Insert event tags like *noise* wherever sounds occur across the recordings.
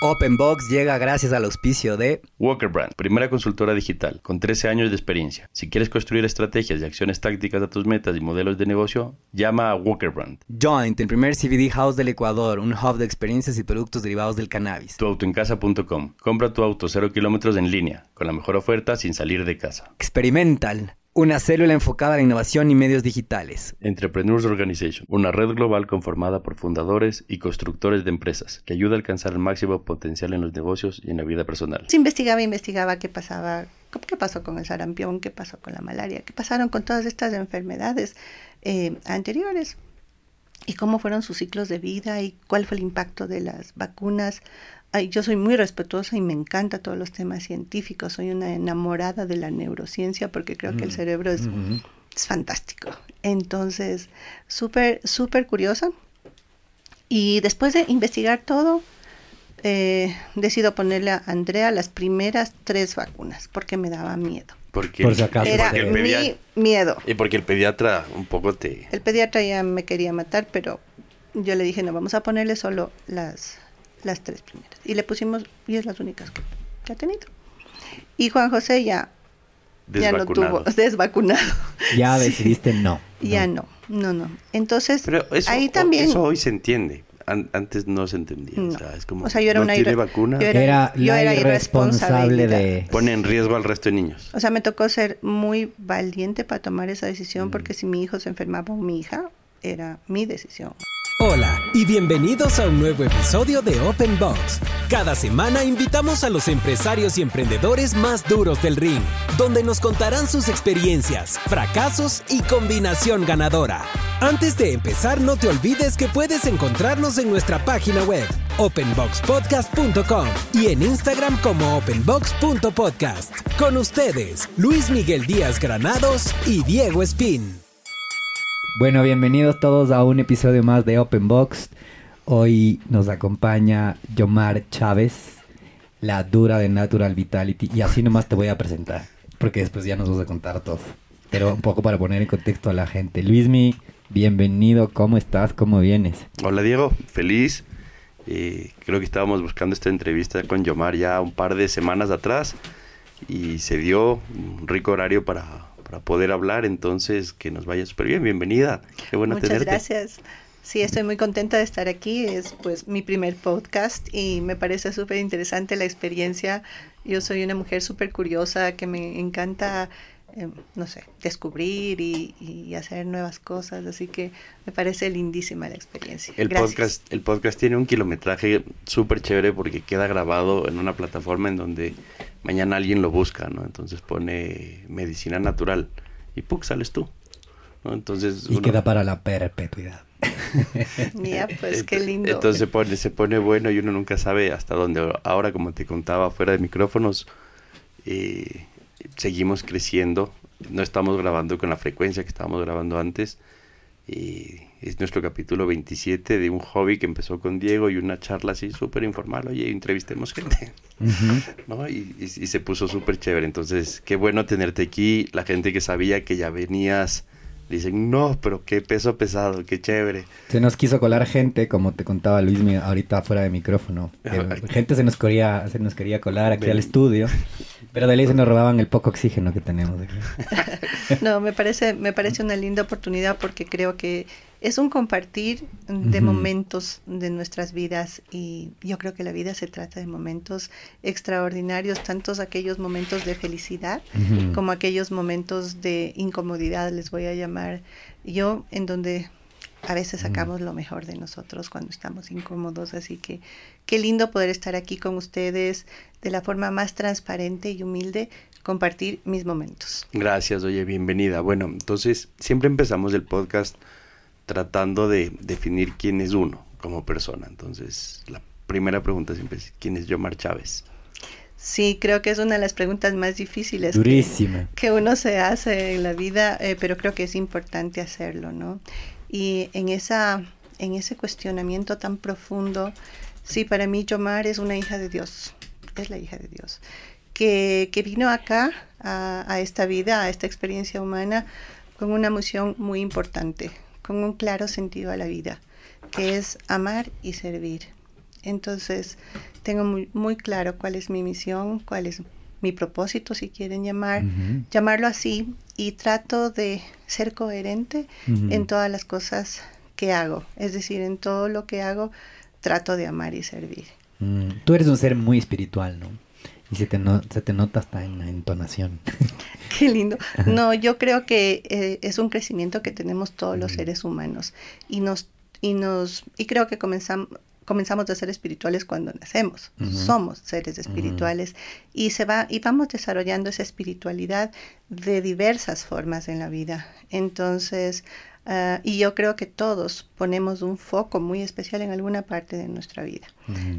Openbox llega gracias al auspicio de Walker Brand, primera consultora digital con 13 años de experiencia. Si quieres construir estrategias y acciones tácticas a tus metas y modelos de negocio, llama a Walker Brand. Joint, el primer CBD house del Ecuador, un hub de experiencias y productos derivados del cannabis. Tuautoencasa.com. Compra tu auto 0 kilómetros en línea, con la mejor oferta sin salir de casa. Experimental, una célula enfocada a la innovación y medios digitales. Entrepreneurs Organization, una red global conformada por fundadores y constructores de empresas que ayuda a alcanzar el máximo potencial en los negocios y en la vida personal. Se investigaba, investigaba qué pasaba, qué pasó con el sarampión, qué pasó con la malaria, qué pasaron con todas estas enfermedades eh, anteriores y cómo fueron sus ciclos de vida y cuál fue el impacto de las vacunas yo soy muy respetuosa y me encanta todos los temas científicos. Soy una enamorada de la neurociencia porque creo que el mm, cerebro es, es fantástico. Entonces, súper, súper curiosa. Y después de investigar todo, eh, decido ponerle a Andrea las primeras tres vacunas porque me daba miedo. Porque, Por si acaso, Era mi miedo. Y porque el pediatra un poco te... El pediatra ya me quería matar, pero yo le dije, no, vamos a ponerle solo las las tres primeras. Y le pusimos, y es las únicas que, ha tenido. Y Juan José ya, ya no tuvo, desvacunado. *laughs* Ya decidiste no. Ya no, no, no. Entonces, ahí también... Eso hoy se entiende. antes no se entendía. O, sea, es como, o sea, yo era una tiene vacuna. Yo era, yo era irresponsable de... Pone en riesgo al resto de niños. O sea, me tocó ser muy valiente para tomar esa decisión porque si mi hijo se enfermaba o mi hija, era mi decisión. Hola y bienvenidos a un nuevo episodio de Open Box. Cada semana invitamos a los empresarios y emprendedores más duros del ring, donde nos contarán sus experiencias, fracasos y combinación ganadora. Antes de empezar, no te olvides que puedes encontrarnos en nuestra página web, openboxpodcast.com y en Instagram como openbox.podcast. Con ustedes, Luis Miguel Díaz Granados y Diego Espín. Bueno, bienvenidos todos a un episodio más de Open Box. Hoy nos acompaña Yomar Chávez, la dura de Natural Vitality. Y así nomás te voy a presentar, porque después ya nos vas a contar todo. Pero un poco para poner en contexto a la gente. Luismi, bienvenido, ¿cómo estás? ¿Cómo vienes? Hola Diego, feliz. Eh, creo que estábamos buscando esta entrevista con Yomar ya un par de semanas atrás y se dio un rico horario para para poder hablar, entonces que nos vaya súper bien, bienvenida, qué bueno Muchas gracias. Sí, estoy muy contenta de estar aquí, es pues mi primer podcast y me parece súper interesante la experiencia. Yo soy una mujer súper curiosa que me encanta Em, no sé, descubrir y, hacer nuevas cosas, así que me parece lindísima la experiencia. El podcast, el podcast tiene un kilometraje súper chévere porque queda grabado en una plataforma en donde mañana alguien lo busca, ¿no? Entonces pone medicina natural y ¡puc! sales tú. Entonces y queda para la perpetuidad. *laughs* ya, pues qué lindo. Entonces se pone, se pone bueno y uno nunca sabe hasta dónde. Ahora, como te contaba fuera de micrófonos, eh, seguimos creciendo. No estamos grabando con la frecuencia que estábamos grabando antes. Y es nuestro capítulo 27 de un hobby que empezó con Diego y una charla así súper informal. Oye, entrevistemos gente. *laughs* ¿No? Y, y, se puso súper chévere. Entonces, qué bueno tenerte aquí. La gente que sabía que ya venías dicen, no, pero qué peso pesado, qué chévere. Se nos quiso colar gente, como te contaba Luis ahorita fuera de micrófono. *laughs* gente se nos quería, se nos quería colar aquí al estudio, *laughs* pero de ley se nos robaban el poco oxígeno que tenemos. no, me parece, me parece una linda oportunidad porque creo que es un compartir de momentos de nuestras vidas y yo creo que la vida se trata de momentos extraordinarios, tantos aquellos momentos de felicidad como aquellos momentos de incomodidad, les voy a llamar yo, en donde a veces sacamos lo mejor de nosotros cuando estamos incómodos, así que qué lindo poder estar aquí con ustedes de la forma más transparente y humilde compartir mis momentos. Gracias, oye, bienvenida. Bueno, entonces siempre empezamos el podcast tratando de definir quién es uno como persona. Entonces, la primera pregunta siempre es, ¿quién es Yomar Chávez? Sí, creo que es una de las preguntas más difíciles Que, uno se hace en la vida, eh, pero creo que es importante hacerlo, ¿no? Y en, esa, en ese cuestionamiento tan profundo, sí, para mí Yomar es una hija de Dios, es la hija de Dios, que, que vino acá a, a esta vida, a esta experiencia humana, con una emoción muy importante, con un claro sentido a la vida, que es amar y servir. Entonces, tengo muy, muy claro cuál es mi misión, cuál es mi propósito, si quieren llamar, llamarlo así, y trato de ser coherente en todas las cosas que hago. Es decir, en todo lo que hago, trato de amar y servir. Mm, tú eres un ser muy espiritual, ¿no? Y se te, se te nota hasta en la entonación. *laughs* Qué lindo. No, yo creo que eh, es un crecimiento que tenemos todos los seres humanos y nos y nos y creo que comenzamos comenzamos a ser espirituales cuando nacemos. Somos seres espirituales y se va y vamos desarrollando esa espiritualidad de diversas formas en la vida. Entonces, ah, y yo creo que todos ponemos un foco muy especial en alguna parte de nuestra vida.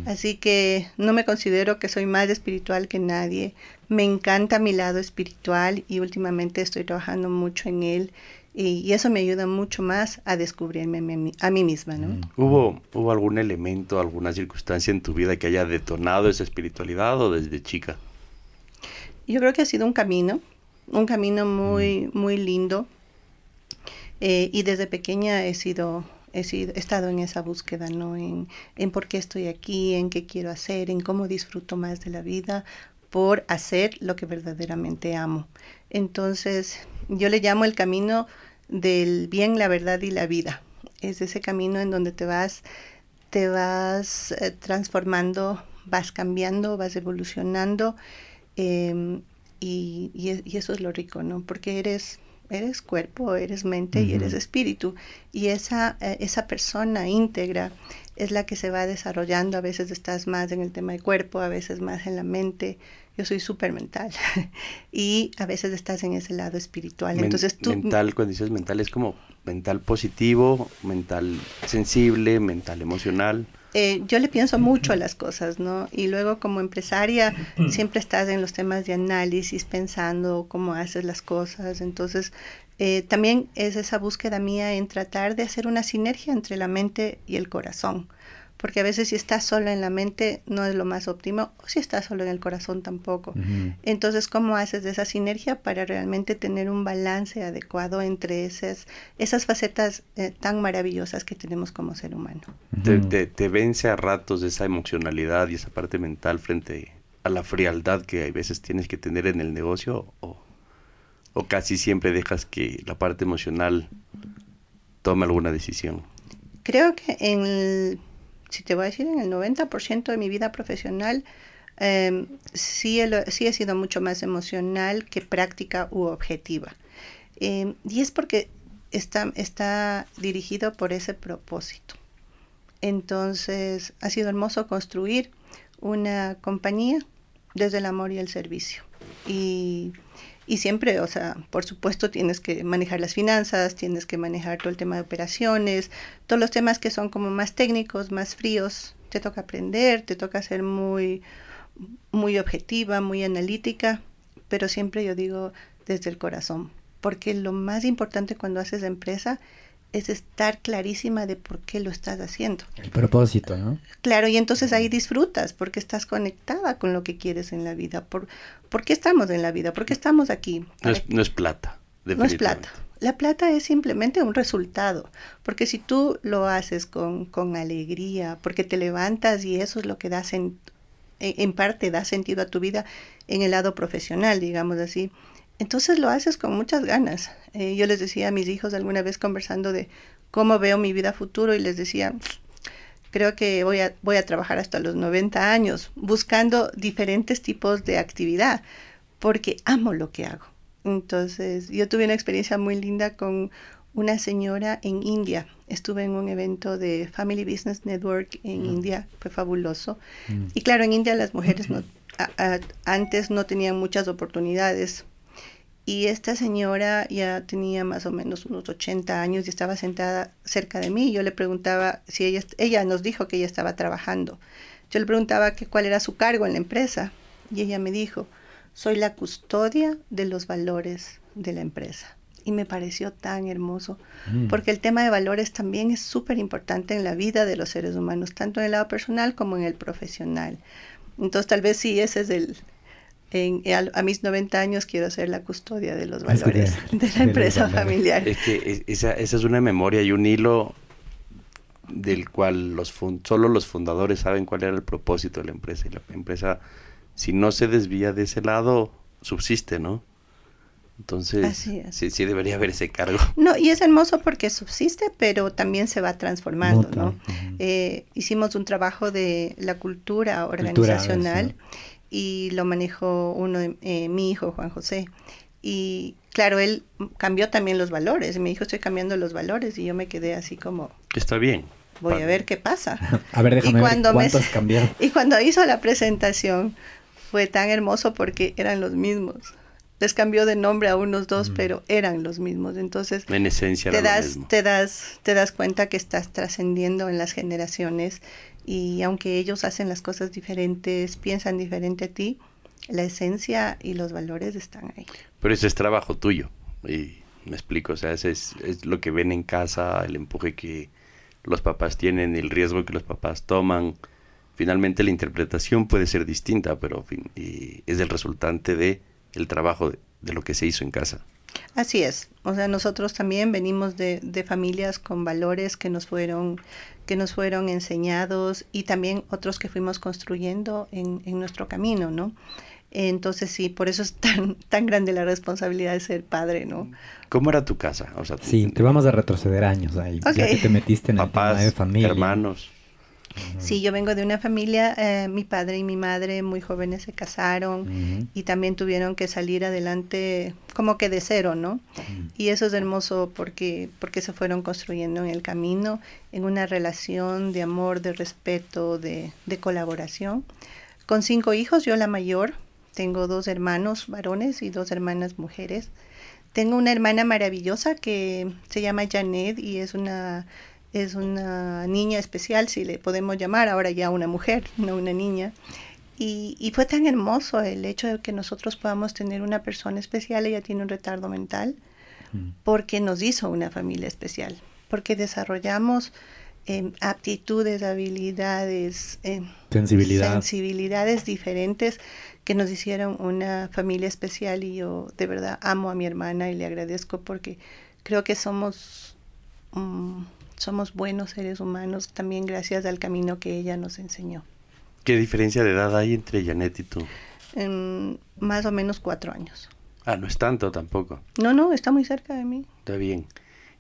Así que no me considero que soy más espiritual que nadie. Me encanta mi lado espiritual y últimamente estoy trabajando mucho en él y, eso me ayuda mucho más a descubrirme a mí, misma, ¿no? Mm. ¿Hubo, ¿Hubo algún elemento, alguna circunstancia en tu vida que haya detonado esa espiritualidad o desde chica? Yo creo que ha sido un camino, un camino muy, mm. muy lindo. Eh, y desde pequeña he sido, he sido, he estado en esa búsqueda, ¿no? En, en por qué estoy aquí, en qué quiero hacer, en cómo disfruto más de la vida por hacer lo que verdaderamente amo. Entonces, yo le llamo el camino del bien, la verdad y la vida. Es ese camino en donde te vas, te vas eh, transformando, vas cambiando, vas evolucionando em, y, y, eso es lo rico, ¿no? Porque eres, eres cuerpo, eres mente y eres espíritu y esa, eh, esa persona íntegra es la que se va desarrollando. A veces estás más en el tema del cuerpo, a veces más en la mente, yo soy súper mental *laughs* y a veces estás en ese lado espiritual. Entonces tú... Mental, cuando dices mental, es como mental positivo, mental sensible, mental emocional. Eh, yo le pienso mucho a las cosas, ¿no? Y luego como empresaria siempre estás en los temas de análisis, pensando cómo haces las cosas. Entonces, eh, también es esa búsqueda mía en tratar de hacer una sinergia entre la mente y el corazón porque a veces si estás solo en la mente no es lo más óptimo, o si estás solo en el corazón tampoco. Entonces, ¿cómo haces de esa sinergia para realmente tener un balance adecuado entre esas, esas facetas eh, tan maravillosas que tenemos como ser humano? te, vence a ratos esa emocionalidad y esa parte mental frente a la frialdad que a veces tienes que tener en el negocio o, o casi siempre dejas que la parte emocional tome alguna decisión? Creo que en el si te voy a decir, en el 90% de mi vida profesional, em, sí, he, sí, he, sido mucho más emocional que práctica u objetiva. Em, y es porque está, está dirigido por ese propósito. Entonces, ha sido hermoso construir una compañía desde el amor y el servicio. Y y siempre, o sea, por supuesto tienes que manejar las finanzas, tienes que manejar todo el tema de operaciones, todos los temas que son como más técnicos, más fríos, te toca aprender, te toca ser muy, muy objetiva, muy analítica, pero siempre yo digo desde el corazón, porque lo más importante cuando haces empresa es estar clarísima de por qué lo estás haciendo. El propósito, ¿no? Claro, y entonces ahí disfrutas porque estás conectada con lo que quieres en la vida. ¿Por, ¿por qué estamos en la vida? ¿Por qué estamos aquí? No es, no es plata. No es plata. La plata es simplemente un resultado, porque si tú lo haces con, con alegría, porque te levantas y eso es lo que da en, en parte da sentido a tu vida en el lado profesional, digamos así, entonces lo haces con muchas ganas. Eh, yo les decía a mis hijos alguna vez conversando de cómo veo mi vida futuro y les decía, creo que voy a, voy a trabajar hasta los 90 años buscando diferentes tipos de actividad porque amo lo que hago. Entonces yo tuve una experiencia muy linda con una señora en India. Estuve en un evento de Family Business Network en mm. India, fue fabuloso. Mm. Y claro, en India las mujeres no, antes no tenían muchas oportunidades y esta señora ya tenía más o menos unos 80 años y estaba sentada cerca de mí. Yo le preguntaba si ella, ella nos dijo que ella estaba trabajando. Yo le preguntaba que cuál era su cargo en la empresa y ella me dijo, soy la custodia de los valores de la empresa. Y me pareció tan hermoso, mm. porque el tema de valores también es súper importante en la vida de los seres humanos, tanto en el lado personal como en el profesional. Entonces tal vez sí, ese es el, en, a, mis 90 años quiero ser la custodia de los valores de, la empresa familiar. Es que esa, esa, es una memoria y un hilo del cual los solo los fundadores saben cuál era el propósito de la empresa y la empresa si no se desvía de ese lado subsiste, ¿no? Entonces, sí, sí debería haber ese cargo. No, y es hermoso porque subsiste, pero también se va transformando, ¿no? Eh, hicimos un trabajo de la cultura organizacional y lo manejó uno de eh, mi hijo, Juan José. Y claro, él cambió también los valores. Me dijo, estoy cambiando los valores. Y yo me quedé así como... Está bien. Voy a ver qué pasa. *laughs* a ver, déjame ver cuántos *laughs* cambiaron. Y cuando hizo la presentación fue tan hermoso porque eran los mismos les cambió de nombre a unos dos, pero eran los mismos. Entonces, en esencia te das, te das, te das cuenta que estás trascendiendo en las generaciones y aunque ellos hacen las cosas diferentes, piensan diferente a ti, la esencia y los valores están ahí. Pero ese es trabajo tuyo y me explico, o sea, ese es, es lo que ven en casa, el empuje que los papás tienen, el riesgo que los papás toman. Finalmente la interpretación puede ser distinta, pero y es el resultante de el trabajo de, lo que se hizo en casa. Así es, o sea, nosotros también venimos de, de, familias con valores que nos fueron que nos fueron enseñados y también otros que fuimos construyendo en, en nuestro camino, ¿no? Entonces sí, por eso es tan, tan grande la responsabilidad de ser padre, ¿no? ¿Cómo era tu casa? O sea, sí, te vamos a retroceder años ahí, ya que te metiste en el tema de familia. hermanos. Sí, yo vengo de una familia, eh, mi padre y mi madre muy jóvenes se casaron y también tuvieron que salir adelante como que de cero, ¿no? Y eso es hermoso porque, porque se fueron construyendo en el camino, en una relación de amor, de respeto, de, de colaboración. Con cinco hijos, yo la mayor, tengo dos hermanos varones y dos hermanas mujeres. Tengo una hermana maravillosa que se llama Janet y es una es una niña especial, si le podemos llamar, ahora ya una mujer, no una niña. Y, y, fue tan hermoso el hecho de que nosotros podamos tener una persona especial, ella tiene un retardo mental, mm. porque nos hizo una familia especial, porque desarrollamos em, aptitudes, habilidades, em, Sensibilidad. sensibilidades diferentes que nos hicieron una familia especial y yo de verdad amo a mi hermana y le agradezco porque creo que somos somos buenos seres humanos también gracias al camino que ella nos enseñó. ¿Qué diferencia de edad hay entre Janet y tú? más o menos cuatro años. Ah, no es tanto tampoco. No, no, está muy cerca de mí. Está bien.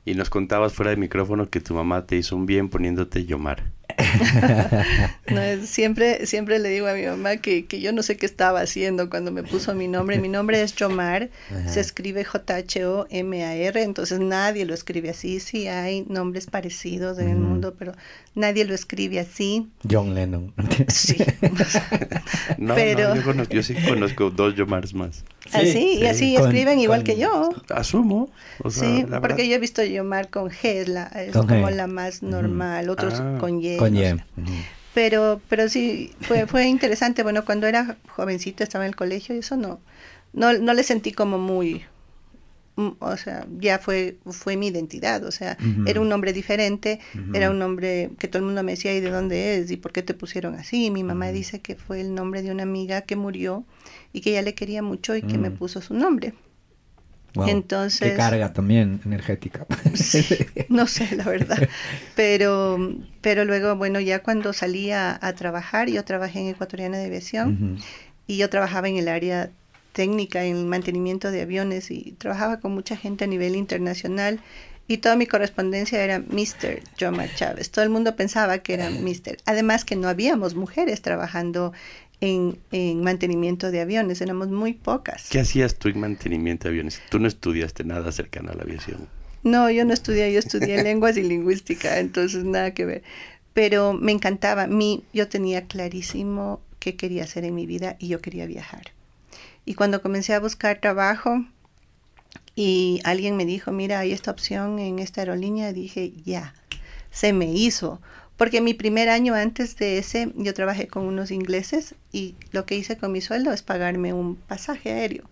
Y nos contabas fuera de micrófono que tu mamá te hizo un bien poniéndote Yomar. *laughs* siempre, siempre le digo a mi mamá que, yo no sé qué estaba haciendo cuando me puso mi nombre. Mi nombre es Yomar, se escribe J-H-O-M-A-R, entonces nadie lo escribe así. Sí hay nombres parecidos en el mundo, pero nadie lo escribe así. John Lennon. *laughs* Sí. *laughs* no, pero... yo, sí conozco dos Yomars más. así, y así escriben igual que yo. Asumo. sí, porque yo he visto Yomar con G, es, la, es como la más normal, otros ah. con Y. Pero, pero sí, fue, fue interesante. Bueno, cuando era jovencito, estaba en el colegio y eso no, no, no le sentí como muy, mm, o sea, ya fue, fue mi identidad, o sea, era un nombre diferente, era un nombre que todo el mundo me decía, ¿y de dónde es? ¿Y por qué te pusieron así? mi mamá dice que fue el nombre de una amiga que murió y que ella le quería mucho y que me mm. puso su nombre. Entonces, qué carga también energética. *laughs* no sé, la verdad. Pero, pero luego, bueno, ya cuando salía a, trabajar, yo trabajé en Ecuatoriana de Aviación y yo trabajaba en el área técnica, en mantenimiento de aviones y trabajaba con mucha gente a nivel internacional y toda mi correspondencia era Mr. Jomar Chávez. Todo el mundo pensaba que era Mr. Además que no habíamos mujeres trabajando en, mantenimiento de aviones, éramos muy pocas. ¿Qué hacías tú en mantenimiento de aviones? Tú no estudiaste nada cercano a la aviación. No, yo no estudié, yo estudié *laughs* lenguas y lingüística, entonces nada que ver. Pero me encantaba, mi, yo tenía clarísimo qué quería hacer en mi vida y yo quería viajar. Y cuando comencé a buscar trabajo y alguien me dijo, mira, hay esta opción en esta aerolínea, dije, ya, se me hizo porque mi primer año antes de ese yo trabajé con unos ingleses y lo que hice con mi sueldo es pagarme un pasaje aéreo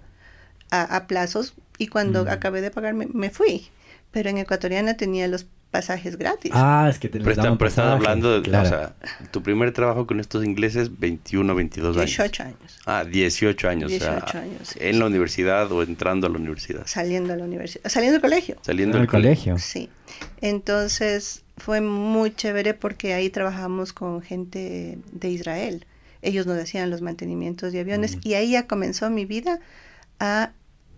a, plazos y cuando mm. acabé de pagarme me fui. Pero en Ecuatoriana tenía los pasajes gratis. Ah, es que te Pero, estás hablando de, o sea, tu primer trabajo con estos ingleses, 21, 22 años. 18 años. Ah, 18 años. 18 años. en la universidad o entrando a la universidad. Saliendo a la universidad. Saliendo del colegio. Saliendo del colegio. Sí. Entonces, fue muy chévere porque ahí trabajamos con gente de Israel. Ellos nos hacían los mantenimientos de aviones y ahí ya comenzó mi vida a,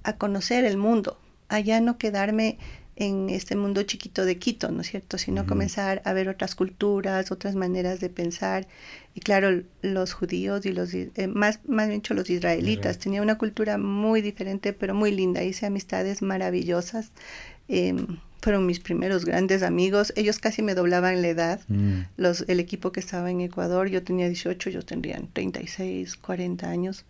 a conocer el mundo, a ya no quedarme en este mundo chiquito de Quito, ¿no es cierto? Sino comenzar a ver otras culturas, otras maneras de pensar. Y claro, los judíos y los, eh, más, más bien los israelitas, tenían una cultura muy diferente, pero muy linda. Hice amistades maravillosas. Em, fueron mis primeros grandes amigos. Ellos casi me doblaban la edad. Mm. Los, el equipo que estaba en Ecuador, yo tenía 18, ellos tendrían 36, 40 años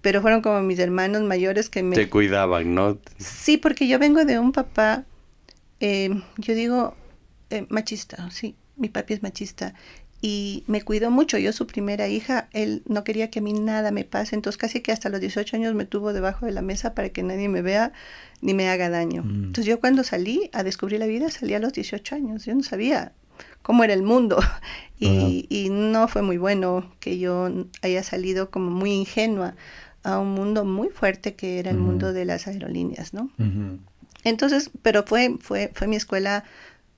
pero fueron como mis hermanos mayores que me... Te cuidaban, ¿no? Sí, porque yo vengo de un papá eh, yo digo eh, machista, sí, mi papi es machista y me cuidó mucho. Yo, su primera hija, él no quería que a mí nada me pase, entonces casi que hasta los 18 años me tuvo debajo de la mesa para que nadie me vea ni me haga daño. Mm. Entonces yo cuando salí a descubrir la vida, salí a los 18 años, yo no sabía cómo era el mundo *laughs* y, y no fue muy bueno que yo haya salido como muy ingenua a un mundo muy fuerte que era el mundo de las aerolíneas, ¿no? Entonces, pero fue, fue, fue mi escuela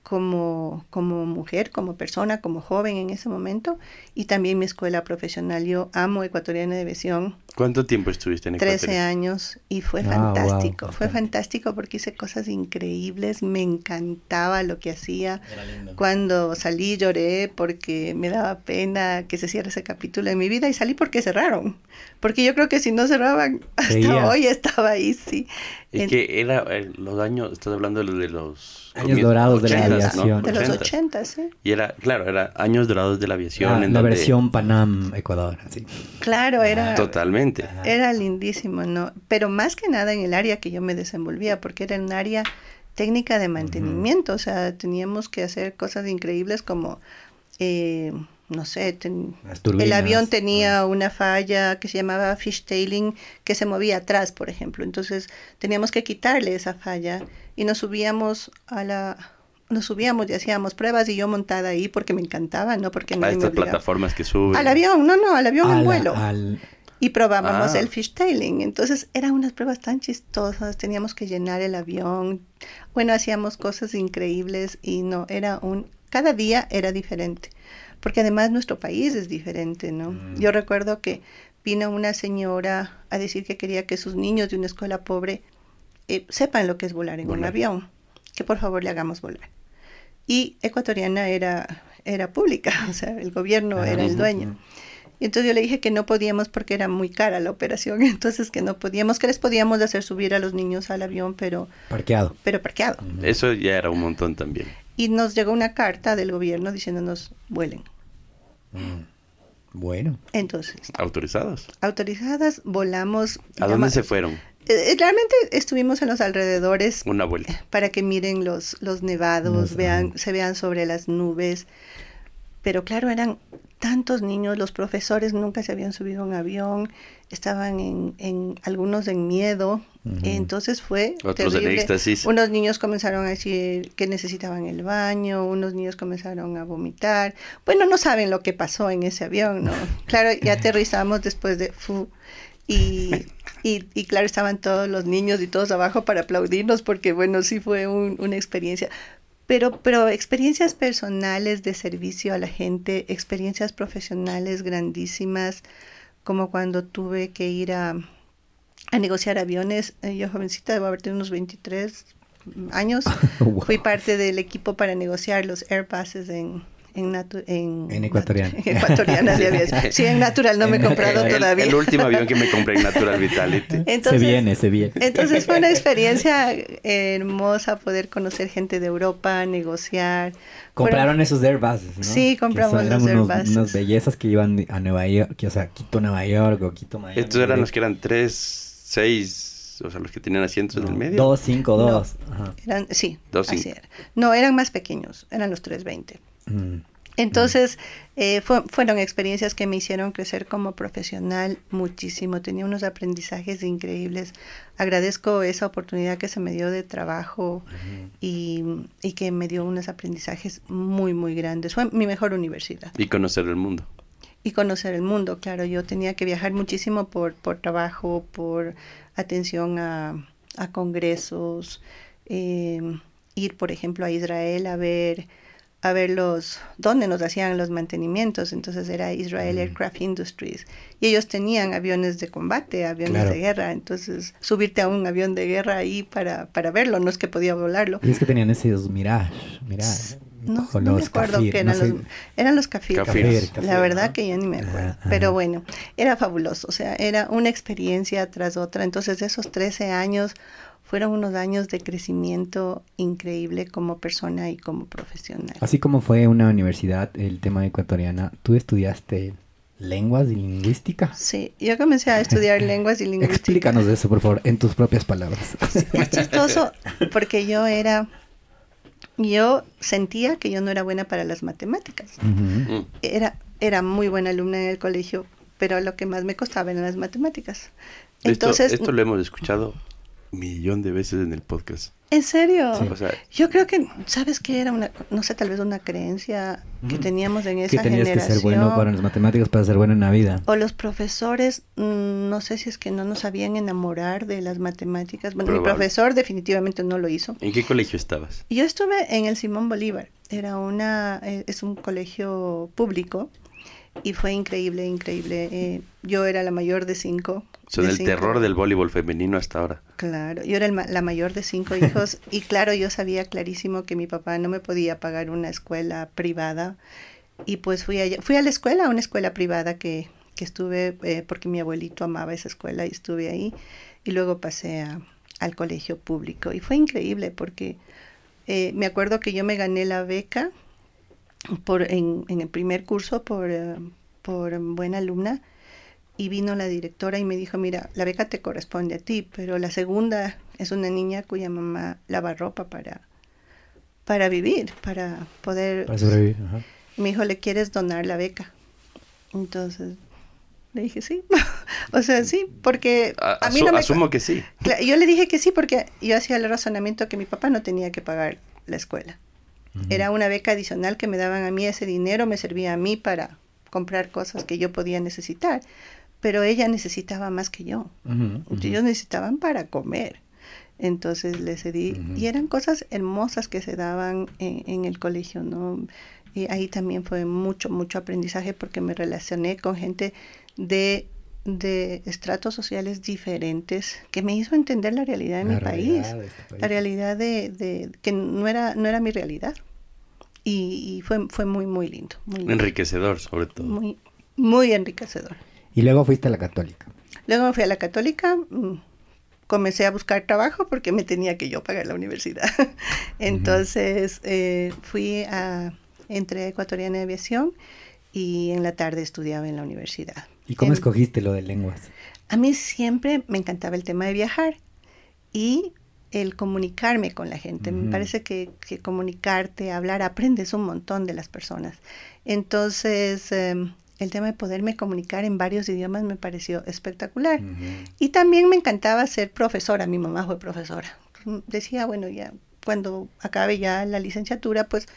como, como mujer, como persona, como joven en ese momento, y también mi escuela profesional. Yo amo Ecuatoriana de Visión. ¿Cuánto tiempo estuviste en Ecuador? 13 años, y fue ah, fantástico, fue fantástico porque hice cosas increíbles, me encantaba lo que hacía. Cuando salí lloré porque me daba pena que se cierre ese capítulo de mi vida y salí porque cerraron, porque yo creo que si no cerraban, *laughs* hasta hoy estaba ahí, sí. Es que era eh, los años, estás hablando de los... Años dorados de la aviación. De los 80, sí. Y era, claro, era años dorados de la aviación. Ah, en la versión Panam Ecuador, así. Claro, era... Totalmente. Era lindísimo, ¿no? Pero más que nada en el área que yo me desenvolvía, porque era un área técnica de mantenimiento, o sea, teníamos que hacer cosas increíbles como... Eh, no sé, el avión tenía una falla que se llamaba fishtailing que se movía atrás, por ejemplo. Entonces teníamos que quitarle esa falla y nos subíamos a la nos subíamos y hacíamos pruebas y yo montada ahí porque me encantaba, no porque a estas plataformas que suben. Al avión, no, no, al avión en vuelo. Y probábamos ah. el fishtailing. Entonces eran unas pruebas tan chistosas, teníamos que llenar el avión. Bueno, hacíamos cosas increíbles y no, era un cada día era diferente porque además nuestro país es diferente, ¿no? Mm. Yo recuerdo que vino una señora a decir que quería que sus niños de una escuela pobre eh, sepan lo que es volar en un avión, que por favor le hagamos volar. Y ecuatoriana era, era pública, *laughs* o sea, el gobierno era el dueño. Y entonces yo le dije que no podíamos porque era muy cara la operación, *laughs* entonces que no podíamos, que les podíamos hacer subir a los niños al avión, pero... Parqueado. Pero parqueado. Eso ya era un montón también y nos llegó una carta del gobierno diciéndonos vuelen. Mm. Bueno. Entonces. ¿Autorizadas? Autorizadas, volamos. ¿A dónde se fueron? Eh, eh, realmente estuvimos en los alrededores. Una vuelta. Para que miren los, los nevados, vean, se vean sobre las nubes. Pero claro, eran tantos niños, los profesores nunca se habían subido a un avión, estaban en, en algunos en miedo, entonces fue Otros terrible. Unos niños comenzaron a decir que necesitaban el baño, unos niños comenzaron a vomitar. Bueno, no saben lo que pasó en ese avión, ¿no? *laughs* Claro, y aterrizamos después de fu y, y, claro, estaban todos los niños y todos abajo para aplaudirnos porque, bueno, sí fue una experiencia. Pero, pero experiencias personales de servicio a la gente, experiencias profesionales grandísimas, como cuando tuve que ir a, a negociar aviones. Eh, yo jovencita, debo haber tenido unos 23 años. *laughs* Fui parte del equipo para negociar los Airbuses en, en, en, en ecuatoriana. *laughs* ecuatoriana de aviación. Sí, en Natural no me he comprado todavía. El último avión que me compré en Natural Vitality. se viene, se viene. Entonces fue una experiencia hermosa poder conocer gente de Europa, negociar. Compraron esos Airbuses, ¿no? Sí, compramos los Airbuses. Unas bellezas que iban a Nueva York, o sea, Quito, Nueva York o Quito, Miami. Estos eran los que eran tres seis, o sea, los que tenían asientos en el medio. Dos, cinco, dos. Eran, sí, dos, así era. No, eran más pequeños, eran los 320. Mm. Entonces, eh, fueron experiencias que me hicieron crecer como profesional muchísimo. Tenía unos aprendizajes increíbles. Agradezco esa oportunidad que se me dio de trabajo y, y, que me dio unos aprendizajes muy, muy grandes. Fue mi mejor universidad. Y conocer el mundo y conocer el mundo. Claro, yo tenía que viajar muchísimo por, por trabajo, por atención a, congresos, em, ir, por ejemplo, a Israel a ver, a ver los, dónde nos hacían los mantenimientos. Entonces era Israel Mm. Aircraft Industries. Y ellos tenían aviones de combate, aviones Claro. de guerra. Entonces subirte a un avión de guerra ahí para, para verlo, no es que podía volarlo. Y es que tenían esos Mirage, Mirage. No, no me acuerdo Kafir, que no eran sé. los, eran los Kafir. Kafir, Kafir, La Kafir, verdad ajá. que ya ni me acuerdo. Ajá, ajá. Pero bueno, era fabuloso. O sea, era una experiencia tras otra. Entonces, esos 13 años fueron unos años de crecimiento increíble como persona y como profesional. Así como fue una universidad, el tema ecuatoriana, tú estudiaste lenguas y lingüística. Sí, yo comencé a estudiar *laughs* lenguas y lingüística. Explícanos de eso, por favor, en tus propias palabras. Es *laughs* chistoso porque yo era, yo sentía que yo no era buena para las matemáticas. Era, era muy buena alumna en el colegio, pero lo que más me costaba eran las matemáticas. Entonces, esto, esto lo hemos escuchado millón de veces en el podcast. ¿en serio? O sea, Yo creo que, ¿sabes qué? Era una, no sé, tal vez una creencia que Ujú. teníamos en que esa tenías que generación. ser bueno para las matemáticas para ser bueno en la vida. O los profesores, mm, no sé si es que no nos sabían enamorar de las matemáticas. Bueno, mi Probable. profesor definitivamente no lo hizo. ¿en qué colegio estabas? Yo estuve en el Simón Bolívar. Era una, eh, es un colegio público y fue increíble, increíble. Eh, yo era la mayor de cinco. Son el cinco. terror del voleibol femenino hasta ahora. Claro, yo era ma- la mayor de cinco hijos *laughs* y claro, yo sabía clarísimo que mi papá no me podía pagar una escuela privada y pues fui allá, fui a la escuela, a una escuela privada que, que estuve eh, porque mi abuelito amaba esa escuela y estuve ahí y luego pasé a- al colegio público y fue increíble porque eh, me acuerdo que yo me gané la beca por, en, en el primer curso por, eh, por buena alumna y vino la directora y me dijo, mira, la beca te corresponde a ti, pero la segunda es una niña cuya mamá lava ropa para, para vivir, para poder... Para sobrevivir. ajá. Me dijo, ¿le quieres donar la beca? Entonces le dije, sí. *laughs* o sea, sí, porque A- a mí asu- no me... asumo que sí. Yo le dije que sí porque yo hacía el razonamiento que mi papá no tenía que pagar la escuela. Era una beca adicional que me daban a mí, ese dinero me servía a mí para comprar cosas que yo podía necesitar, pero ella necesitaba más que yo. Ellos necesitaban para comer. Entonces le cedí y eran cosas hermosas que se daban en, en el colegio, ¿no? Y ahí también fue mucho, mucho aprendizaje porque me relacioné con gente de, de estratos sociales diferentes que me hizo entender la realidad de La mi país realidad de este país. la realidad de, de- que no era no era mi realidad y, y fue fue muy muy lindo muy lindo, Enriquecedor, sobre todo. muy muy enriquecedor Y luego fuiste a la católica. luego me fui a la católica mm, comencé a buscar trabajo porque me tenía que yo pagar la universidad *laughs* entonces eh, fui a entré ecuatoriana de aviación y en la tarde estudiaba en la universidad ¿Y cómo En- escogiste lo de lenguas? a mí siempre me encantaba el tema de viajar y el comunicarme con la gente. Ujú. Me parece que, que comunicarte, hablar, aprendes un montón de las personas. Entonces, em, el tema de poderme comunicar en varios idiomas me pareció espectacular. Ujú. Y también me encantaba ser profesora. Mi mamá fue profesora. Decía, bueno, ya cuando acabe ya la licenciatura, pues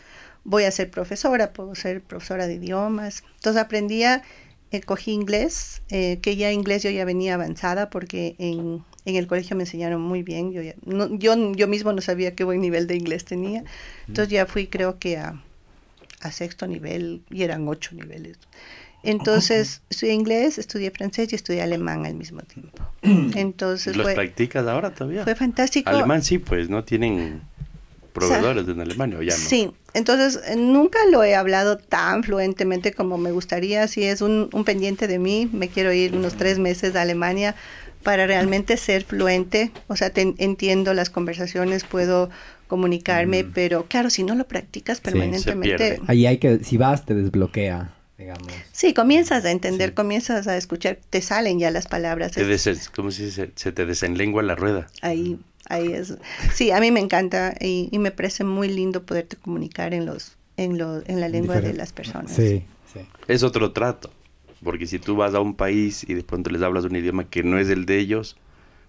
voy a ser profesora, puedo ser profesora de idiomas. Entonces aprendía, eh, cogí inglés, eh, que ya inglés yo ya venía avanzada porque en, en el colegio me enseñaron muy bien. Yo, ya- no- yo, yo mismo no sabía qué buen nivel de inglés tenía. Entonces ya fui creo que a, a sexto nivel y eran ocho niveles. Entonces estudié inglés, estudié francés y estudié alemán al mismo tiempo. *clears throat* Entonces ¿Los fue, practicas ahora todavía? fue fantástico. Alemán sí, pues no tienen proveedores en Alemania o ya no. Sí, entonces eh, nunca lo he hablado tan fluentemente como me gustaría. Si es un, un pendiente de mí, me quiero ir unos tres meses a Alemania para realmente ser fluente. O sea, te- entiendo las conversaciones, puedo comunicarme, Mm. pero claro, si no lo practicas Sí, permanentemente. pierde. Ahí hay que, si vas, te desbloquea, digamos. Sí, comienzas a entender, Sí. comienzas a escuchar, te salen ya las palabras. Te es- des- ¿Cómo se dice? Se te desenlengua la rueda. ahí, ahí es. Sí, a mí me encanta y, y me parece muy lindo poderte comunicar en los, en los, en la lengua de las personas. Sí, sí. Es otro trato. Porque si tú vas a un país y de pronto les hablas un idioma que no es el de ellos,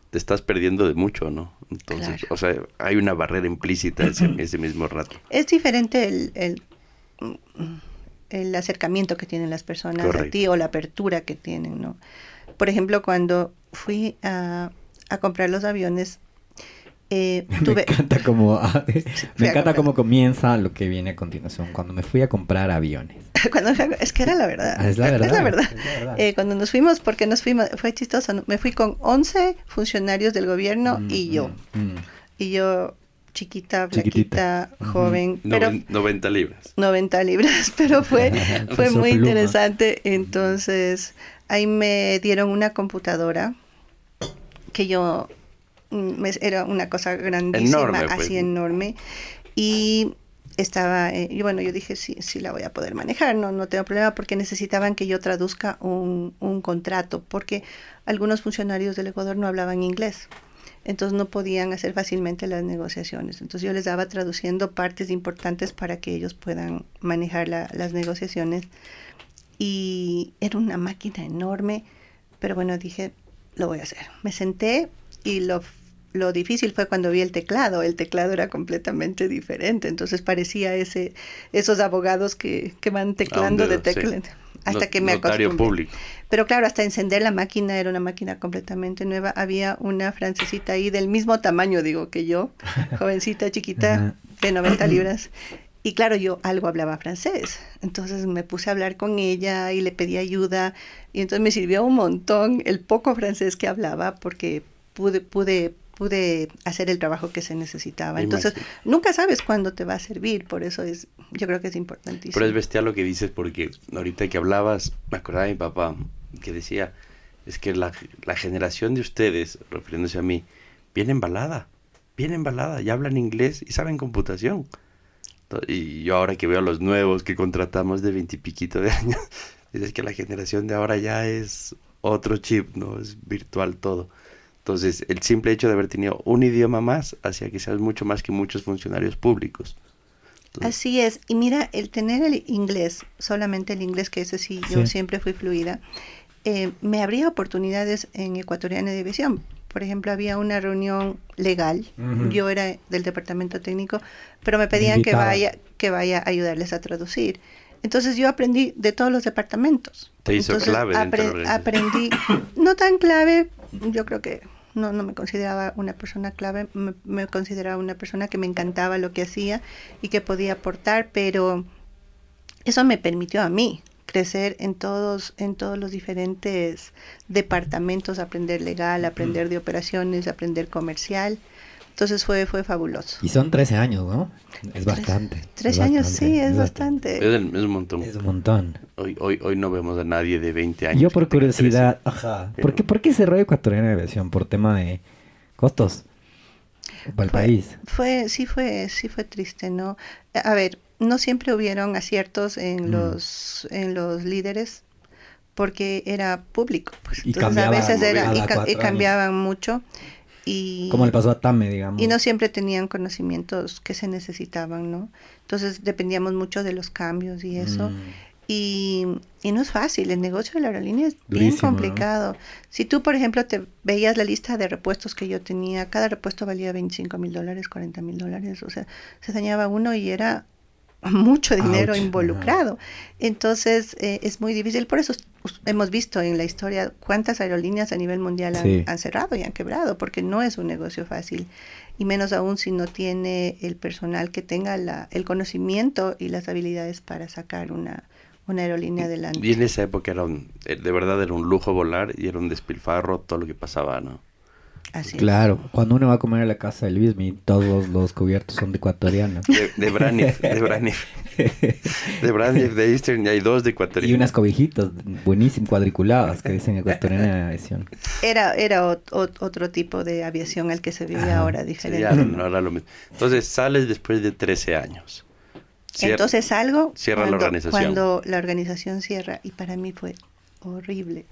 te estás perdiendo de mucho, ¿no? Entonces, Claro. o sea, hay una barrera implícita ese, ese mismo rato. Es diferente el, el, el acercamiento que tienen las personas a ti o la apertura que tienen, ¿no? Por ejemplo, cuando fui a, a comprar los aviones, Eh, *laughs* Me tuve, encanta cómo, *laughs* me encanta cómo comienza lo que viene a continuación. Cuando me fui a comprar aviones. *laughs* cuando es que era la verdad. Ah, es la verdad, Es la verdad. es la verdad. Eh, cuando nos fuimos, porque nos fuimos, fue chistoso, me fui con 11 funcionarios del gobierno Mm, y yo. mm, mm. Y yo, chiquita, Chiquitita. flaquita, Ujú. joven, pero Noven- 90 libras. 90 libras, *laughs* pero *laughs* fue, fue muy pluma. interesante. Entonces, ahí me dieron una computadora que yo, mm, me- era una cosa grandísima, Enorme, pues. así enorme. Y estaba, eh, y bueno, yo dije, sí, sí la voy a poder manejar, no, no tengo problema, porque necesitaban que yo traduzca un, un contrato, porque algunos funcionarios del Ecuador no hablaban inglés. Entonces no podían hacer fácilmente las negociaciones. Entonces yo les daba traduciendo partes importantes para que ellos puedan manejar la- las negociaciones. Y era una máquina enorme, pero bueno, dije, lo voy a hacer. Me senté y lo, lo difícil fue cuando vi el teclado. El teclado era completamente diferente, entonces parecía ese, esos abogados que, que van teclando de sí. Hasta que me acostumbré. público. Pero claro, hasta encender la máquina era una máquina completamente nueva. Había una francesita ahí del mismo tamaño, digo, que yo, *laughs* jovencita, chiquita, de 90 libras. Y claro, yo algo hablaba francés. Entonces me puse a hablar con ella y le pedí ayuda. Y entonces me sirvió un montón el poco francés que hablaba porque pude, pude, pude hacer el trabajo que se necesitaba. Me Entonces, imagino. nunca sabes cuándo te va a servir. Por eso es, yo creo que es importantísimo. Pero es bestial lo que dices porque ahorita que hablabas, me acordaba de mi papá que decía, es que la, la generación de ustedes, refiriéndose a mí, viene embalada, viene embalada, ya hablan inglés y saben computación. Y yo ahora que veo a los nuevos que contratamos de veintipiquito de *laughs* años, dices que la generación de ahora ya es otro chip, ¿no? Es virtual todo. Entonces, el simple hecho de haber tenido un idioma más hacía que seas mucho más que muchos funcionarios públicos. Entonces, Así es, y mira, el tener el inglés, solamente el inglés, que ese sí, yo Sí. siempre fui fluida, eh, me abría oportunidades en Ecuatoriana de División. Por ejemplo, había una reunión legal, yo era del departamento técnico, pero me pedían que vaya, que vaya a ayudarles a traducir. Entonces yo aprendí de todos los departamentos. Te hizo Entonces, clave de apre- aprendí, no tan clave, yo creo que no, no me consideraba una persona clave, me, me consideraba una persona que me encantaba lo que hacía y que podía aportar, pero eso me permitió a mí crecer en todos, en todos los diferentes departamentos, aprender legal, aprender de operaciones, aprender comercial. Entonces fue, fue fabuloso. Y son 13 años, ¿no? Es bastante. Tres es años, bastante, sí, es es, bastante. el- es un montón. Es un montón. Hoy, hoy, hoy no vemos a nadie de 20 años. Yo por curiosidad, ajá. ¿Por qué, ¿Por qué cerró Ecuatoriana de Aviación? ¿Por tema de costos? Para el Fue- país. Fue, sí fue, sí fue triste, ¿no? A ver, no siempre hubieron aciertos en Mm. los, en los líderes porque era público, pues. Y Entonces a veces era, y, ca- y cambiaban mucho y, Como le pasó a Tame, digamos. y no siempre tenían conocimientos que se necesitaban, ¿no? Entonces dependíamos mucho de los cambios y eso. Mm. Y, y no es fácil, el negocio de la aerolínea es bien complicado. Si tú, por ejemplo, te veías la lista de repuestos que yo tenía, cada repuesto valía 25 mil dólares, 40 mil dólares, o sea, se dañaba uno y era mucho dinero Ouch, involucrado. Entonces, eh, es muy difícil. Por eso hemos visto en la historia cuántas aerolíneas a nivel mundial han, Sí. han cerrado y han quebrado, porque no es un negocio fácil. Y menos aún si no tiene el personal que tenga la, el conocimiento y las habilidades para sacar una, una aerolínea adelante. Y en esa época era un, eh, de verdad era un lujo volar y era un despilfarro todo lo que pasaba, ¿no? Así es. Claro, cuando uno va a comer a la casa de Luismi, todos los cubiertos son de ecuatorianos. De, de Braniff, de Braniff. De Braniff, de Eastern, y hay dos de Ecuador. y unas cobijitas buenísimas, cuadriculadas, que dicen ecuatoriana de aviación. Era, era ot- ot- otro tipo de aviación al que se vive Ajá. ahora, Sí, diferente. ya no, no era lo mismo. Entonces sales después de 13 años. Cier- Entonces algo cierra la organización. cuando la organización cierra y para mí fue horrible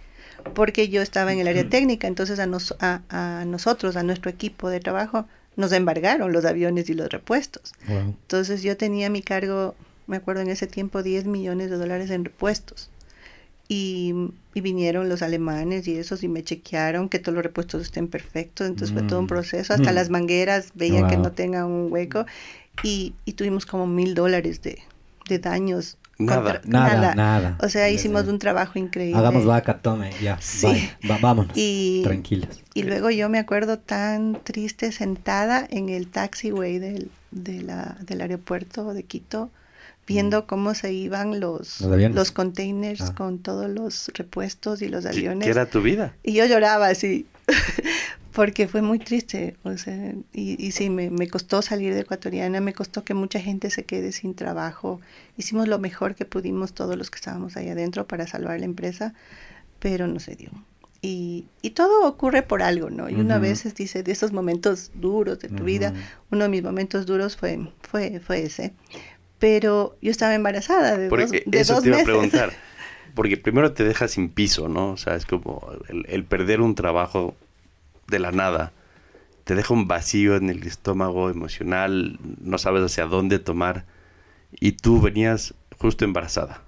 porque yo estaba en el área técnica, entonces a, nos- a, a nosotros, a nuestro equipo de trabajo, nos embargaron los aviones y los repuestos. Wow. Entonces yo tenía a mi cargo, me acuerdo en ese tiempo, 10 millones de dólares en repuestos. Y, y vinieron los alemanes y esos y me chequearon que todos los repuestos estén perfectos. Entonces fue todo un Mm. proceso. Hasta Mm. las mangueras veían que no tengan un hueco. Y, y tuvimos como mil dólares de, de daños Nada. Nada, nada. O sea, hicimos un trabajo increíble. Hagamos vaca, tome, ya. Sí. va- vámonos. Y- Tranquilos. Y luego yo me acuerdo tan triste sentada en el taxiway del, de la- del aeropuerto de Quito, viendo cómo se iban los, Mm. Los aviones. containers Ah. con todos los repuestos y los ¿Qué, aviones. qué era tu vida? Y yo lloraba así, *laughs* porque fue muy triste. O sea, y, y sí, me, me costó salir de ecuatoriana, me costó que mucha gente se quede sin trabajo. Hicimos lo mejor que pudimos todos los que estábamos ahí adentro para salvar la empresa, pero no se dio. Y, y todo ocurre por algo, ¿no? Y a Ujú. veces dice, de esos momentos duros de tu vida, uno de mis momentos duros fue, fue, fue ese. Pero yo estaba embarazada de, Porque dos, de eso dos te iba a meses. preguntar. *laughs* Porque primero te dejas sin piso, ¿no? O sea, es como el, el perder un trabajo de la nada. Te deja un vacío en el estómago emocional, no sabes hacia dónde tomar. Y tú venías justo embarazada.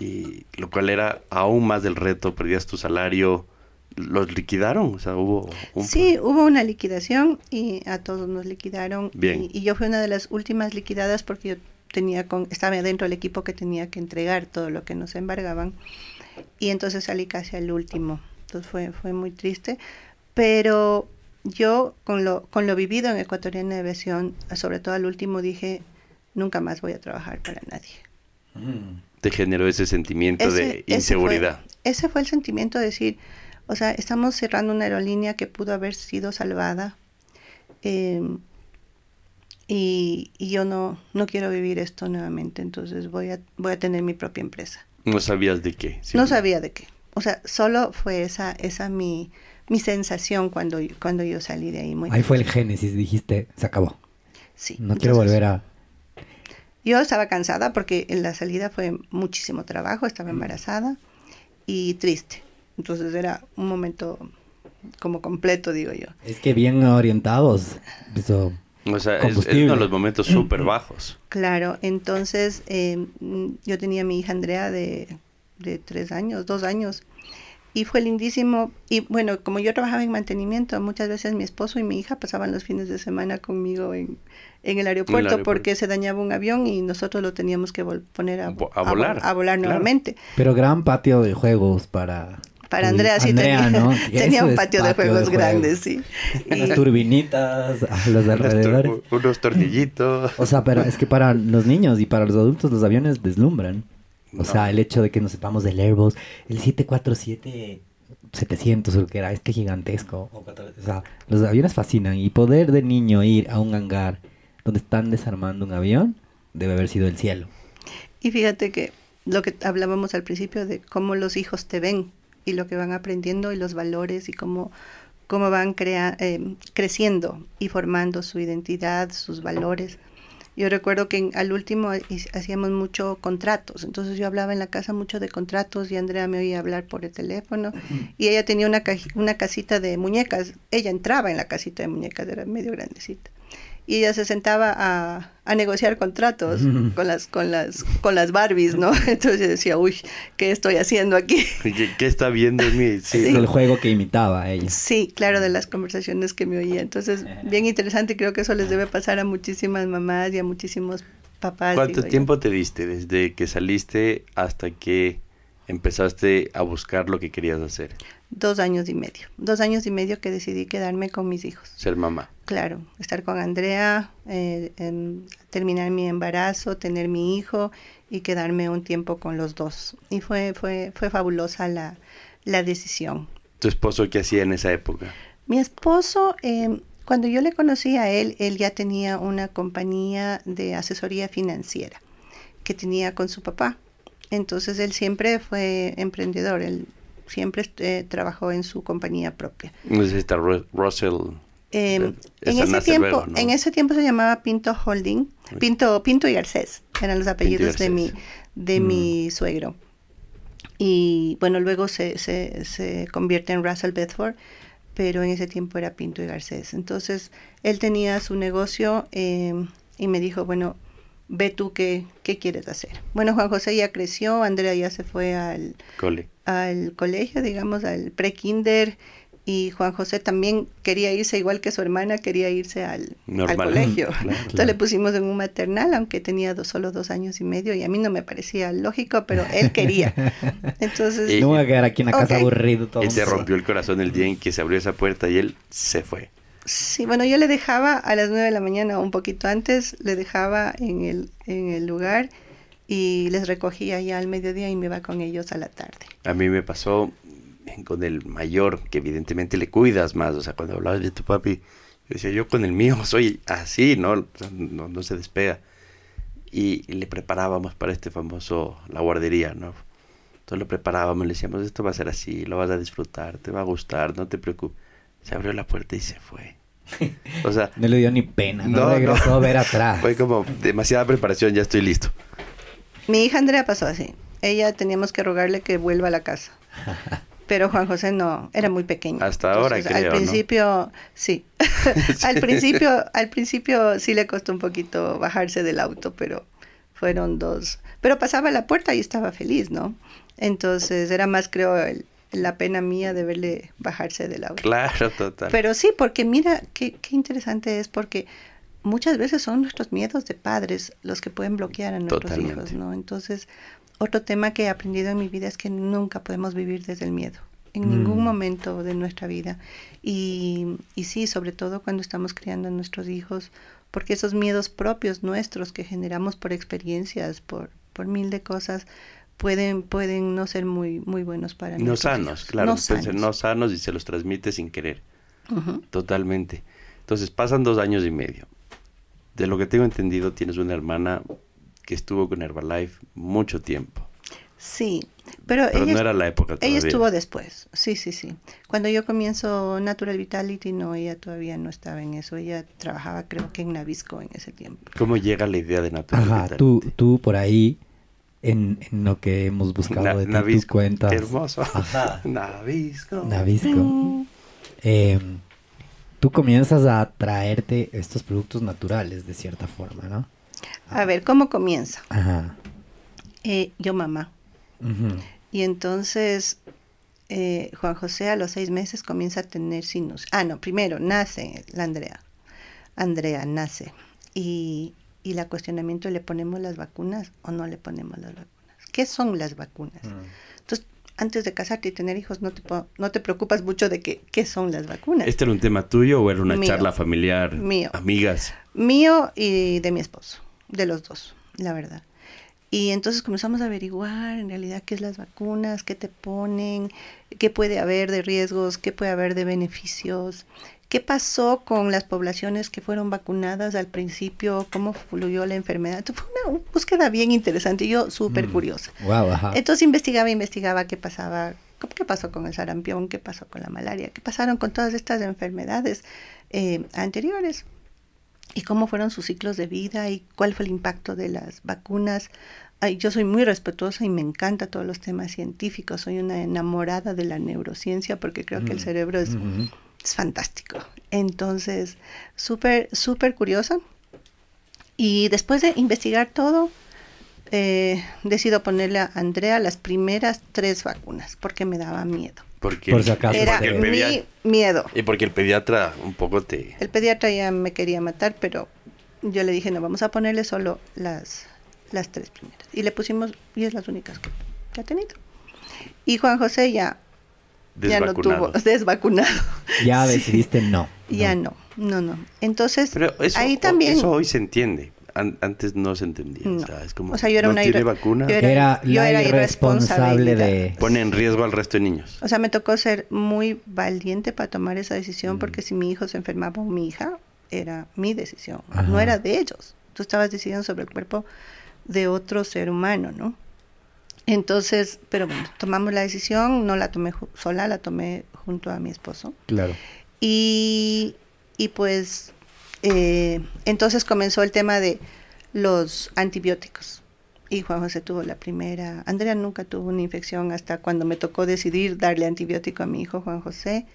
Y lo cual era aún más del reto, perdías tu salario. ¿Los liquidaron? O sea, hubo un... Sí, hubo una liquidación y a todos nos liquidaron. Bien. Y, y yo fui una de las últimas liquidadas porque yo tenía con, estaba dentro del equipo que tenía que entregar todo lo que nos embargaban. Y entonces salí casi al último. Entonces fue, fue muy triste. Pero yo con lo, con lo vivido en Ecuatoriana de Aviación, sobre todo al último, dije, nunca más voy a trabajar para nadie. Mm. Te generó ese sentimiento de ese inseguridad. fue- Ese fue, el sentimiento de decir, o sea, estamos cerrando una aerolínea que pudo haber sido salvada eh, y, y yo no, no quiero vivir esto nuevamente, entonces voy a, voy a tener mi propia empresa. No sabías de qué. No sabía de qué. O sea, solo fue esa, esa mi, mi sensación cuando, cuando yo salí de ahí. Muy Ahí fue el génesis, dijiste, se acabó. Sí. No quiero volver a... Yo estaba cansada porque en la salida fue muchísimo trabajo, estaba Mm. embarazada y triste. Entonces era un momento como completo, digo yo. Es que bien orientados. Eso, O sea, es, es uno de los momentos súper bajos. Claro, entonces eh, yo tenía a mi hija Andrea de, de tres años, dos años, y fue lindísimo. Y bueno, como yo trabajaba en mantenimiento, muchas veces mi esposo y mi hija pasaban los fines de semana conmigo en, en el aeropuerto, aeropuerto. porque se dañaba un avión y nosotros lo teníamos que poner a, a vo- volar, a volar claro. nuevamente. Pero gran patio de juegos para... Para Andrea sí Andrea, tenía, ¿no? *laughs* tenía Eso un patio de juegos grandes, sí. *laughs* Las turbinitas a los Unos tor- alrededores. Unos tornillitos. O sea, pero es que para los niños y para los adultos los aviones deslumbran. O No. sea, el hecho de que no sepamos del Airbus, el 747 700 o que era este gigantesco. O, cuatro- o sea, los aviones fascinan y poder de niño ir a un hangar donde están desarmando un avión debe haber sido el cielo. Y fíjate que lo que hablábamos al principio de cómo los hijos te ven y lo que van aprendiendo y los valores y cómo, cómo van crea- eh, creciendo y formando su identidad, sus valores. Yo recuerdo que en- al último hacíamos mucho contratos, entonces yo hablaba en la casa mucho de contratos y Andrea me oía hablar por el teléfono y ella tenía una, una casita de muñecas, ella entraba en la casita de muñecas, era medio grandecita y ella se sentaba a, a negociar contratos con las con las con las Barbies, ¿no? *laughs* Entonces yo decía, uy, ¿qué estoy haciendo aquí? ¿Qué, qué está viendo en mí? Sí, el juego que imitaba a ella. Sí, claro, de las conversaciones que me oía. Entonces, bien interesante, creo que eso les debe pasar a muchísimas mamás y a muchísimos papás. ¿Cuánto yo. tiempo te diste desde que saliste hasta que empezaste a buscar lo que querías hacer? Dos años y medio. Dos años y medio que decidí quedarme con mis hijos. Ser mamá. Claro, estar con Andrea, eh, terminar mi embarazo, tener mi hijo y quedarme un tiempo con los dos. Y fue, fue, fue fabulosa la, la decisión. ¿Tu esposo qué hacía en esa época? Mi esposo, em, cuando yo le conocí a él, él ya tenía una compañía de asesoría financiera que tenía con su papá. Entonces él siempre fue emprendedor, él siempre eh, trabajó en su compañía propia. Si está Ru- Russell. Eh, Eh, en, ese tiempo, en ese tiempo se llamaba Pinto Holding, Pinto, Pinto y Garcés, eran los apellidos de mi, de Mm. mi suegro. Y bueno, luego se, se, se convierte en Russell Bedford, pero en ese tiempo era Pinto y Garcés. Entonces, él tenía su negocio eh, y me dijo, bueno, ve tú qué, qué quieres hacer. Bueno, Juan José ya creció, Andrea ya se fue al, Cole. al colegio, digamos, al pre-kinder, y Juan José también quería irse, igual que su hermana, quería irse al, al colegio. *laughs* Claro, Entonces claro. le pusimos en un maternal, aunque tenía dos- solo dos años y medio, y a mí no me parecía lógico, pero él quería. *laughs* Entonces, Y- No voy a quedar aquí en la casa aburrido todo. Y te rompió el corazón el día en que se abrió esa puerta y él se fue. Sí, bueno, yo le dejaba a las nueve de la mañana, un poquito antes, le dejaba en el, en el lugar y les recogía ya al mediodía y me iba con ellos a la tarde. A mí me pasó con el mayor, que evidentemente le cuidas más. O sea, cuando hablabas de tu papi, yo decía, yo con el mío soy así, ¿no? No, no se despega. Y, y le preparábamos para este famoso, la guardería, ¿no? Entonces lo preparábamos, le decíamos, esto va a ser así, lo vas a disfrutar, te va a gustar, no te preocupes. Se abrió la puerta y se fue. *laughs* O sea, No le dio ni pena, no, No, no. regresó a ver atrás. fue como demasiada preparación, ya estoy listo. Mi hija Andrea pasó así. Ella teníamos que rogarle que vuelva a la casa. *laughs* Pero Juan José no, era muy pequeño. Hasta ahora, creo, Al ¿no? principio, sí. *laughs* al principio, al principio sí le costó un poquito bajarse del auto, pero fueron dos. Pero pasaba la puerta y estaba feliz, ¿no? Entonces era más, creo, el- la pena mía de verle bajarse del auto. Claro, total. Pero sí, porque mira, qué, qué interesante es, porque muchas veces son nuestros miedos de padres los que pueden bloquear a nuestros Totalmente. hijos, ¿no? Entonces, otro tema que he aprendido en mi vida es que nunca podemos vivir desde el miedo, en ningún Mm. momento de nuestra vida. Y, y sí, sobre todo cuando estamos criando a nuestros hijos, porque esos miedos propios nuestros que generamos por experiencias, por, por mil de cosas, pueden, pueden no ser muy, muy buenos para no nuestros sanos, hijos. claro. No pueden ser sanos. no sanos y se los transmite sin querer. Totalmente. Entonces pasan dos años y medio. De lo que tengo entendido, tienes una hermana que estuvo con Herbalife mucho tiempo. Sí, pero, Pero ella, no era la época todavía. ella estuvo después, sí, sí, sí. Cuando yo comienzo Natural Vitality, no, ella todavía no estaba en eso. Ella trabajaba creo que en Navisco en ese tiempo. ¿Cómo llega la idea de Natural Ajá, Vitality? tú, tú por ahí, en, en lo que hemos buscado Na- de ti, Navisco, cuentas. Qué hermoso. Ajá. *laughs* Navisco. Navisco. Eh, tú comienzas a traerte estos productos naturales de cierta forma, ¿no? A ver, ¿cómo comienza? Ajá. Eh, yo mamá. Ujú. Y entonces eh, Juan José a los seis meses comienza a tener sinus. Ah, no, primero nace la Andrea. Andrea nace. Y, y la cuestionamiento, ¿le ponemos las vacunas o no le ponemos las vacunas? ¿Qué son las vacunas? Entonces, antes de casarte y tener hijos, no te, no te preocupas mucho de que, qué son las vacunas. ¿Este era un tema tuyo o era una Mío. charla familiar? Mío. Amigas. Mío y de mi esposo, de los dos, la verdad. Y entonces comenzamos a averiguar en realidad qué es las vacunas, qué te ponen, qué puede haber de riesgos, qué puede haber de beneficios, qué pasó con las poblaciones que fueron vacunadas al principio, cómo fluyó la enfermedad. Fue una búsqueda bien interesante y yo súper Mm. curiosa. Wow, ajá. Entonces investigaba, investigaba qué pasaba, qué pasó con el sarampión, qué pasó con la malaria, qué pasaron con todas estas enfermedades eh, anteriores y cómo fueron sus ciclos de vida y cuál fue el impacto de las vacunas. Ay, yo soy muy respetuosa y me encanta todos los temas científicos. Soy una enamorada de la neurociencia porque creo que el Mm, cerebro es. Es fantástico. Entonces, súper, súper curiosa. Y después de investigar todo, eh, decido ponerle a Andrea las primeras tres vacunas porque me daba miedo. Porque, Por si acaso, Era porque el mi miedo. y porque el pediatra un poco te... El pediatra ya me quería matar, pero yo le dije, no, vamos a ponerle solo las, las tres primeras. Y le pusimos, y es las únicas que, que ha tenido. Y Juan José ya, ya no tuvo, Desvacunado. *laughs* Ya Sí. decidiste no. Ya no, no, no. Entonces, Pero eso, ahí también... eso hoy se entiende. An- antes no se entendía. No. O sea, es como, O sea, yo era no una tiene irre- vacuna, yo Era, yo la era irresponsable de... pone en riesgo al resto de niños. O sea, me tocó ser muy valiente para tomar esa decisión Mm. porque si mi hijo se enfermaba o mi hija, era mi decisión, Ajá. no era de ellos. Tú estabas decidiendo sobre el cuerpo de otro ser humano, ¿no? Entonces, pero bueno, tomamos la decisión, no la tomé sola, la tomé junto a mi esposo. Claro. Y, y pues, eh, entonces comenzó el tema de los antibióticos. Y Juan José tuvo la primera. Andrea nunca tuvo una infección hasta cuando me tocó decidir darle antibiótico a mi hijo Juan José.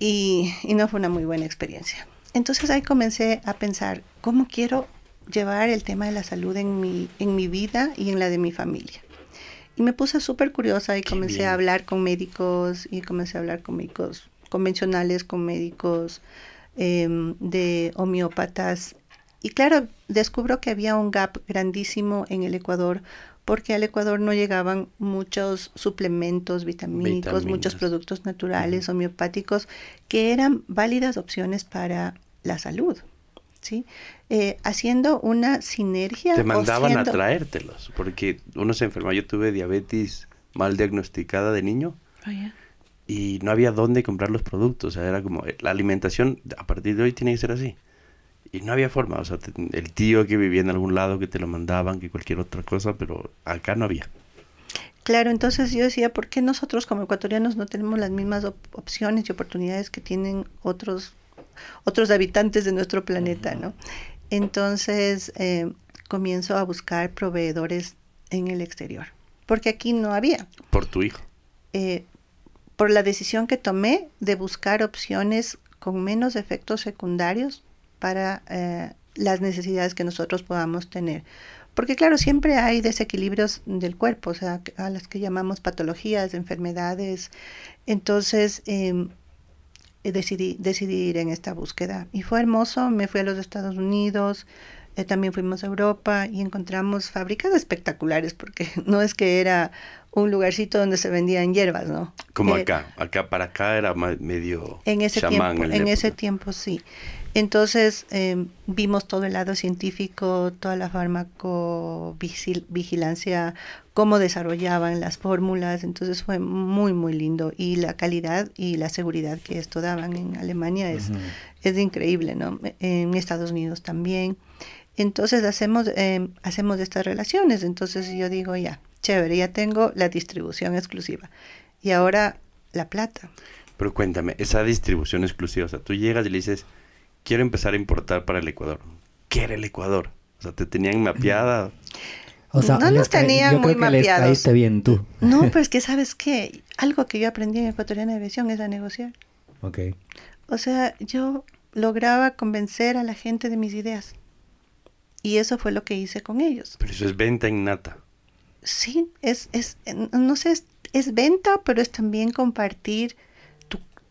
Y, y no fue una muy buena experiencia. Entonces ahí comencé a pensar, ¿cómo quiero llevar el tema de la salud en mi, en mi vida y en la de mi familia? Y me puse súper curiosa y Qué comencé bien. a hablar con médicos y comencé a hablar con médicos convencionales, con médicos em, de homeópatas. Y claro, descubro que había un gap grandísimo en el Ecuador porque al Ecuador no llegaban muchos suplementos vitamínicos, muchos productos naturales, homeopáticos, que eran válidas opciones para la salud. ¿Sí? Eh, haciendo una sinergia. Te mandaban a traértelos, porque uno se enferma. Yo tuve diabetes mal diagnosticada de niño Oh, y no había dónde comprar los productos. O sea, era como, eh, la alimentación a partir de hoy tiene que ser así. Y no había forma. O sea, te- el tío que vivía en algún lado que te lo mandaban, que cualquier otra cosa, pero acá no había. Claro, entonces yo decía, ¿por qué nosotros como ecuatorianos no tenemos las mismas op- opciones y oportunidades que tienen otros, otros habitantes de nuestro planeta, ¿no? Entonces eh, comienzo a buscar proveedores en el exterior, porque aquí no había. Por tu hijo. Eh, por la decisión que tomé de buscar opciones con menos efectos secundarios para eh, las necesidades que nosotros podamos tener. Porque claro, siempre hay desequilibrios del cuerpo, o sea, a las que llamamos patologías, enfermedades. Entonces, eh, decidí, decidí ir en esta búsqueda. Y fue hermoso, me fui a los Estados Unidos, eh, también fuimos a Europa y encontramos fábricas espectaculares, porque *laughs* no es que era un lugarcito donde se vendían hierbas, ¿no? Como Eh, acá. Acá para acá era medio en ese chamán tiempo, en ese tiempo sí. Entonces eh, vimos todo el lado científico, toda la farmacovigilancia, cómo desarrollaban las fórmulas, entonces fue muy muy lindo y la calidad y la seguridad que esto daban en Alemania es, increíble, ¿no? En Estados Unidos también. Entonces hacemos eh, hacemos estas relaciones, entonces yo digo ya, chévere, ya tengo la distribución exclusiva y ahora la plata. Pero cuéntame, esa distribución exclusiva, o sea, tú llegas y le dices, quiero empezar a importar para el Ecuador. ¿Qué era el Ecuador? O sea, te tenían mapeada. O sea, No nos tenían yo creo muy que les mapeados. caíste bien tú. No, *laughs* pero es que sabes qué, algo que yo aprendí en Ecuatoriana de Visión es a negociar. Ok. O sea, yo lograba convencer a la gente de mis ideas. Y eso fue lo que hice con ellos. Pero eso es venta innata. Sí, es, es no sé, es, es venta, pero es también compartir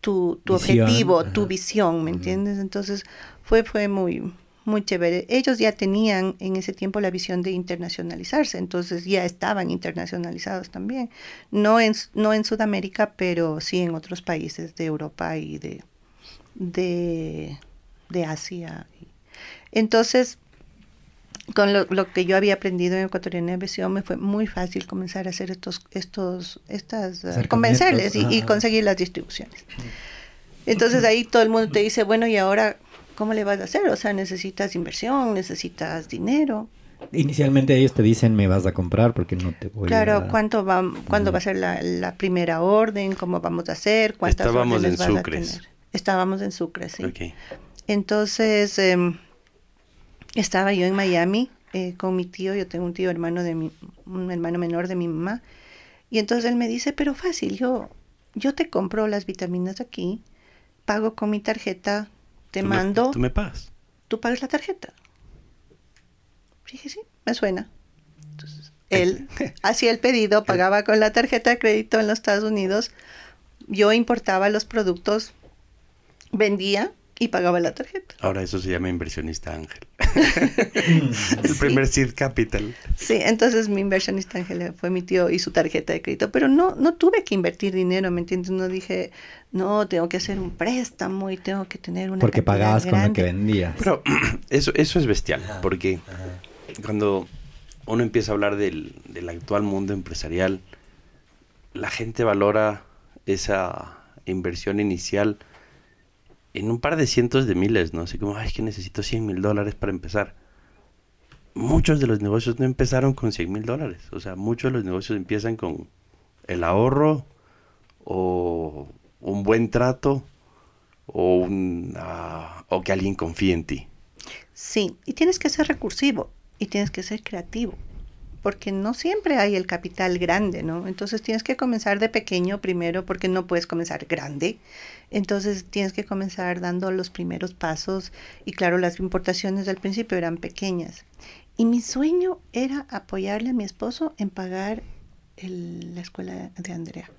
tu, objetivo, tu visión, ¿me entiendes? Entonces fue, fue muy, muy chévere. Ellos ya tenían en ese tiempo la visión de internacionalizarse, entonces ya estaban internacionalizados también. No en, no en Sudamérica, pero sí en otros países de Europa y de, de, de Asia. Entonces, con lo, lo que yo había aprendido en Ecuatoriana de me fue muy fácil comenzar a hacer estos, estos, estas, eh, convencerles y, y conseguir las distribuciones. Entonces ahí todo el mundo te dice, bueno, ¿y ahora cómo le vas a hacer? O sea, necesitas inversión, necesitas dinero. Inicialmente ellos te dicen me vas a comprar porque no te voy claro, a... ¿cuánto va, ¿cuándo va a ser la, la primera orden? ¿Cómo vamos a hacer? ¿Cuántas Estábamos órdenes en vas a Sucres. tener? Estábamos en Sucre, sí. Entonces, em, estaba yo en Miami eh, con mi tío, yo tengo un tío hermano de mi, un hermano menor de mi mamá, y entonces él me dice, pero fácil, yo, yo te compro las vitaminas aquí, pago con mi tarjeta, te Tú me- mando, Tú me pagas. tú pagas la tarjeta. Dije, sí, me suena. Entonces, *laughs* él hacía el pedido, pagaba con la tarjeta de crédito en los Estados Unidos, yo importaba los productos, vendía y pagaba la tarjeta. Ahora eso se llama inversionista ángel. *laughs* el Sí. primer seed capital. Sí, entonces mi inversionista Ángel fue mi tío y su tarjeta de crédito, pero no, no tuve que invertir dinero, ¿me entiendes? No dije, no, tengo que hacer un préstamo y tengo que tener una Porque pagabas con lo que vendías. Pero *clears throat* eso, eso es bestial, Ajá, porque ajá. cuando uno empieza a hablar del, del actual mundo empresarial, la gente valora esa inversión inicial en un par de cientos de miles, ¿no? Así como, ay, es que necesito 100 mil dólares para empezar. Muchos de los negocios no empezaron con 100 mil dólares. O sea, muchos de los negocios empiezan con el ahorro o un buen trato o, un, ah, o que alguien confíe en ti. Sí, y tienes que ser recursivo y tienes que ser creativo, porque no siempre hay el capital grande, ¿no? Entonces tienes que comenzar de pequeño primero, porque no puedes comenzar grande. Entonces tienes que comenzar dando los primeros pasos y claro, las importaciones al principio eran pequeñas. Y mi sueño era apoyarle a mi esposo en pagar la escuela de Andrea,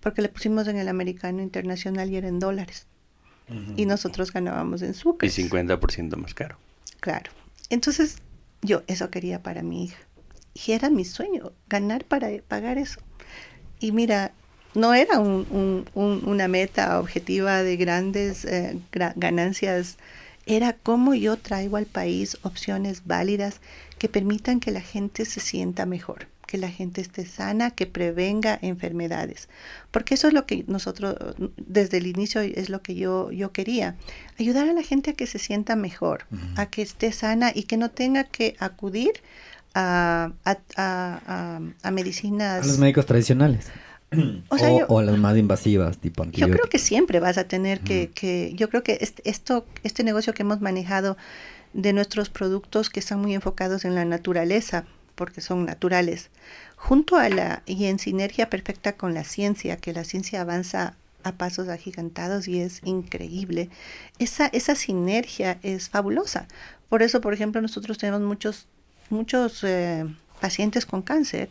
porque le pusimos en el americano internacional y era en dólares. Y nosotros ganábamos en sucre. Y 50% más caro. Claro. Entonces, yo eso quería para mi hija. Y era mi sueño, ganar para pagar eso. Y mira, no era una meta objetiva de grandes eh, ganancias, era cómo yo traigo al país opciones válidas que permitan que la gente se sienta mejor, que la gente esté sana, que prevenga enfermedades. Porque eso es lo que nosotros, desde el inicio, es lo que yo, yo quería. Ayudar a la gente a que se sienta mejor, a que esté sana y que no tenga que acudir a, a, medicinas. A los médicos tradicionales. *clears throat* O, las más invasivas, tipo Yo creo que siempre vas a tener que, que yo creo que este, esto, este negocio que hemos manejado de nuestros productos que están muy enfocados en la naturaleza, porque son naturales, junto a la y en sinergia perfecta con la ciencia, que la ciencia avanza a pasos agigantados y es increíble. Esa, esa sinergia es fabulosa. Por eso, por ejemplo, nosotros tenemos muchos, muchos eh, pacientes con cáncer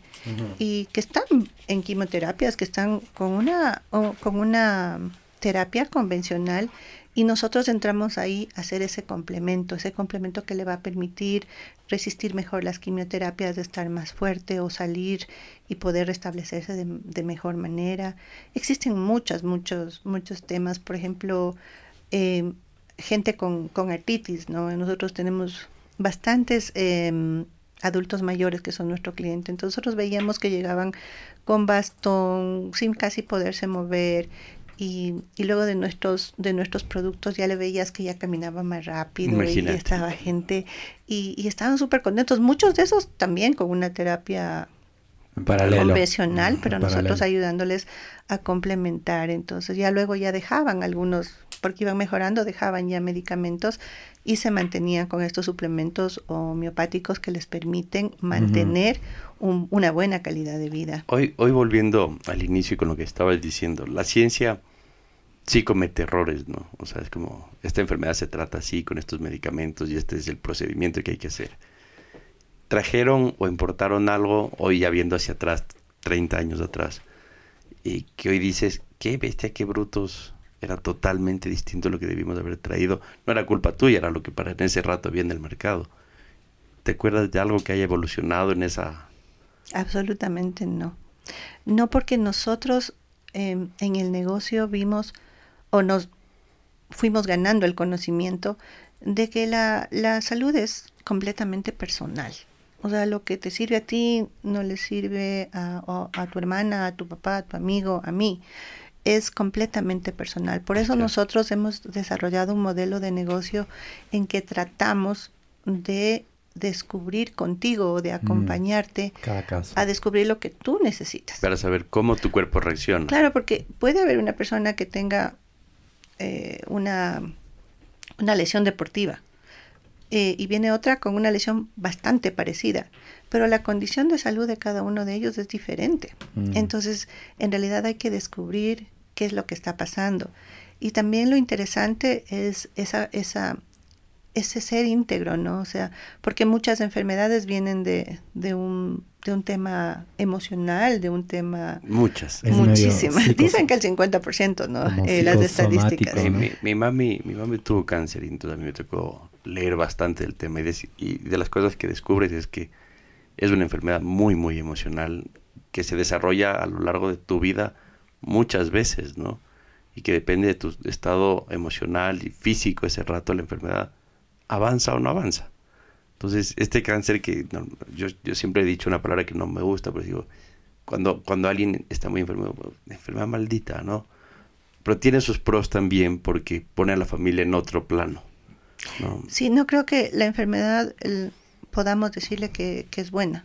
y que están en quimioterapias, que están con una, con una terapia convencional y nosotros entramos ahí a hacer ese complemento, ese complemento que le va a permitir resistir mejor las quimioterapias, de estar más fuerte o salir y poder restablecerse de, mejor manera. Existen muchos, muchos, muchos temas, por ejemplo, eh, gente con, con, artritis, ¿no? Nosotros tenemos bastantes em, adultos mayores que son nuestro cliente, entonces nosotros veíamos que llegaban con bastón, sin casi poderse mover, y, y, luego de nuestros de nuestros productos ya le veías que ya caminaba más rápido y estaba gente y, y estaban súper contentos muchos de esos también con una terapia convencional pero nosotros ayudándoles a complementar. Entonces ya luego ya dejaban algunos porque iban mejorando dejaban ya medicamentos y se mantenían con estos suplementos homeopáticos que les permiten mantener una buena calidad de vida. Hoy, hoy volviendo al inicio y con lo que estabas diciendo, la ciencia sí comete errores, ¿no? O sea, es como, esta enfermedad se trata así, con estos medicamentos, y este es el procedimiento que hay que hacer. Trajeron o importaron algo, hoy ya viendo hacia atrás, 30 años atrás, y que hoy dices, qué bestia, qué brutos, era totalmente distinto a lo que debimos haber traído. No era culpa tuya, era lo que para en ese rato había en el mercado. ¿Te acuerdas de algo que haya evolucionado en esa Absolutamente no. No porque nosotros em, en el negocio vimos o nos fuimos ganando el conocimiento de que la, la salud es completamente personal. O sea, lo que te sirve a ti no le sirve a, a, tu hermana, a tu papá, a tu amigo, a mí. Es completamente personal. Por eso nosotros hemos desarrollado un modelo de negocio en que tratamos de descubrir contigo o de mm, acompañarte a descubrir lo que tú necesitas. Para saber cómo tu cuerpo reacciona. Claro, porque puede haber una persona que tenga eh, una, una lesión deportiva eh, y viene otra con una lesión bastante parecida, pero la condición de salud de cada uno de ellos es diferente. Mm. Entonces, en realidad hay que descubrir qué es lo que está pasando. Y también lo interesante es esa, esa ese ser íntegro, ¿no? O sea, porque muchas enfermedades vienen de, de, un, de un tema emocional, de un tema... Muchas. Muchísimas. Dicen que el 50%, ¿no? Eh, las estadísticas. Mi, mi, mami, mi mami tuvo cáncer y entonces a mí me tocó leer bastante el tema y de, y de las cosas que descubres es que es una enfermedad muy, muy emocional que se desarrolla a lo largo de tu vida muchas veces, ¿no? Y que depende de tu estado emocional y físico ese rato la enfermedad avanza o no avanza. Entonces, este cáncer que yo, yo siempre he dicho una palabra que no me gusta, pero digo, cuando, cuando alguien está muy enfermo, enfermedad maldita, ¿no? Pero tiene sus pros también porque pone a la familia en otro plano. ¿no? Sí, no creo que la enfermedad podamos decirle que, que, es buena,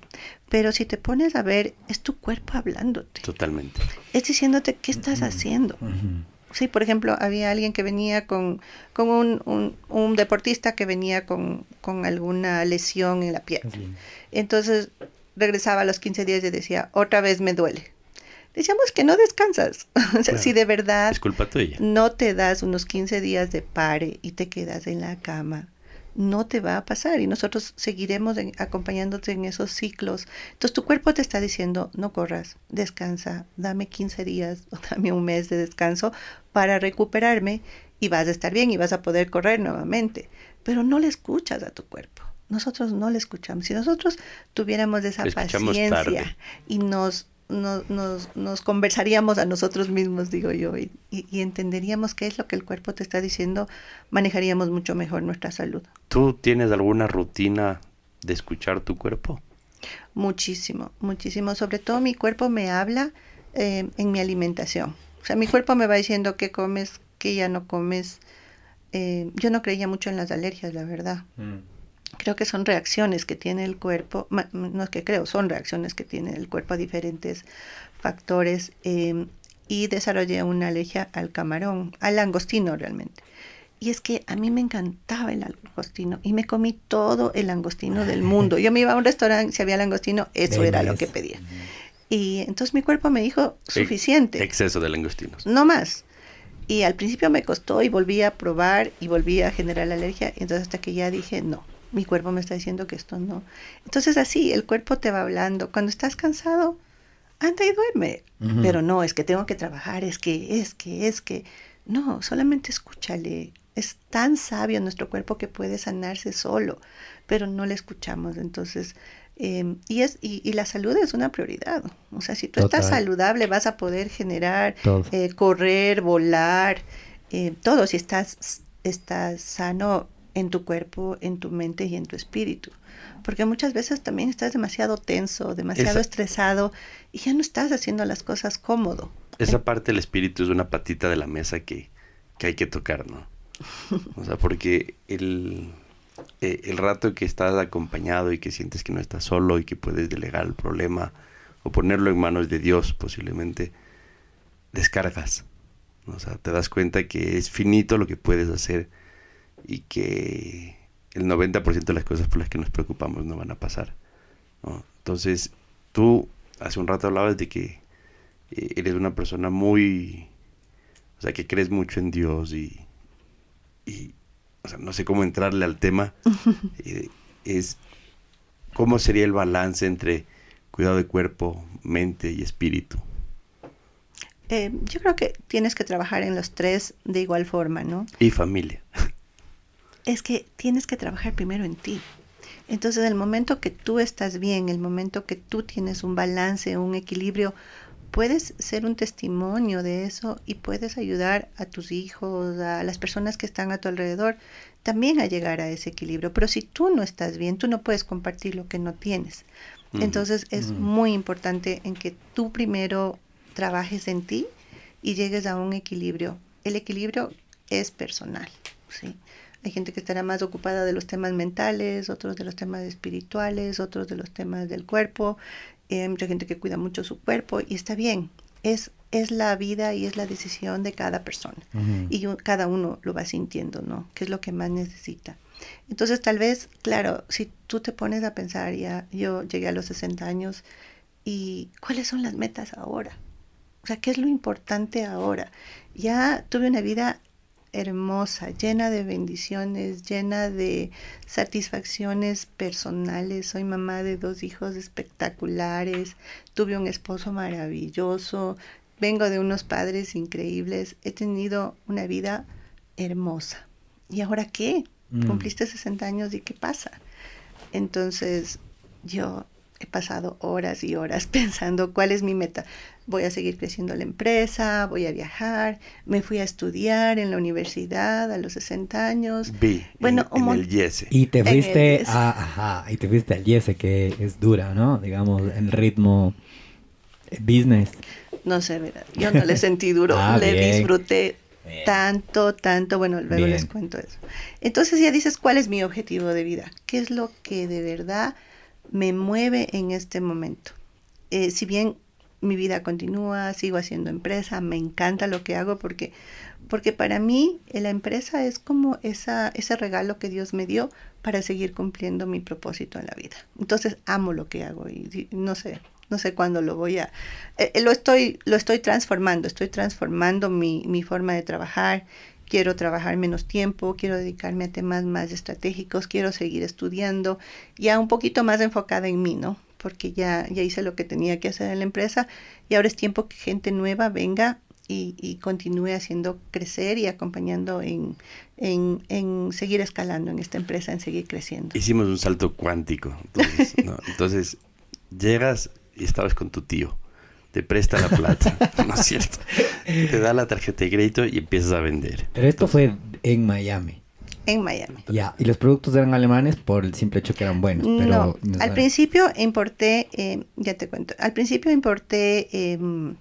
pero si te pones a ver, es tu cuerpo hablándote. Totalmente. Es diciéndote qué estás haciendo. Sí, por ejemplo, había alguien que venía con, con un, un, deportista que venía con, con, alguna lesión en la pierna. Entonces regresaba a los 15 días y decía, otra vez me duele. Decíamos que no descansas. *laughs* o sea, si de verdad es culpa tuya. no te das unos 15 días de pare y te quedas en la cama, no te va a pasar y nosotros seguiremos acompañándote en esos ciclos. Entonces tu cuerpo te está diciendo, no corras, descansa, dame 15 días *laughs* o dame un mes de descanso para recuperarme y vas a estar bien y vas a poder correr nuevamente. Pero no le escuchas a tu cuerpo. Nosotros no le escuchamos. Si nosotros tuviéramos esa paciencia y nos nos, nos, conversaríamos a nosotros mismos, digo yo, y, entenderíamos qué es lo que el cuerpo te está diciendo, manejaríamos mucho mejor nuestra salud. ¿Tú tienes alguna rutina de escuchar tu cuerpo? Muchísimo, muchísimo. Sobre todo mi cuerpo me habla eh, en mi alimentación. O sea, mi cuerpo me va diciendo qué comes, qué ya no comes. Eh, yo no creía mucho en las alergias, la verdad. Mm creo que son reacciones que tiene el cuerpo, no es que creo, son reacciones que tiene el cuerpo a diferentes factores em, y desarrollé una alergia al camarón, al langostino realmente. Y es que a mí me encantaba el langostino y me comí todo el langostino del *laughs* mundo. Yo me iba a un restaurante, si había langostino, eso era lo que pedía. Y entonces mi cuerpo me dijo, suficiente. Exceso de langostinos. No más. Y al principio me costó y volví a probar y volví a generar la alergia. Entonces hasta que ya dije, no, mi cuerpo me está diciendo que esto no. Entonces así, el cuerpo te va hablando. Cuando estás cansado, anda y duerme. Pero no, es que tengo que trabajar, es que, es que, es que. No, solamente escúchale. Es tan sabio nuestro cuerpo que puede sanarse solo, pero no le escuchamos. Entonces, em, y, es, y, la salud es una prioridad. O sea, si tú estás saludable, vas a poder generar, eh, correr, volar, eh, todo. Si estás, estás sano, en tu cuerpo, en tu mente y en tu espíritu. Porque muchas veces también estás demasiado tenso, demasiado estresado y ya no estás haciendo las cosas cómodo. Esa parte del espíritu es una patita de la mesa que, hay que tocar, ¿no? O sea, porque el, eh, el rato que estás acompañado y que sientes que no estás solo y que puedes delegar el problema o ponerlo en manos de Dios posiblemente, descargas. O sea, te das cuenta que es finito lo que puedes hacer y que el 90% de las cosas por las que nos preocupamos no van a pasar. Entonces, tú hace un rato hablabas de que eh, eres una persona muy, o sea, que crees mucho en Dios y, y o sea, no sé cómo entrarle al tema, *laughs* eh, es cómo sería el balance entre cuidado de cuerpo, mente y espíritu. Eh, yo creo que tienes que trabajar en los tres de igual forma, ¿no? Y familia. *laughs* es que tienes que trabajar primero en ti. Entonces, el momento que tú estás bien, el momento que tú tienes un balance, un equilibrio, puedes ser un testimonio de eso y puedes ayudar a tus hijos, a las personas que están a tu alrededor, también a llegar a ese equilibrio. Pero si tú no estás bien, tú no puedes compartir lo que no tienes. Entonces, es muy importante en que tú primero trabajes en ti y llegues a un equilibrio. El equilibrio es personal, ¿sí? Hay gente que estará más ocupada de los temas mentales, otros de los temas espirituales, otros de los temas del cuerpo. hay mucha gente que cuida mucho su cuerpo y está bien. Es, es la vida y es la decisión de cada persona. Y cada uno lo va sintiendo, ¿no? ¿Qué es lo que más necesita? Entonces, tal vez, claro, si tú te pones a pensar, ya yo llegué a los 60 años y ¿cuáles son las metas ahora? O sea, ¿qué es lo importante ahora? Ya tuve una vida hermosa, llena de bendiciones, llena de satisfacciones personales. Soy mamá de dos hijos espectaculares, tuve un esposo maravilloso, vengo de unos padres increíbles, he tenido una vida hermosa. ¿Y ahora qué? Mm. Cumpliste 60 años y qué pasa? Entonces yo he pasado horas y horas *laughs* pensando cuál es mi meta. Voy a seguir creciendo la empresa, voy a viajar, me fui a estudiar en la universidad a los 60 años. Vi, bueno, en, el YESE. Y te fuiste a, ajá, y te fuiste al YESE, que es dura, ¿no? Digamos, en ritmo business. No sé, yo no le sentí duro, *laughs* ah, le disfruté tanto, tanto, bueno, luego les cuento eso. Entonces ya dices, ¿cuál es mi objetivo de vida? ¿Qué es lo que de verdad me mueve en este momento. Eh, si bien mi vida continúa, sigo haciendo empresa, me encanta lo que hago porque, porque para mí eh, la empresa es como esa, ese regalo que Dios me dio para seguir cumpliendo mi propósito en la vida. Entonces amo lo que hago y, no sé, no sé cuándo lo voy a... Eh, lo, estoy, lo estoy transformando, estoy transformando mi, mi forma de trabajar quiero trabajar menos tiempo, quiero dedicarme a temas más estratégicos, quiero seguir estudiando, ya un poquito más enfocada en mí, ¿no? Porque ya, ya hice lo que tenía que hacer en la empresa y ahora es tiempo que gente nueva venga y, continúe haciendo crecer y acompañando en, en, seguir escalando en esta empresa, en seguir creciendo. Hicimos un salto cuántico. Entonces, *laughs* entonces llegas y estabas con tu tío te presta la plata, *laughs* ¿no es cierto? Te da la tarjeta de crédito y empiezas a vender. Pero esto fue en Miami. En Miami. Ya, y los productos eran alemanes por el simple hecho que eran buenos. Pero no, al principio importé, eh, ya te cuento, al principio importé em,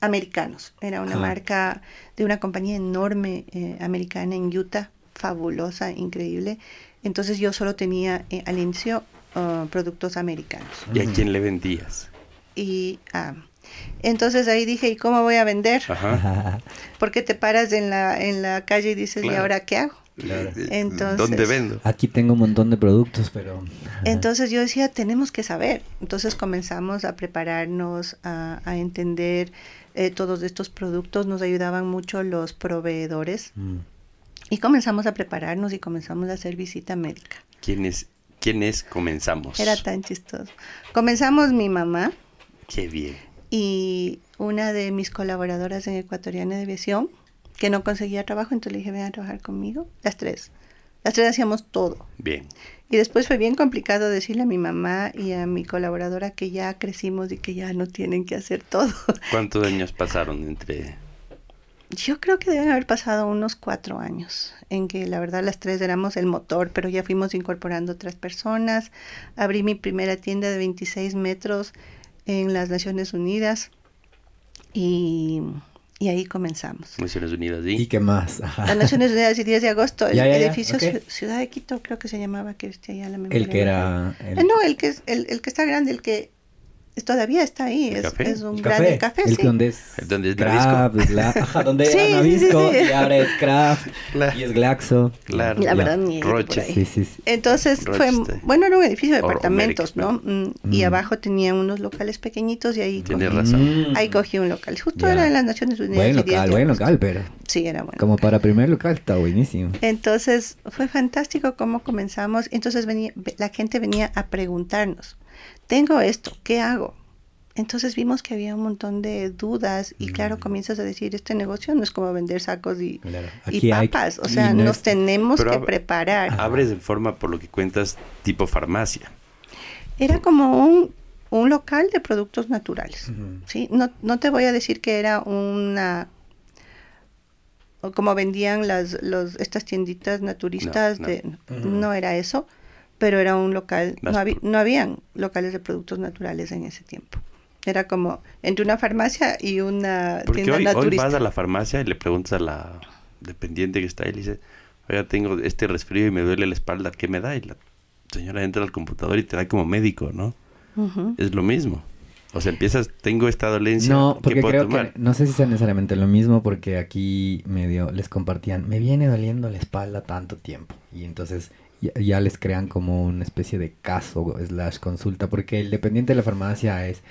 americanos. Era una marca de una compañía enorme eh, americana en Utah, fabulosa, increíble. Entonces yo solo tenía eh, al inicio uh, productos americanos. ¿Y a quién le vendías? Y ah, entonces ahí dije, ¿y cómo voy a vender? *laughs* Porque te paras en la, en la calle y dices, ¿y ahora qué hago? Entonces, ¿Dónde vendo? Aquí tengo un montón de productos, pero... Entonces yo decía, tenemos que saber. Entonces comenzamos a prepararnos, a, entender eh, todos estos productos. Nos ayudaban mucho los proveedores. Mm. Y comenzamos a prepararnos y comenzamos a hacer visita médica. ¿Quiénes, ¿Quiénes comenzamos? Era tan chistoso. Comenzamos mi mamá. Qué bien y una de mis colaboradoras en Ecuatoriana de Visión, que no conseguía trabajo, entonces le dije, ven a trabajar conmigo, las tres. Las tres hacíamos todo. Bien. Y después fue bien complicado decirle a mi mamá y a mi colaboradora que ya crecimos y que ya no tienen que hacer todo. *laughs* ¿Cuántos años pasaron entre...? Yo creo que deben haber pasado unos cuatro años, en que la verdad las tres éramos el motor, pero ya fuimos incorporando otras personas. Abrí mi primera tienda de 26 metros en las Naciones Unidas y, ahí comenzamos. Naciones Unidas, ¿y? ¿Y qué más? *laughs* Las Naciones Unidas y 10 de agosto, el edificio Ciudad de Quito creo que se llamaba, que está allá la memoria. El que era... El... Eh, no, el que, es, el, el que está grande, el que todavía está ahí. Es, es, un gran café. El sí. donde es, donde es Craft, ajá, donde sí, era Nabisco sí, sí, y ahora es Craft y es Glaxo. Claro. La verdad, ni Roche. Sí, sí, Entonces fue, bueno, era un edificio de departamentos, ¿no? Mm, y mm. abajo tenía unos locales pequeñitos y ahí Tienes razón. Mm. Ahí cogí un local. Justo era en las Naciones Unidas. Buen local, buen local, pero. Sí, era bueno. Como para primer local está buenísimo. Entonces fue fantástico cómo comenzamos. Entonces venía, la gente venía a preguntarnos, tengo esto, ¿qué hago? Entonces vimos que había un montón de dudas y claro, mm. comienzas a decir, este negocio no es como vender sacos y, papas, o sea, nos tenemos que preparar. Abres de forma, por lo que cuentas, tipo farmacia. Era como un, un local de productos naturales, ¿sí? No, no te voy a decir que era una como vendían las los, estas tienditas naturistas no, de no era eso pero era un local no, había, no habían locales de productos naturales en ese tiempo era como entre una farmacia y una Porque tienda hoy, naturista. Hoy vas a la farmacia y le preguntas a la dependiente que está ahí y le dice, oiga, tengo este resfrío y me duele la espalda, ¿qué me da? Y la señora entra al computador y te da como médico, ¿no? Es lo mismo. O sea, empiezas, tengo esta dolencia. No, porque creo que no sé si sea necesariamente lo mismo, porque aquí medio les compartían, me viene doliendo la espalda tanto tiempo. Y entonces ya, ya les crean como una especie de caso slash consulta, porque el dependiente de la farmacia es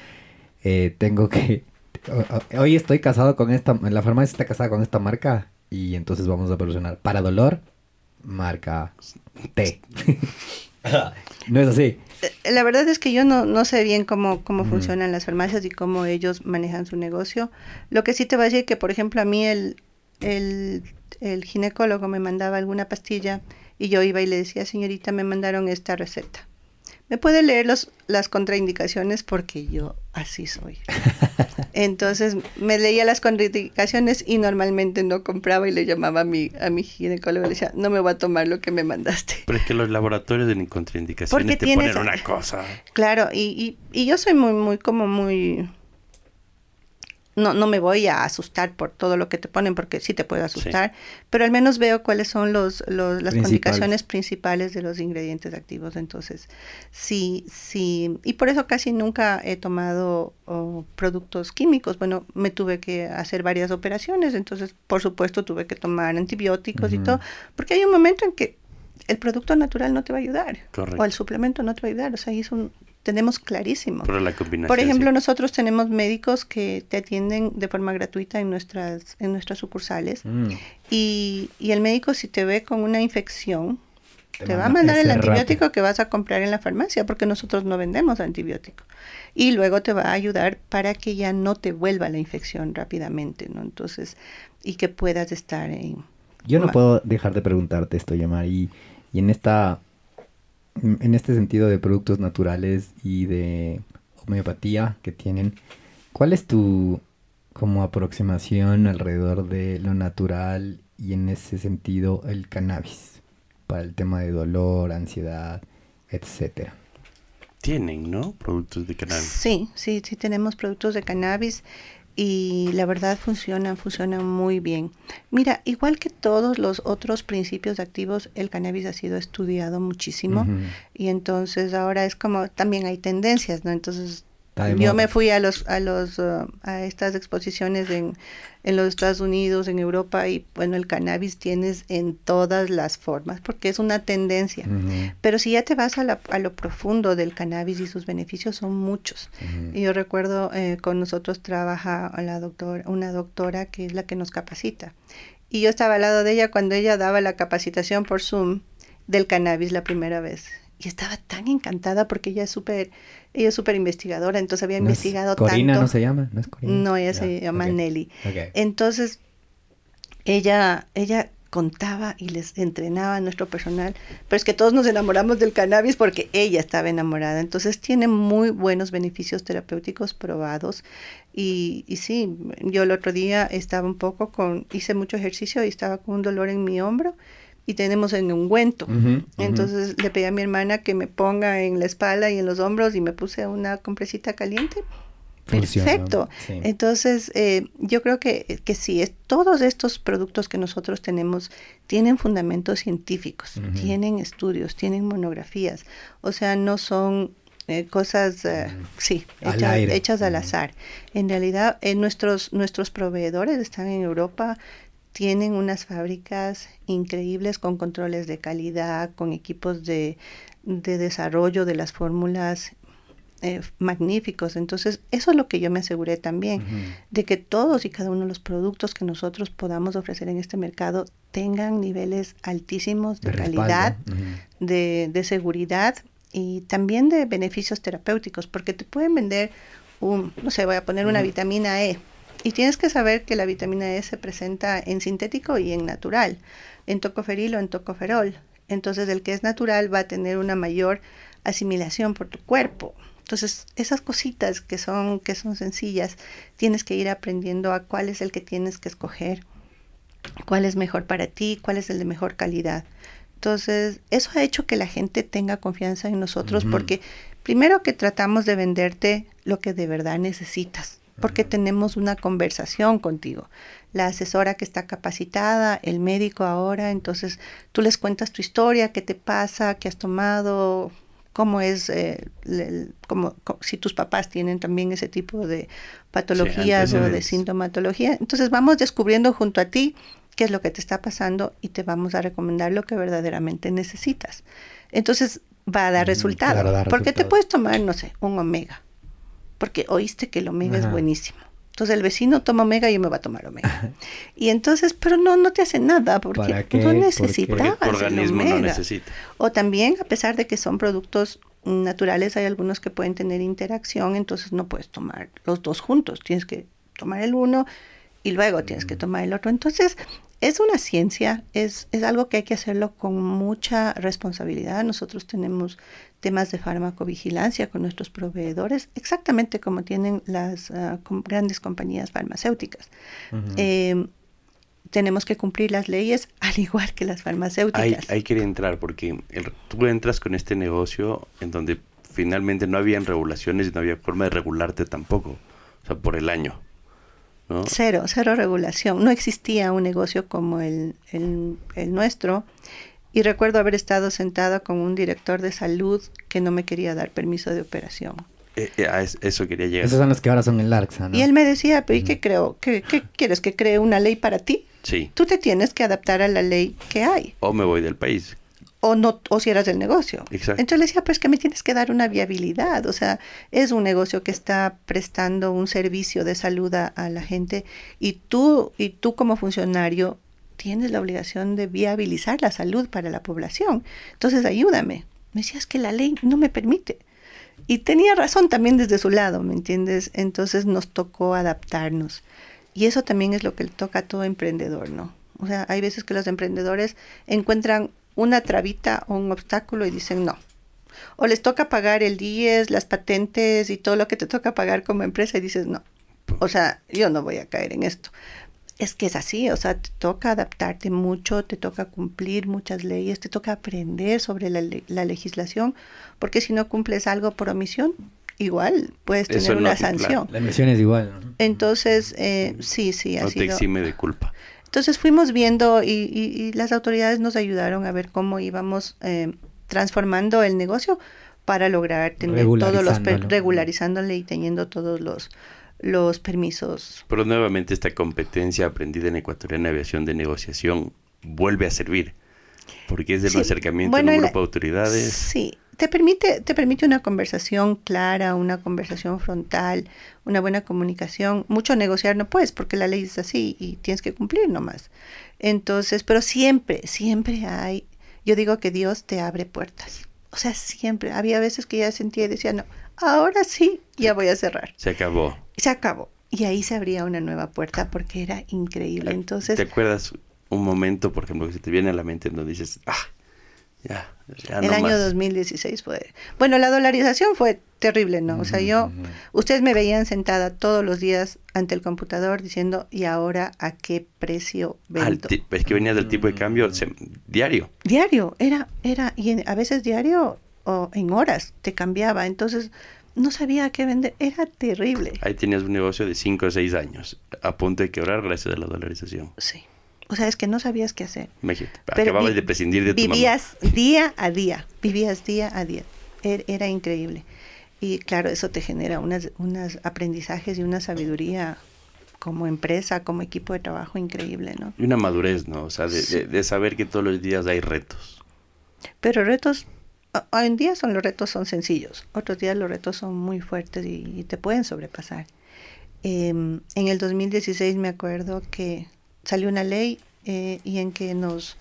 eh, tengo que... *laughs* Hoy estoy casado con esta... La farmacia está casada con esta marca y entonces vamos a proporcionar para dolor, marca T. *laughs* no es así. Eh, la verdad es que yo no, no sé bien cómo, cómo funcionan las farmacias y cómo ellos manejan su negocio. Lo que sí te voy a decir que, por ejemplo, a mí el, el, el ginecólogo me mandaba alguna pastilla y yo iba y le decía, señorita, me mandaron esta receta me puede leer los, las contraindicaciones porque yo así soy. *laughs* Entonces me leía las contraindicaciones y normalmente no compraba y le llamaba a mi, a mi ginecólogo y le decía, no me voy a tomar lo que me mandaste. Pero es que los laboratorios de contraindicaciones te ponen una cosa. Claro, y, y, y yo soy muy, muy, como muy no, no me voy a asustar por todo lo que te ponen, porque sí te puede asustar, pero al menos veo cuáles son los, los las indicaciones principales de los ingredientes activos. Entonces, sí, sí, y por eso casi nunca he tomado productos químicos. Bueno, me tuve que hacer varias operaciones, entonces, por supuesto, tuve que tomar antibióticos y todo, porque hay un momento en que el producto natural no te va a ayudar, o el suplemento no te va a ayudar, o sea, es un tenemos clarísimo. Por la combinación. Por ejemplo, sí. nosotros tenemos médicos que te atienden de forma gratuita en nuestras, en nuestras sucursales. Mm. Y, y el médico si te ve con una infección, Te te, va a manda mandar el antibiótico rato. que vas a comprar en la farmacia, porque nosotros no vendemos antibiótico. Y luego te va a ayudar para que ya no te vuelva la infección rápidamente, ¿no? Entonces, y que puedas estar en... Yo no puedo dejar de preguntarte esto, Yamar, y, y en esta en este sentido de productos naturales y de homeopatía que tienen, ¿cuál es tu como aproximación alrededor de lo natural y en ese sentido el cannabis para el tema de dolor, ansiedad, etcétera? Tienen, ¿no? Productos de cannabis. Sí, sí, sí tenemos productos de cannabis y la verdad funcionan, funcionan muy bien. Mira, igual que todos los otros principios activos, el cannabis ha sido estudiado muchísimo y entonces ahora es como también hay tendencias, ¿no? Entonces yo me fui a los a los uh, a estas exposiciones en en los Estados Unidos, en Europa y bueno, el cannabis tienes en todas las formas porque es una tendencia. Pero si ya te vas a, la- a lo profundo del cannabis y sus beneficios son muchos. Y yo recuerdo eh, con nosotros trabaja la doctora, una doctora que es la que nos capacita. Y yo estaba al lado de ella cuando ella daba la capacitación por Zoom del cannabis la primera vez. Y estaba tan encantada porque ella es súper, ella es súper investigadora, entonces había ¿No es investigado Corina tanto. se llama? ¿No es Corina? No, ella se llama Nelly. Entonces, ella, ella contaba y les entrenaba a nuestro personal, pero es que todos nos enamoramos del cannabis porque ella estaba enamorada. Entonces tiene muy buenos beneficios terapéuticos probados. Y, y sí, yo el otro día estaba un poco con, hice mucho ejercicio y estaba con un dolor en mi hombro y tenemos en ungüento. Ujú. Entonces le pedí a mi hermana que me ponga en la espalda y en los hombros y me puse una compresita caliente. Funciona, Perfecto. sí. Entonces, eh, yo creo que, que sí, es, todos estos productos que nosotros tenemos tienen fundamentos científicos, tienen estudios, tienen monografías, o sea, no son eh, cosas, eh, Mm. sí, Al hecha- aire. hechas al azar. En realidad, eh, nuestros, nuestros proveedores están en Europa, tienen unas fábricas increíbles con controles de calidad, con equipos de, de desarrollo de las fórmulas eh, magníficos. Entonces, eso es lo que yo me aseguré también, de que todos y cada uno de los productos que nosotros podamos ofrecer en este mercado tengan niveles altísimos de, calidad, de, de seguridad y también de beneficios terapéuticos, porque te pueden vender un, no sé, voy a poner una vitamina E. Y tienes que saber que la vitamina E se presenta en sintético y en natural, en tocoferil o en tocoferol. Entonces el que es natural va a tener una mayor asimilación por tu cuerpo. Entonces, esas cositas que son, que son sencillas, tienes que ir aprendiendo a cuál es el que tienes que escoger, cuál es mejor para ti, cuál es el de mejor calidad. Entonces, eso ha hecho que la gente tenga confianza en nosotros porque primero que tratamos de venderte lo que de verdad necesitas, porque tenemos una conversación contigo. La asesora que está capacitada, el médico ahora, entonces tú les cuentas tu historia, qué te pasa, qué has tomado, cómo es, eh, cómo- si tus papás tienen también ese tipo de patologías o de sintomatología. Entonces vamos descubriendo junto a ti qué es lo que te está pasando y te vamos a recomendar lo que verdaderamente necesitas. Entonces va a dar Mm, resultado. porque te puedes tomar, no sé, un omega. Porque oíste que el omega Ajá. es buenísimo. Entonces el vecino toma omega y yo me voy a tomar omega. *laughs* y entonces, pero no, no te hace nada porque ¿Para qué? no necesitabas Porque el organismo no omega. necesita. O también, a pesar de que son productos naturales, hay algunos que pueden tener interacción, entonces no puedes tomar los dos juntos. Tienes que tomar el uno y luego tienes Mm. que tomar el otro. Entonces, es una ciencia, es, es algo que hay que hacerlo con mucha responsabilidad. Nosotros tenemos temas de farmacovigilancia con nuestros proveedores, exactamente como tienen las ah, com- grandes compañías farmacéuticas. Ujú. Eh, tenemos que cumplir las leyes *laughs* al igual que las farmacéuticas. ahí quería entrar porque el- tú entras con este negocio en donde finalmente no habían regulaciones y no había forma de regularte tampoco, o sea, por el año, ¿no? Cero, cero regulación. No existía un negocio como el, el, el nuestro. Y recuerdo haber estado sentada con un director de salud que no me quería dar permiso de operación. Eh, eh, a es- eso quería llegar. Esos son los que ahora son el ARCSA, ¿no? Y él me decía, pero ¿y qué creo? ¿Qué, qué quieres? ¿Que cree una ley para ti? Sí, Tú te tienes que adaptar a la ley que hay. o me voy del país. O no o cierras el negocio. Exacto. Entonces le decía, pues que me tienes que dar una viabilidad, o sea, es un negocio que está prestando un servicio de salud a, a la gente y tú y tú como funcionario tienes la obligación de viabilizar la salud para la población. Entonces, ayúdame. Me decías que la ley no me permite. Y tenía razón también desde su lado, ¿me entiendes? Entonces nos tocó adaptarnos. Y eso también es lo que le toca a todo emprendedor, ¿no? O sea, hay veces que los emprendedores encuentran una trabita o un obstáculo y dicen no. O les toca pagar el 10, las patentes y todo lo que te toca pagar como empresa y dices no. O sea, yo no voy a caer en esto. Es que es así, o sea, te toca adaptarte mucho, te toca cumplir muchas leyes, te toca aprender sobre la, le- la legislación, porque si no cumples algo por omisión, igual puedes tener Eso no, una claro. sanción. La emisión es igual. ¿no? Entonces, eh, sí, sí, ha No te sido... exime de culpa. Entonces fuimos viendo y, y- y las autoridades nos ayudaron a ver cómo íbamos eh, transformando el negocio para lograr tener todos los regularizándole y teniendo todos los los permisos. Pero nuevamente esta competencia aprendida en Ecuatoriana Aviación de Negociación vuelve a servir. Porque es del Sí, acercamiento bueno, a un el- grupo de autoridades. Sí, te permite te permite una conversación clara, una conversación frontal, una buena comunicación. Mucho negociar no puedes porque la ley es así y tienes que cumplir nomás. Entonces, pero siempre, siempre hay, yo digo que Dios te abre puertas. O sea, siempre. Había veces que ya sentía y decía, no, ahora sí, ya voy a cerrar. Se acabó. Se acabó. Y ahí se abría una nueva puerta porque era increíble. Entonces, ¿Te acuerdas un momento, por ejemplo, que se te viene a la mente en donde dices, ah, ya, ya el no año más"? 2016 fue... Bueno, la dolarización fue terrible, ¿no? O sea, yo... Ustedes me veían sentada todos los días ante el computador diciendo, ¿y ahora a qué precio vendo? es que venía del tipo de cambio se- diario. Diario, era, era, y en- a veces diario o en horas te cambiaba. Entonces, no sabía a qué vender. Era terrible. Ahí tenías un negocio de 5 o 6 años a punto de quebrar gracias a la dolarización. Sí. O sea, es que no sabías qué hacer. Imagínate, Pero acababas de prescindir de tu mamá. Vivías día a día, vivías día a día. Er- Era, increíble. Y claro, eso te genera unas, unos aprendizajes y una sabiduría como empresa, como equipo de trabajo increíble, ¿no? Y una madurez, ¿no? O sea, de, Sí. de- de saber que todos los días hay retos. Pero retos, ho- hoy en día son los retos son sencillos, otros días los retos son muy fuertes y, y te pueden sobrepasar. Em, en el 2016 me acuerdo que salió una ley eh, y en que nos,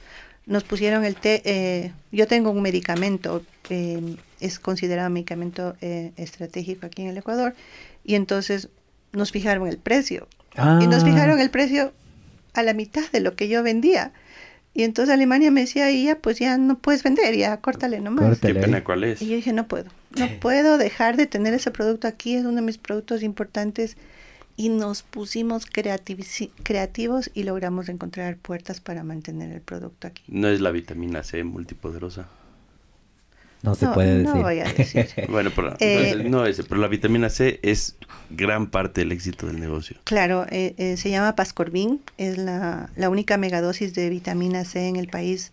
nos pusieron el té, eh, yo tengo un medicamento, eh, es considerado medicamento eh, estratégico aquí en el Ecuador, y entonces nos fijaron el precio. Y nos Ah. fijaron el precio a la mitad de lo que yo vendía. Y entonces Alemania me decía, y ya pues ya no puedes vender, ya córtale nomás. Corta. ¿Qué pena cuál es? Y yo dije, no puedo, no puedo dejar de tener ese producto aquí, es uno de mis productos importantes. Y nos pusimos creativos y logramos encontrar puertas para mantener el producto aquí. No es la vitamina C multipoderosa. No se no, puede no decir. voy a decir. *laughs* Bueno, pero, Eh, no ese, pero la vitamina C es gran parte del éxito del negocio. Claro, eh, eh, se llama Pascorvin, es la, la única megadosis de vitamina C en el país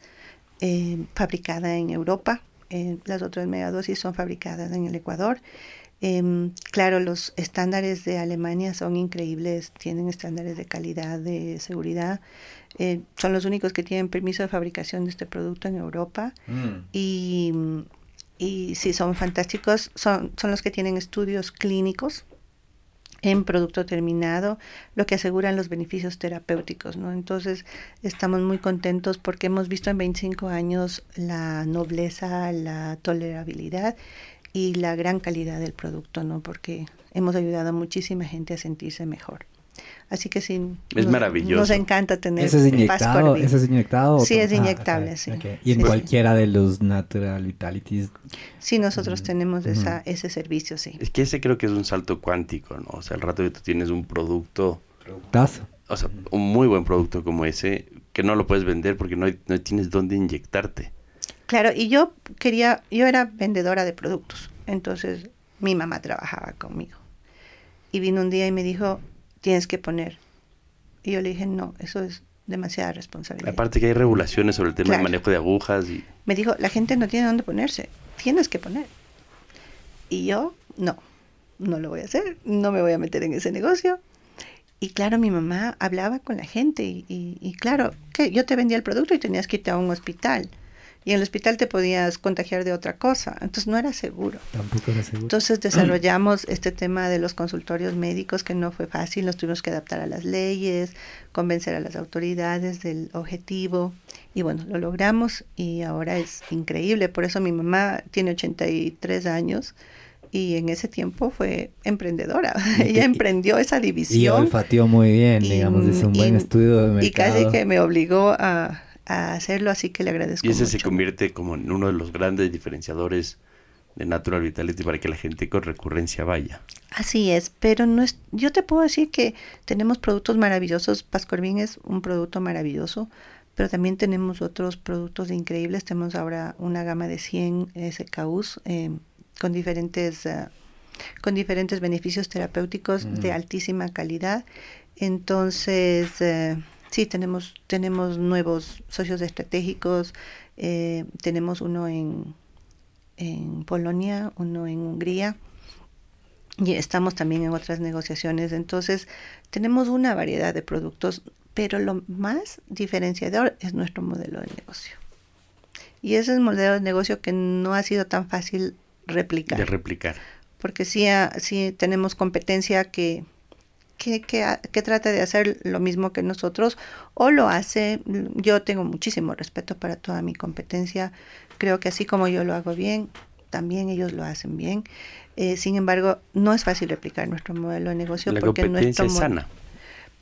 eh, fabricada en Europa. Eh, las otras megadosis son fabricadas en el Ecuador. Em, claro, los estándares de Alemania son increíbles, tienen estándares de calidad, de seguridad. Eh, son los únicos que tienen permiso de fabricación de este producto en Europa Mm. y, y sí, son fantásticos. Son, son los que tienen estudios clínicos en producto terminado, lo que aseguran los beneficios terapéuticos, ¿no? Entonces, estamos muy contentos porque hemos visto en 25 años la nobleza, la tolerabilidad y la gran calidad del producto, ¿no? Porque hemos ayudado a muchísima gente a sentirse mejor. Así que sí, Es nos- maravilloso. Nos encanta tener ¿Ese es inyectado? Pascorvin. ¿Ese es inyectado? o Sí, es Ah, inyectable, sí. Y en Sí, sí. cualquiera de los Natural Vitalities. Sí, nosotros tenemos Ujú. esa, ese servicio, sí. Es que ese creo que es un salto cuántico, ¿no? O sea, el rato que tú tienes un producto, Productazo. o sea, un muy buen producto como ese, que no lo puedes vender porque no, hay- no tienes dónde inyectarte. Claro, y yo quería, yo era vendedora de productos, entonces mi mamá trabajaba conmigo. Y vino un día y me dijo, tienes que poner. Y yo le dije, no, eso es demasiada responsabilidad. Aparte que hay regulaciones sobre el tema Claro. del manejo de agujas y Me dijo, la gente no tiene dónde ponerse, tienes que poner. Y yo, no, no lo voy a hacer, no me voy a meter en ese negocio. Y claro, mi mamá hablaba con la gente y, y- y claro, que yo te vendía el producto y tenías que irte a un hospital. Y en el hospital te podías contagiar de otra cosa, entonces no era seguro. Tampoco era seguro. Entonces desarrollamos este tema de los consultorios médicos que no fue fácil, nos tuvimos que adaptar a las leyes, convencer a las autoridades del objetivo y bueno, lo logramos y ahora es increíble, por eso mi mamá tiene 83 años y en ese tiempo fue emprendedora. *laughs* Ella emprendió esa división. Y olfateó muy bien, digamos, es un buen estudio de mercado. Y casi que me obligó a, a, hacerlo, así que le agradezco. Y ese mucho. se convierte como en uno de los grandes diferenciadores de Natural Vitality para que la gente con recurrencia vaya. Así es, pero no es, yo te puedo decir que tenemos productos maravillosos. Pascorvin es un producto maravilloso, pero también tenemos otros productos increíbles. Tenemos ahora una gama de 100 SKUs. Eh, con diferentes, uh, con diferentes beneficios terapéuticos mm. de altísima calidad. Entonces, uh, sí, tenemos, tenemos nuevos socios estratégicos, eh, tenemos uno en, en Polonia, uno en Hungría, y estamos también en otras negociaciones. Entonces, tenemos una variedad de productos, pero lo más diferenciador es nuestro modelo de negocio. Y ese es el modelo de negocio que no ha sido tan fácil replicar. De replicar. Porque sí, sí tenemos competencia que, que, que, que, trata de hacer lo mismo que nosotros o lo hace. Yo tengo muchísimo respeto para toda mi competencia. Creo que así como yo lo hago bien, también ellos lo hacen bien. Eh, sin embargo, no es fácil replicar nuestro modelo de negocio La porque competencia nuestro es sana.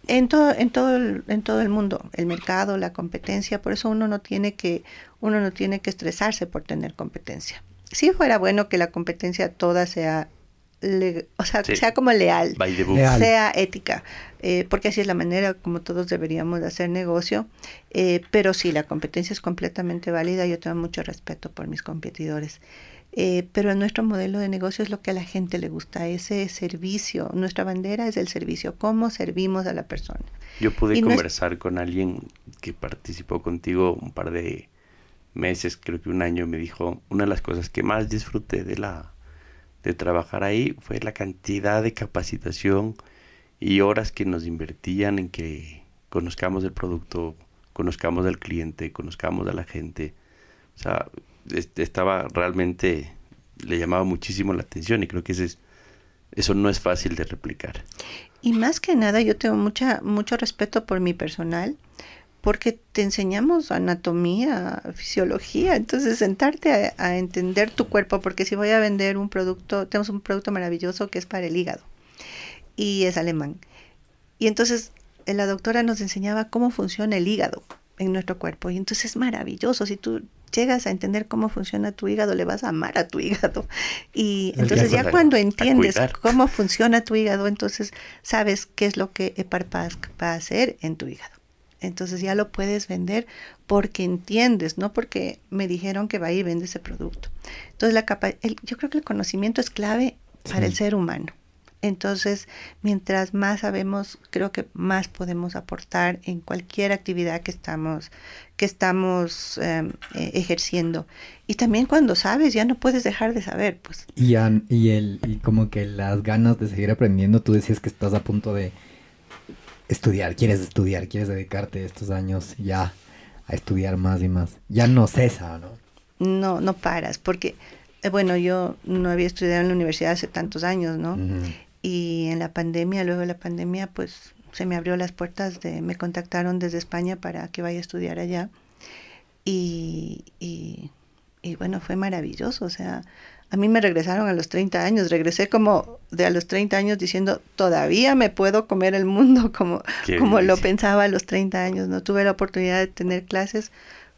En todo, en todo el, en todo el mundo, el mercado, la competencia, por eso uno no tiene que, uno no tiene que estresarse por tener competencia sí fuera bueno que la competencia toda sea, le, o sea, Sí. sea como leal, sea ética, eh, porque así es la manera como todos deberíamos de hacer negocio. Eh, pero sí, la competencia es completamente válida. Yo tengo mucho respeto por mis competidores. Eh, pero nuestro modelo de negocio es lo que a la gente le gusta, ese servicio. Nuestra bandera es el servicio, cómo servimos a la persona. Yo pude Y no es- conversar con alguien que participó contigo un par de meses, creo que un año, me dijo, una de las cosas que más disfruté de la de trabajar ahí fue la cantidad de capacitación y horas que nos invertían en que conozcamos el producto, conozcamos al cliente, conozcamos a la gente. O sea, est- estaba realmente, le llamaba muchísimo la atención y creo que ese es, eso no es fácil de replicar. Y más que nada, yo tengo mucha, mucho respeto por mi personal, porque te enseñamos anatomía, fisiología, entonces sentarte a, a entender tu cuerpo, porque si voy a vender un producto, tenemos un producto maravilloso que es para el hígado y es alemán. Y entonces eh, la doctora nos enseñaba cómo funciona el hígado en nuestro cuerpo y entonces es maravilloso, si tú llegas a entender cómo funciona tu hígado, le vas a amar a tu hígado. Y entonces ya cuando entiendes cómo funciona tu hígado, entonces sabes qué es lo que Eparpask va a hacer en tu hígado. Entonces ya lo puedes vender porque entiendes, no porque me dijeron que va y vende ese producto. Entonces la capa el- yo creo que el conocimiento es clave para el ser humano. Entonces, mientras más sabemos, creo que más podemos aportar en cualquier actividad que estamos, que estamos eh, eh, ejerciendo. Y también cuando sabes, ya no puedes dejar de saber, pues. Y, ya- y, el, y como que las ganas de seguir aprendiendo, tú decías que estás a punto de estudiar, quieres estudiar, quieres dedicarte estos años ya a estudiar más y más. Ya no cesa, ¿no? No, no paras, porque, eh, bueno, yo no había estudiado en la universidad hace tantos años, ¿no? Y en la pandemia, luego de la pandemia, pues se me abrió las puertas de, me contactaron desde España para que vaya a estudiar allá. Y, y, y bueno, fue maravilloso, o sea, a mí me regresaron a los 30 años, regresé como de a los 30 años diciendo, todavía me puedo comer el mundo *laughs* como, Qué como lo pensaba a los 30 años, no tuve la oportunidad de tener clases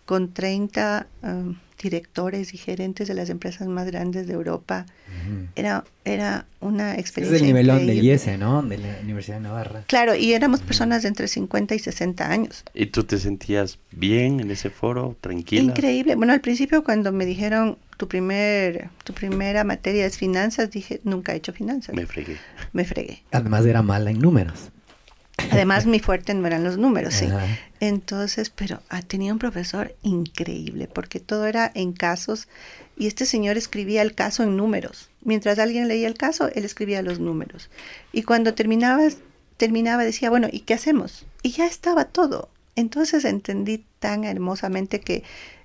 con 30 um, directores y gerentes de las empresas más grandes de Europa. Era, era una Es experiencia el nivelón del increíble. IES, ¿no? De la Universidad de Navarra. Claro, y éramos personas de entre 50 y 60 años. ¿Y tú te sentías bien en ese foro, tranquila? Increíble. Bueno, al principio cuando me dijeron tu primer tu primera materia es finanzas, dije, nunca he hecho finanzas. Me fregué. Me fregué. Además era mala en números. Además, mi fuerte no eran los números, sí. Ajá. Entonces, pero ah, tenía un profesor increíble, porque todo era en casos, y este señor escribía el caso en números. Mientras alguien leía el caso, él escribía los números. Y cuando terminaba, terminaba decía, bueno, ¿y qué hacemos? Y ya estaba todo. Entonces entendí tan hermosamente que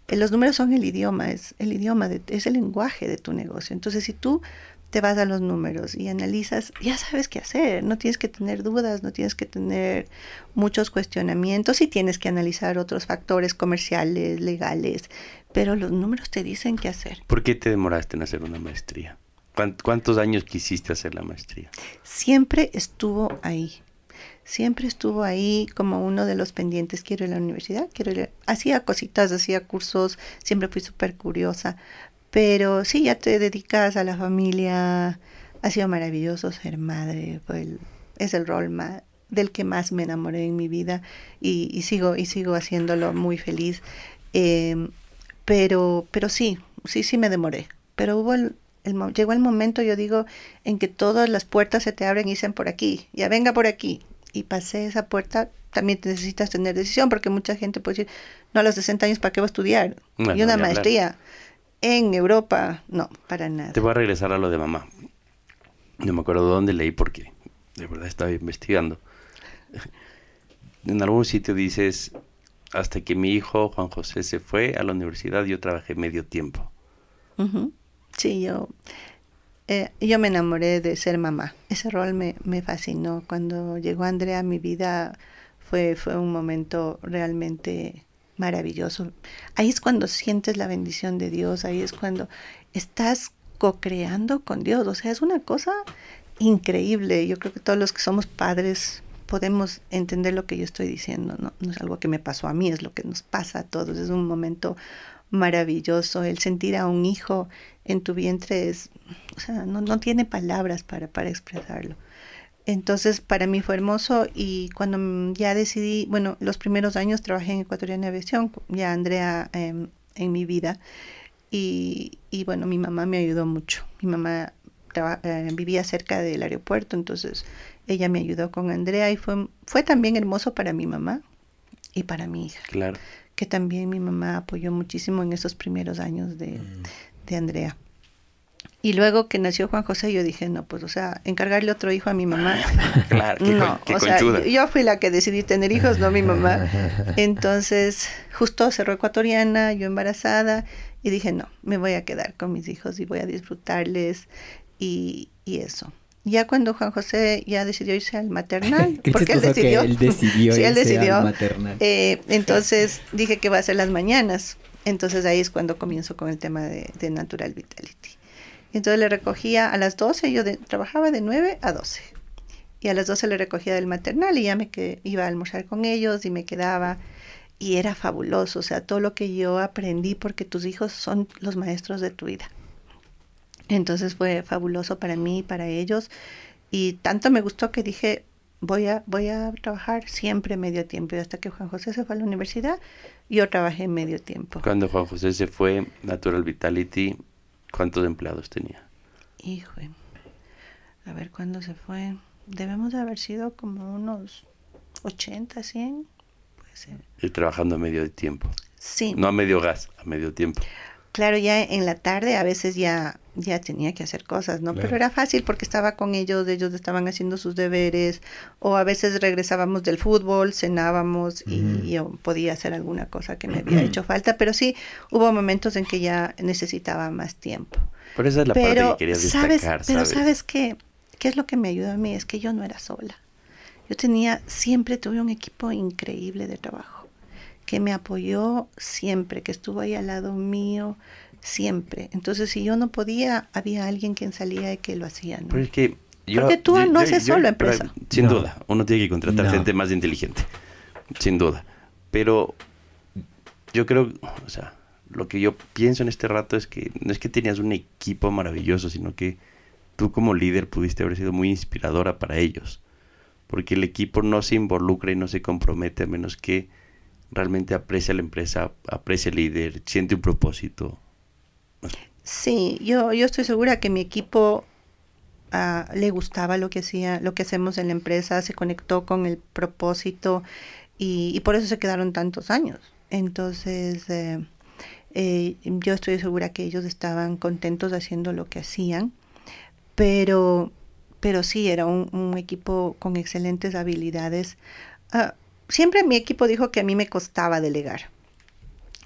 eh, los números son el idioma, es el idioma, de, es el lenguaje de tu negocio. Entonces, si tú te vas a los números y analizas, ya sabes qué hacer, no tienes que tener dudas, no tienes que tener muchos cuestionamientos y tienes que analizar otros factores comerciales, legales, pero los números te dicen qué hacer. ¿Por qué te demoraste en hacer una maestría? ¿Cuántos años quisiste hacer la maestría? Siempre estuvo ahí. Siempre estuvo ahí como uno de los pendientes. Quiero ir a la universidad, quiero ir. Hacía cositas, hacía cursos, siempre fui súper curiosa. Pero sí, ya te dedicas a la familia. Ha sido maravilloso ser madre. es el rol del que más me enamoré en mi vida y, sigo y sigo haciéndolo muy feliz. Em, pero, pero sí, sí, sí me demoré. Pero hubo el, llegó el momento, yo digo, en que todas las puertas se te abren y dicen por aquí, ya venga por aquí. Y pasé esa puerta, también necesitas tener decisión, porque mucha gente puede decir, no a los 60 años, ¿para qué voy a estudiar? y una maestría en Europa, no, para nada. Te voy a regresar a lo de mamá. No me acuerdo dónde leí porque de verdad estaba investigando. En algún sitio dices, hasta que mi hijo Juan José se fue a la universidad, yo trabajé medio tiempo. Sí, yo, eh, yo me enamoré de ser mamá. Ese rol me, me fascinó. Cuando llegó Andrea a mi vida fue, fue un momento realmente maravilloso. Ahí es cuando sientes la bendición de Dios, ahí es cuando estás co-creando con Dios. O sea, es una cosa increíble. Yo creo que todos los que somos padres podemos entender lo que yo estoy diciendo. No, no es algo que me pasó a mí, es lo que nos pasa a todos. Es un momento maravilloso. El sentir a un hijo en tu vientre es, o sea, no, no tiene palabras para, para expresarlo. Entonces, para mí fue hermoso y cuando ya decidí, bueno, los primeros años trabajé en Ecuatoriana Aviación, ya Andrea em, en mi vida, y, y, bueno, mi mamá me ayudó mucho. Mi mamá eh, vivía cerca del aeropuerto, entonces ella me ayudó con Andrea y fue, fue también hermoso para mi mamá y para mi hija. Claro que también mi mamá apoyó muchísimo en esos primeros años de, de Andrea. Y luego que nació Juan José, yo dije, no, pues, o sea, encargarle otro hijo a mi mamá. *laughs* claro, no, o sea, yo, fui la que decidí tener hijos, no mi mamá. *laughs* Entonces, justo cerró ecuatoriana, yo embarazada, y dije, no, me voy a quedar con mis hijos y voy a disfrutarles y, y eso. Ya cuando Juan José ya decidió irse al maternal, *laughs* porque él decidió, él decidió, sí, él decidió al maternal. Eh, entonces dije que va a ser las mañanas. Entonces ahí es cuando comienzo con el tema de, Natural Vitality. Entonces le recogía a las 12, yo trabajaba de 9 a 12. Y a las 12 le recogía del maternal y ya me que, iba a almorzar con ellos y me quedaba. Y era fabuloso, o sea, todo lo que yo aprendí porque tus hijos son los maestros de tu vida. Entonces fue fabuloso para mí y para ellos. Y tanto me gustó que dije, voy a, voy a trabajar siempre medio tiempo. Y hasta que Juan José se fue a la universidad, yo trabajé medio tiempo. Cuando Juan José se fue, Natural Vitality, ¿cuántos empleados tenía? Hijo, a ver cuándo se fue. Debemos de haber sido como unos 80, 100, puede ser. Y trabajando a medio tiempo. Sí. No a medio gas, a medio tiempo. Claro, ya en la tarde a veces ya ya tenía que hacer cosas, ¿no? Pero era fácil porque estaba con ellos, ellos estaban haciendo sus deberes, o a veces regresábamos del fútbol, cenábamos y yo podía hacer alguna cosa que me había hecho *clears throat* falta, pero sí hubo momentos en que ya necesitaba más tiempo. Pero esa es la parte que querías destacar, ¿sabes? Pero ¿sabes qué? ¿Qué es lo que me ayudó a mí? Es que yo no era sola. Yo tenía, siempre tuve un equipo increíble de trabajo, que me apoyó siempre, que estuvo ahí al lado mío, siempre. Entonces, si yo no podía, había alguien quien salía y que lo hacía. ¿no? Porque tú no haces solo empresa. Sin duda, uno tiene que contratar gente más inteligente, sin duda. Pero yo creo, o sea, lo que yo pienso en este rato es que no es que tenías un equipo maravilloso, sino que tú como líder pudiste haber sido muy inspiradora para ellos. Porque el equipo no se involucra y no se compromete a menos que realmente aprecie a la empresa, aprecie al líder, siente un propósito, Sí, yo, yo estoy segura que mi equipo ah, le gustaba lo que hacía, lo que hacemos en la empresa, se conectó con el propósito y, por eso se quedaron tantos años. Entonces, eh, eh, yo estoy segura que ellos estaban contentos haciendo lo que hacían, pero, pero sí, era un, equipo con excelentes habilidades. Ah, siempre mi equipo dijo que a mí me costaba delegar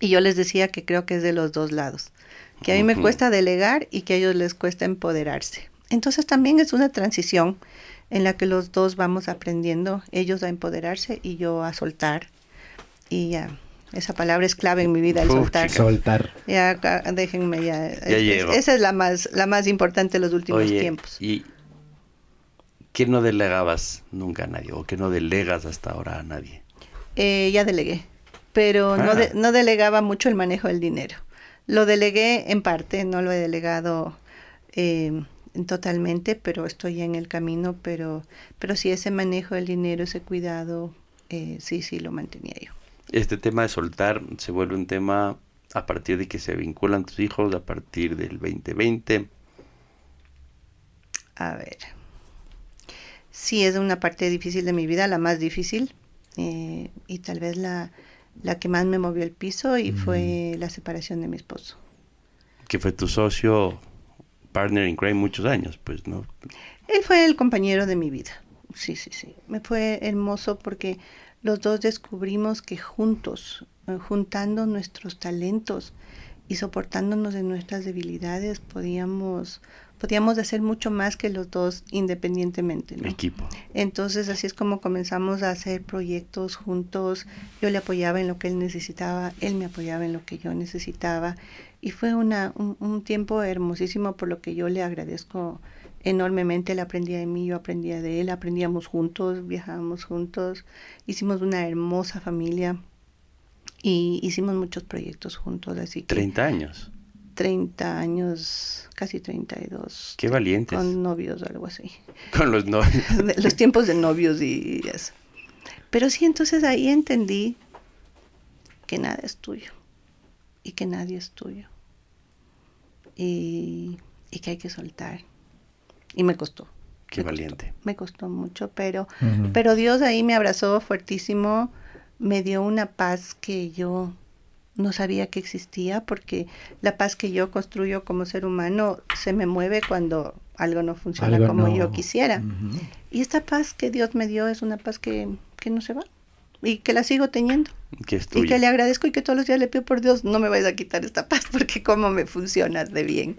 Y yo les decía que creo que es de los dos lados, que a mí me cuesta delegar y que a ellos les cuesta empoderarse. Entonces también es una transición en la que los dos vamos aprendiendo, ellos a empoderarse y yo a soltar. Y ya, esa palabra es clave en mi vida, el Uf, soltar. Soltar. Ya, déjenme ya. es- es- llego. esa es la más, la más importante en los últimos Oye, tiempos. ¿y qué no delegabas nunca a nadie? ¿O qué no delegas hasta ahora a nadie? Eh, ya delegué, pero no, Ah. de- no delegaba mucho el manejo del dinero. Lo delegué en parte, no lo he delegado eh, totalmente, pero estoy en el camino, pero, pero sí ese manejo del dinero, ese cuidado, eh, sí, sí lo mantenía yo. Este tema de soltar se vuelve un tema a partir de que se vinculan tus hijos, a partir del 2020. A ver. Sí, es una parte difícil de mi vida, la más difícil, eh, y tal vez la, la que más me movió el piso, y Mm. fue la separación de mi esposo. que fue tu socio, partner in crime muchos años, pues, ¿no? Él fue el compañero de mi vida. Sí, sí, sí. Me fue hermoso porque los dos descubrimos que juntos, eh, juntando nuestros talentos y soportándonos en nuestras debilidades, podíamos, podíamos hacer mucho más que los dos independientemente. ¿no? Equipo. Entonces así es como comenzamos a hacer proyectos juntos. Yo le apoyaba en lo que él necesitaba, él me apoyaba en lo que yo necesitaba. Y fue una, un, un tiempo hermosísimo por lo que yo le agradezco enormemente. Él aprendía de mí, yo aprendía de él, aprendíamos juntos, viajábamos juntos, hicimos una hermosa familia y hicimos muchos proyectos juntos. Así que 30 años. 30 años, casi 32. Qué valientes. Con novios o algo así *laughs* Con los novios. *laughs* los tiempos de novios y eso. Pero sí, entonces ahí entendí que nada es tuyo y que nadie es tuyo y, y que hay que soltar. Y me costó. Qué me costó, valiente. me costó mucho, pero, pero Dios ahí me abrazó fuertísimo, me dio una paz que yo no sabía que existía, porque la paz que yo construyo como ser humano se me mueve cuando algo no funciona Algo como no- yo quisiera. Y esta paz que Dios me dio es una paz que, que no se va y que la sigo teniendo. Que es Y que le agradezco y que todos los días le pido por Dios, no me vayas a quitar esta paz *laughs* porque cómo me funciona de bien.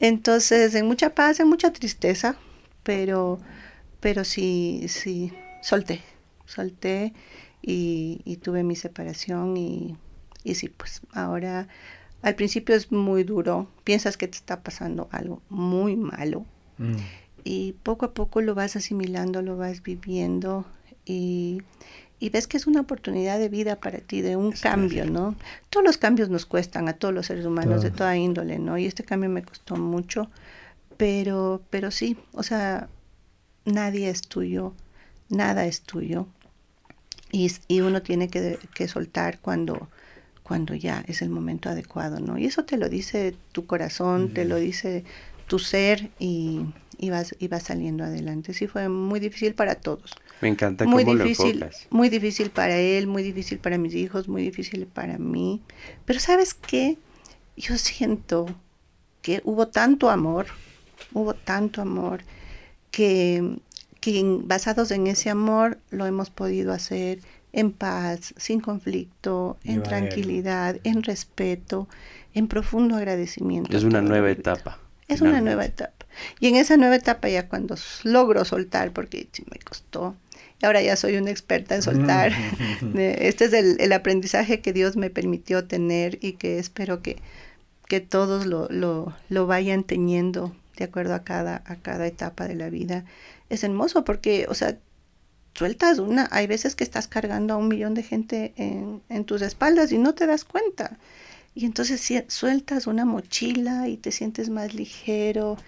Entonces, en mucha paz, en mucha tristeza, pero, pero sí, sí, solté, solté y, y tuve mi separación y, y sí, pues ahora al principio es muy duro, piensas que te está pasando algo muy malo, Mm. y poco a poco lo vas asimilando, lo vas viviendo y, y ves que es una oportunidad de vida para ti, de un Es cambio. ¿no? Todos los cambios nos cuestan a todos los seres humanos de toda índole, ¿no? Y este cambio me costó mucho, pero, pero sí, o sea, nadie es tuyo, nada es tuyo y, y uno tiene que, que soltar cuando cuando ya es el momento adecuado, ¿no? Y eso te lo dice tu corazón, te lo dice tu ser y, y vas, y vas saliendo adelante. Sí fue muy difícil para todos. Me encanta Muy cómo lo enfocas. muy difícil para él, muy difícil para mis hijos, muy difícil para mí. Pero ¿sabes qué? Yo siento que hubo tanto amor, hubo tanto amor, que, que basados en ese amor lo hemos podido hacer en paz, sin conflicto, en tranquilidad, en respeto, en profundo agradecimiento. Es a una nueva etapa. Es una nueva etapa. Y en esa nueva etapa ya cuando logro soltar, porque me costó, y ahora ya soy una experta en soltar. *laughs* *laughs* Eh, Este es el, el aprendizaje que Dios me permitió tener y que espero que, que todos lo, lo, lo vayan teniendo de acuerdo a cada, a cada etapa de la vida. Es hermoso porque, o sea, sueltas una, hay veces que estás cargando a un millón de gente en, en tus espaldas y no te das cuenta. Y entonces si- sueltas una mochila y te sientes más ligero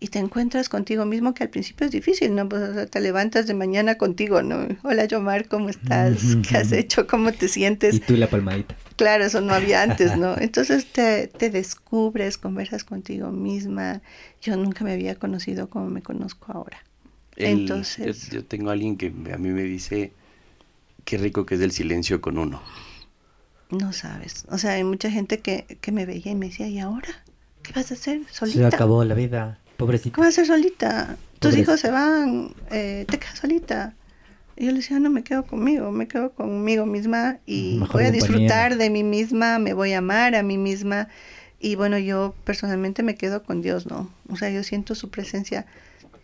y te encuentras contigo mismo, que al principio es difícil, ¿no? Pues, o sea, te levantas de mañana contigo, ¿no? Hola, Yomar, ¿cómo estás? ¿Qué has hecho? ¿Cómo te sientes? Y tú la palmadita. Claro, eso no había antes, ¿no? *laughs* Entonces te, te descubres, conversas contigo misma. Yo nunca me había conocido como me conozco ahora. El- Entonces- yo, yo tengo a alguien que a mí me dice qué rico que es el silencio con uno. No sabes. O sea, hay mucha gente que, que me veía y me decía, ¿y ahora? ¿Qué vas a hacer? Se ¿Solita? acabó la vida. ¿Qué Pobrecito. vas a hacer solita? Tus hijos se van, eh, te quedas solita. Y yo le decía, no, me quedo conmigo, me quedo conmigo misma y Mejor voy a compañía. disfrutar de mí misma, me voy a amar a mí misma. Y bueno, yo personalmente me quedo con Dios, ¿no? O sea, yo siento su presencia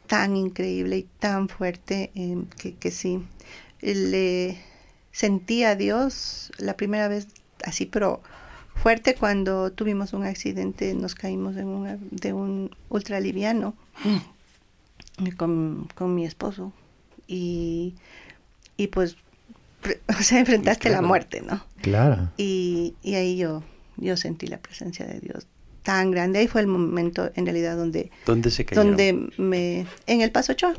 tan increíble y tan fuerte eh, que, que sí. Le sentí a Dios la primera vez así, pero fuerte cuando tuvimos un accidente, nos caímos en una, de un ultraliviano *clears throat* con, con mi esposo. Y, y pues, *laughs* o sea, enfrentaste la Claro. muerte, ¿no? Claro. Y, y ahí yo, yo sentí la presencia de Dios tan grande. Ahí fue el momento, en realidad, donde, ¿Dónde se cayeron? donde me... En el Paso Ochoa,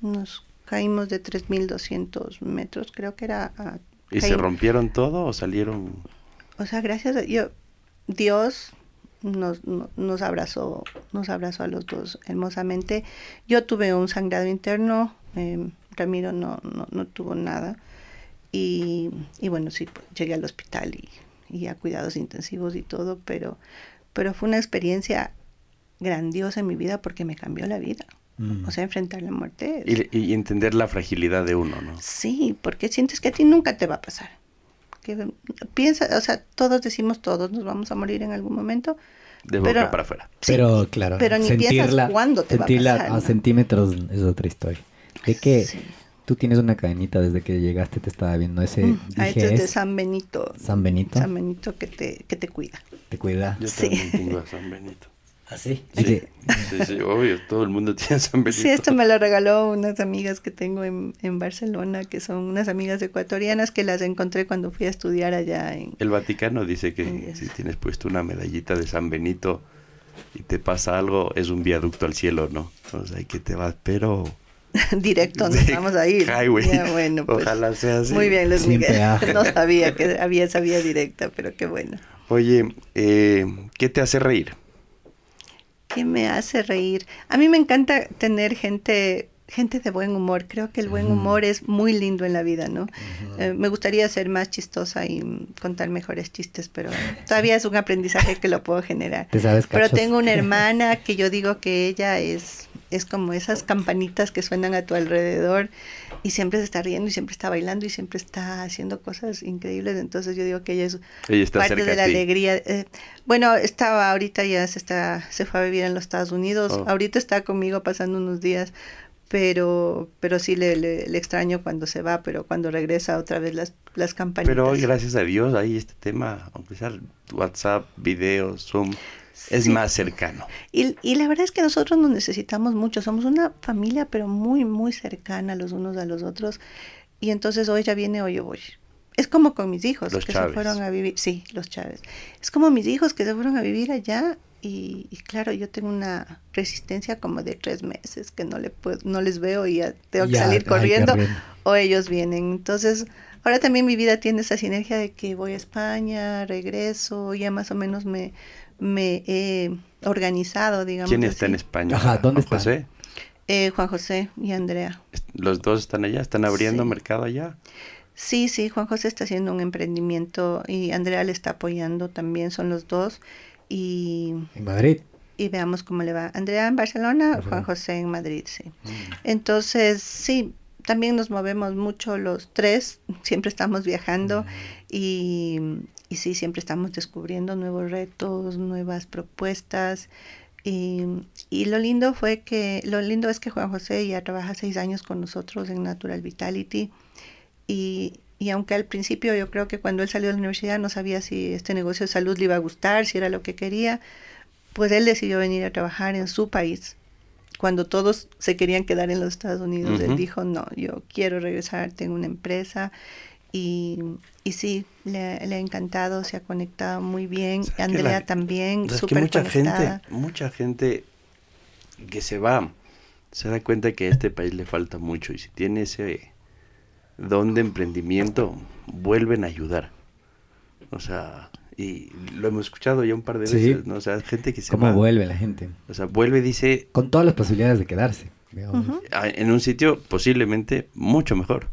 nos caímos de 3.200 metros, creo que era... a- ¿Y se rompieron todo o salieron? O sea, gracias a yo, Dios nos, no- nos abrazó, nos abrazó a los dos hermosamente. Yo tuve un sangrado interno, eh, Ramiro no, no, no tuvo nada. Y, y bueno, sí, pues, llegué al hospital y, y a cuidados intensivos y todo, pero, pero fue una experiencia grandiosa en mi vida porque me cambió la vida. Mm. O sea, enfrentar la muerte. es- Y, y entender la fragilidad de uno, ¿no? Sí, porque sientes que a ti nunca te va a pasar. Que piensa, o sea, todos decimos todos nos vamos a morir en algún momento. De boca Pero- para afuera. Sí, pero claro, pero ni piensas cuándo te va a pasar, a ¿no? centímetros es otra historia. De que Sí. Tú tienes una cadenita desde que llegaste, te estaba viendo ese. Mm, ah, dije, esto es de "Es San Benito. San Benito, San Benito que te, que te cuida. te cuida. Yo Sí. también tengo a San Benito. ¿Así? Sí, sí, sí, obvio, todo el mundo *laughs* tiene a San Benito. Sí, esto me lo regaló unas amigas que tengo en, en Barcelona, que son unas amigas ecuatorianas que las encontré cuando fui a estudiar allá en... El Vaticano dice que si tienes puesto una medallita de San Benito y te pasa algo, es un viaducto al cielo, ¿no? O sea, que te vas, pero... *laughs* Directo, nos Sí, vamos a ir. highway. Ya, bueno, pues, Ojalá sea así. Muy bien, Luis Miguel. *laughs* No sabía que había esa vía directa, pero qué bueno. Oye, eh, ¿qué te hace reír? ¿Qué me hace reír? A mí me encanta tener gente, gente de buen humor. Creo que el buen humor es muy lindo en la vida, ¿no? Eh, me gustaría ser más chistosa y contar mejores chistes, pero todavía es un aprendizaje que lo puedo generar. ¿Te sabes Pero tengo una *laughs* hermana que yo digo que ella es, es como esas campanitas que suenan a tu alrededor y siempre se está riendo y siempre está bailando y siempre está haciendo cosas increíbles. Entonces yo digo que ella es Ella está parte de la alegría. Eh, bueno, estaba ahorita ya se está se fue a vivir en los Estados Unidos. Oh. Ahorita está conmigo pasando unos días, pero pero sí le, le, le extraño cuando se va, pero cuando regresa otra vez las las campanitas. Pero hoy, gracias a Dios, ahí este tema, aunque sea WhatsApp, video, Zoom, es Sí. más cercano. Y, y la verdad es que nosotros nos necesitamos mucho, somos una familia pero muy, muy cercana los unos a los otros. Y entonces hoy ya viene, hoy yo voy. Es como con mis hijos Los que Chávez. se fueron a vivir, sí, los Chávez. Es como mis hijos que se fueron a vivir allá y, y claro, yo tengo una resistencia como de tres meses que no, le puedo, no les veo y ya tengo que Ya, salir corriendo. o ellos vienen. Entonces, ahora también mi vida tiene esa sinergia de que voy a España, regreso, ya más o menos me, me he organizado, digamos. ¿Quién está en. España? Ajá, ¿dónde Juan está? José. Eh, Juan José y Andrea. ¿Los dos están allá? ¿Están abriendo Sí. mercado allá? Sí, sí, Juan José está haciendo un emprendimiento y Andrea le está apoyando también, son los dos. Y, En Madrid. y veamos cómo le va. Andrea en Barcelona, Ajá. Juan José en Madrid, sí. Entonces, sí, también nos movemos mucho los tres, *laughs* siempre estamos viajando y, y sí, siempre estamos descubriendo nuevos retos, nuevas propuestas. Y, y lo lindo fue que, lo lindo es que Juan José ya trabaja seis años con nosotros en Natural Vitality y, y aunque al principio yo creo que cuando él salió de la universidad no sabía si este negocio de salud le iba a gustar, si era lo que quería, pues él decidió venir a trabajar en su país. Cuando todos se querían quedar en los Estados Unidos, él dijo, no, yo quiero regresar, tengo una empresa. Y, y sí, le, le ha encantado, se ha conectado muy bien. ¿Sabes que Andrea la- también, Es que mucha conectada. gente, mucha gente que se va se da cuenta que a este país le falta mucho y si tiene ese don de emprendimiento vuelven a ayudar. O sea, y lo hemos escuchado ya un par de Sí. veces, ¿no? O sea, gente que se ¿Cómo va. vuelve la gente? O sea, vuelve y dice, Con todas las posibilidades de quedarse. digamos. "Ah, en un sitio posiblemente mucho mejor,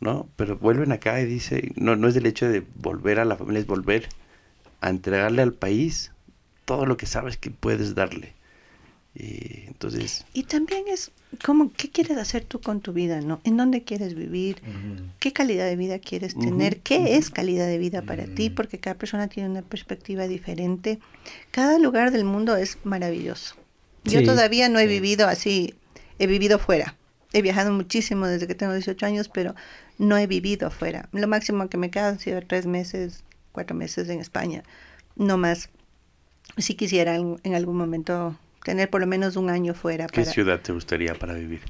¿no? Pero vuelven acá y dice, no, no es el hecho de volver a la familia, es volver a entregarle al país todo lo que sabes que puedes darle. Eh, entonces... Y también es como, ¿qué quieres hacer tú con tu vida? ¿no? ¿En dónde quieres vivir? ¿Qué calidad de vida quieres tener? ¿Qué es calidad de vida para ti? Porque cada persona tiene una perspectiva diferente. Cada lugar del mundo es maravilloso. Yo todavía no he vivido así, he vivido fuera. He viajado muchísimo desde que tengo 18 años, pero no he vivido afuera. Lo máximo que me queda han sido tres meses, cuatro meses en España, no más. Si quisiera en algún momento tener por lo menos un año fuera. ¿Qué ciudad te gustaría para vivir?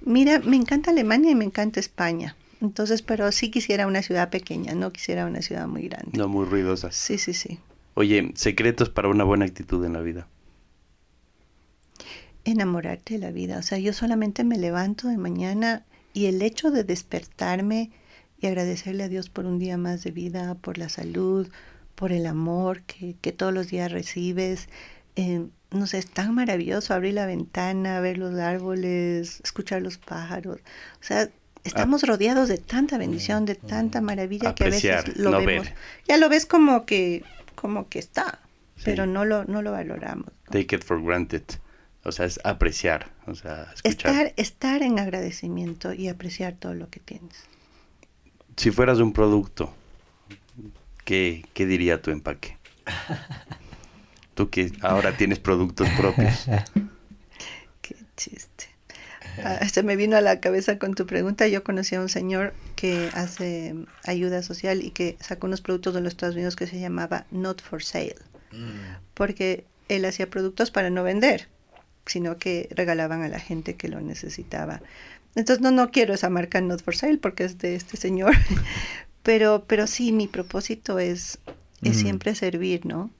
Mira, me encanta Alemania y me encanta España. Entonces, pero sí quisiera una ciudad pequeña, no quisiera una ciudad muy grande. No muy ruidosa. Sí, sí, sí. Oye, secretos para una buena actitud en la vida. Enamorarte de la vida. O sea, yo solamente me levanto de mañana y el hecho de despertarme y agradecerle a Dios por un día más de vida, por la salud, por el amor que, que todos los días recibes, eh, no sé, es tan maravilloso abrir la ventana, ver los árboles, escuchar los pájaros. O sea, estamos ah. rodeados de tanta bendición, de tanta maravilla que a veces lo vemos. Ya lo ves como que, como que está, pero no lo, no lo valoramos. Take it for granted. O sea, es apreciar, o sea, escuchar. Estar, estar en agradecimiento y apreciar todo lo que tienes. Si fueras un producto, ¿qué, qué diría tu empaque? *laughs* Tú que ahora tienes productos propios. *laughs* Qué chiste. Ah, se me vino a la cabeza con tu pregunta. Yo conocí a un señor que hace ayuda social y que sacó unos productos de los Estados Unidos que se llamaba Not for Sale. Mm. Porque él hacía productos para no vender, sino que regalaban a la gente que lo necesitaba. Entonces no, no quiero esa marca Not for Sale porque es de este señor. *laughs* pero, pero sí, mi propósito es, es mm. siempre servir, ¿no?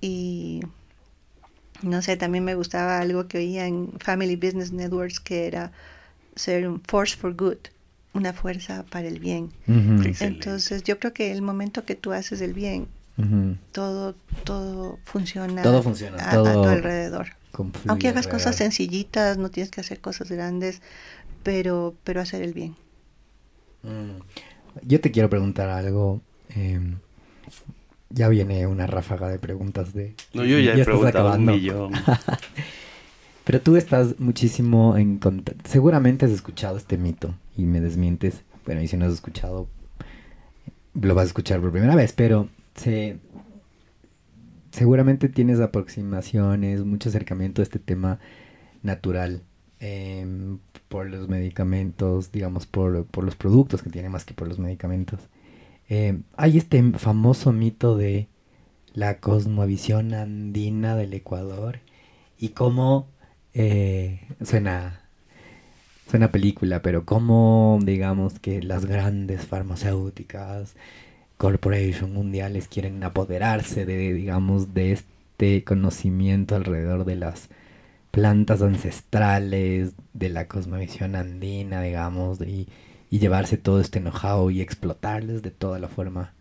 Y no sé, también me gustaba algo que oía en Family Business Networks que era ser un force for good, una fuerza para el bien. Entonces yo creo que el momento que tú haces el bien, todo, todo funciona, todo funciona a, tu alrededor. Aunque hagas cosas sencillitas, no tienes que hacer cosas grandes, pero, pero hacer el bien. Mm. Yo te quiero preguntar algo. Eh, ya viene una ráfaga de preguntas de... No, yo ya, he preguntado un millón. *laughs* Pero tú estás muchísimo en... Seguramente has escuchado este mito y me desmientes. Bueno, y si no has escuchado, lo vas a escuchar por primera vez, pero se... seguramente tienes aproximaciones, mucho acercamiento a este tema natural. Em, por los medicamentos, digamos, por, por los productos que tiene más que por los medicamentos. Eh, hay este famoso mito de la cosmovisión andina del Ecuador y cómo eh, suena suena película, pero cómo digamos que las grandes farmacéuticas, corporations mundiales quieren apoderarse de digamos de este conocimiento alrededor de las plantas ancestrales, de la cosmovisión andina, digamos, y y llevarse todo este enojado y explotarles de toda la forma.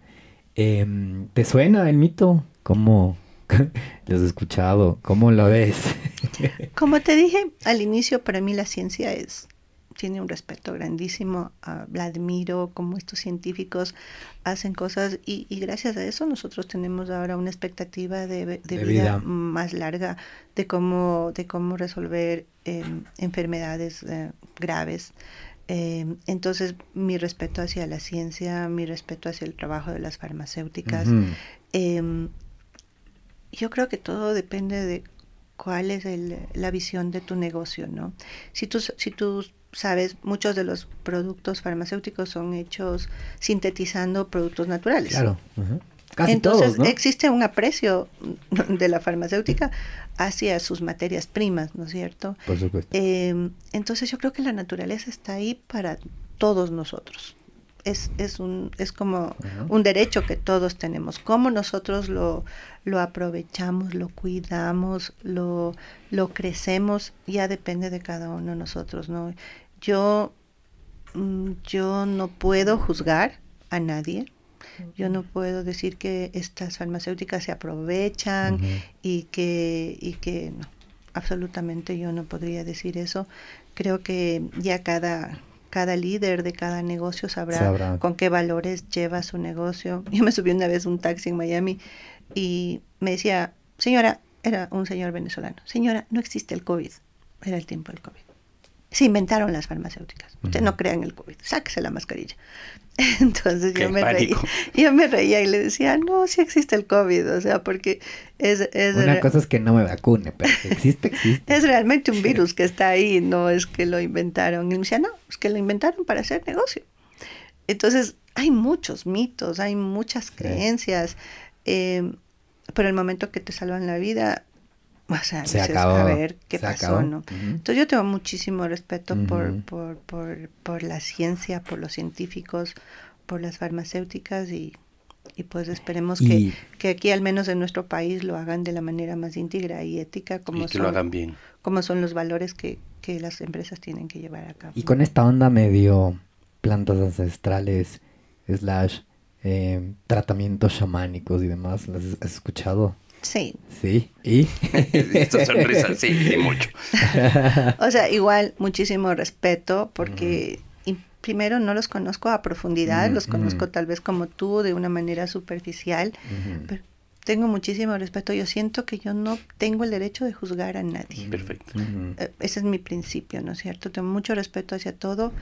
Em, ¿Te suena el mito? ¿Cómo *laughs* lo has escuchado? ¿Cómo lo ves? *laughs* Como te dije al inicio, para mí la ciencia es tiene un respeto grandísimo, uh, la admiro como estos científicos hacen cosas y, gracias a eso nosotros tenemos ahora una expectativa de, vida, más larga de cómo, de cómo resolver em, enfermedades eh, graves. Em, entonces, mi respeto hacia la ciencia, mi respeto hacia el trabajo de las farmacéuticas. Em, yo creo que todo depende de cuál es la visión de tu negocio, ¿no? Si tú, si tú sabes, muchos de los productos farmacéuticos son hechos sintetizando productos naturales. Claro. Entonces existe un aprecio de la farmacéutica hacia sus materias primas, ¿no es cierto? Por supuesto. Em, entonces yo creo que la naturaleza está ahí para todos nosotros. Es, es, un, es como un derecho que todos tenemos. Cómo nosotros lo, lo aprovechamos, lo cuidamos, lo, lo crecemos, ya depende de cada uno de nosotros, ¿no? Yo, mm, yo no puedo juzgar a nadie, yo no puedo decir que estas farmacéuticas se aprovechan y que, y que no, absolutamente yo no podría decir eso. Creo que ya cada, cada líder de cada negocio sabrá, con qué valores lleva su negocio. *laughs* Yo me subí una vez un taxi en Miami y me decía, señora, era un señor venezolano. Señora, no existe el COVID. Era el tiempo del COVID. Se inventaron las farmacéuticas. Usted no crea en el COVID. Sáquese la mascarilla. *laughs* Entonces yo me reía. Yo me reía y le decía, no, sí existe el COVID. O sea, porque es... es Una cosa es que no me vacune, pero existe, existe. *laughs* es realmente un virus que está ahí, no es que lo inventaron. Y me decía, no, es que lo inventaron para hacer negocio. Entonces, hay muchos mitos, hay muchas creencias. Eh, pero el momento que te salvan la vida, o sea, se acabó, a ver qué pasó, ¿no? Entonces yo tengo muchísimo respeto por, por, por, por, la ciencia, por los científicos, por las farmacéuticas y, y pues esperemos que, que, aquí al menos en nuestro país lo hagan de la manera más íntegra y ética como, y que lo hagan bien. como son los valores que, que las empresas tienen que llevar a cabo. Y con esta onda medio plantas ancestrales, slash eh, tratamientos chamánicos y demás. ¿Las has escuchado? Sí. Sí. ¿Y? *laughs* Esta sonrisa, sí, y mucho. *laughs* o sea, igual, muchísimo respeto porque primero no los conozco a profundidad, los conozco tal vez como tú, de una manera superficial, pero tengo muchísimo respeto. Yo siento que yo no tengo el derecho de juzgar a nadie. Perfecto. Eh, ese es mi principio, ¿no es cierto? Tengo mucho respeto hacia todo,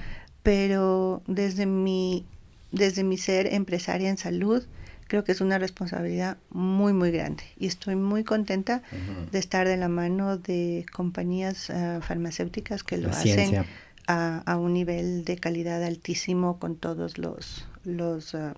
pero desde mi desde mi ser empresaria en salud, creo que es una responsabilidad muy, muy grande. Y estoy muy contenta de estar de la mano de compañías ah, farmacéuticas que lo hacen a, un nivel de calidad altísimo con todos los, los, uh,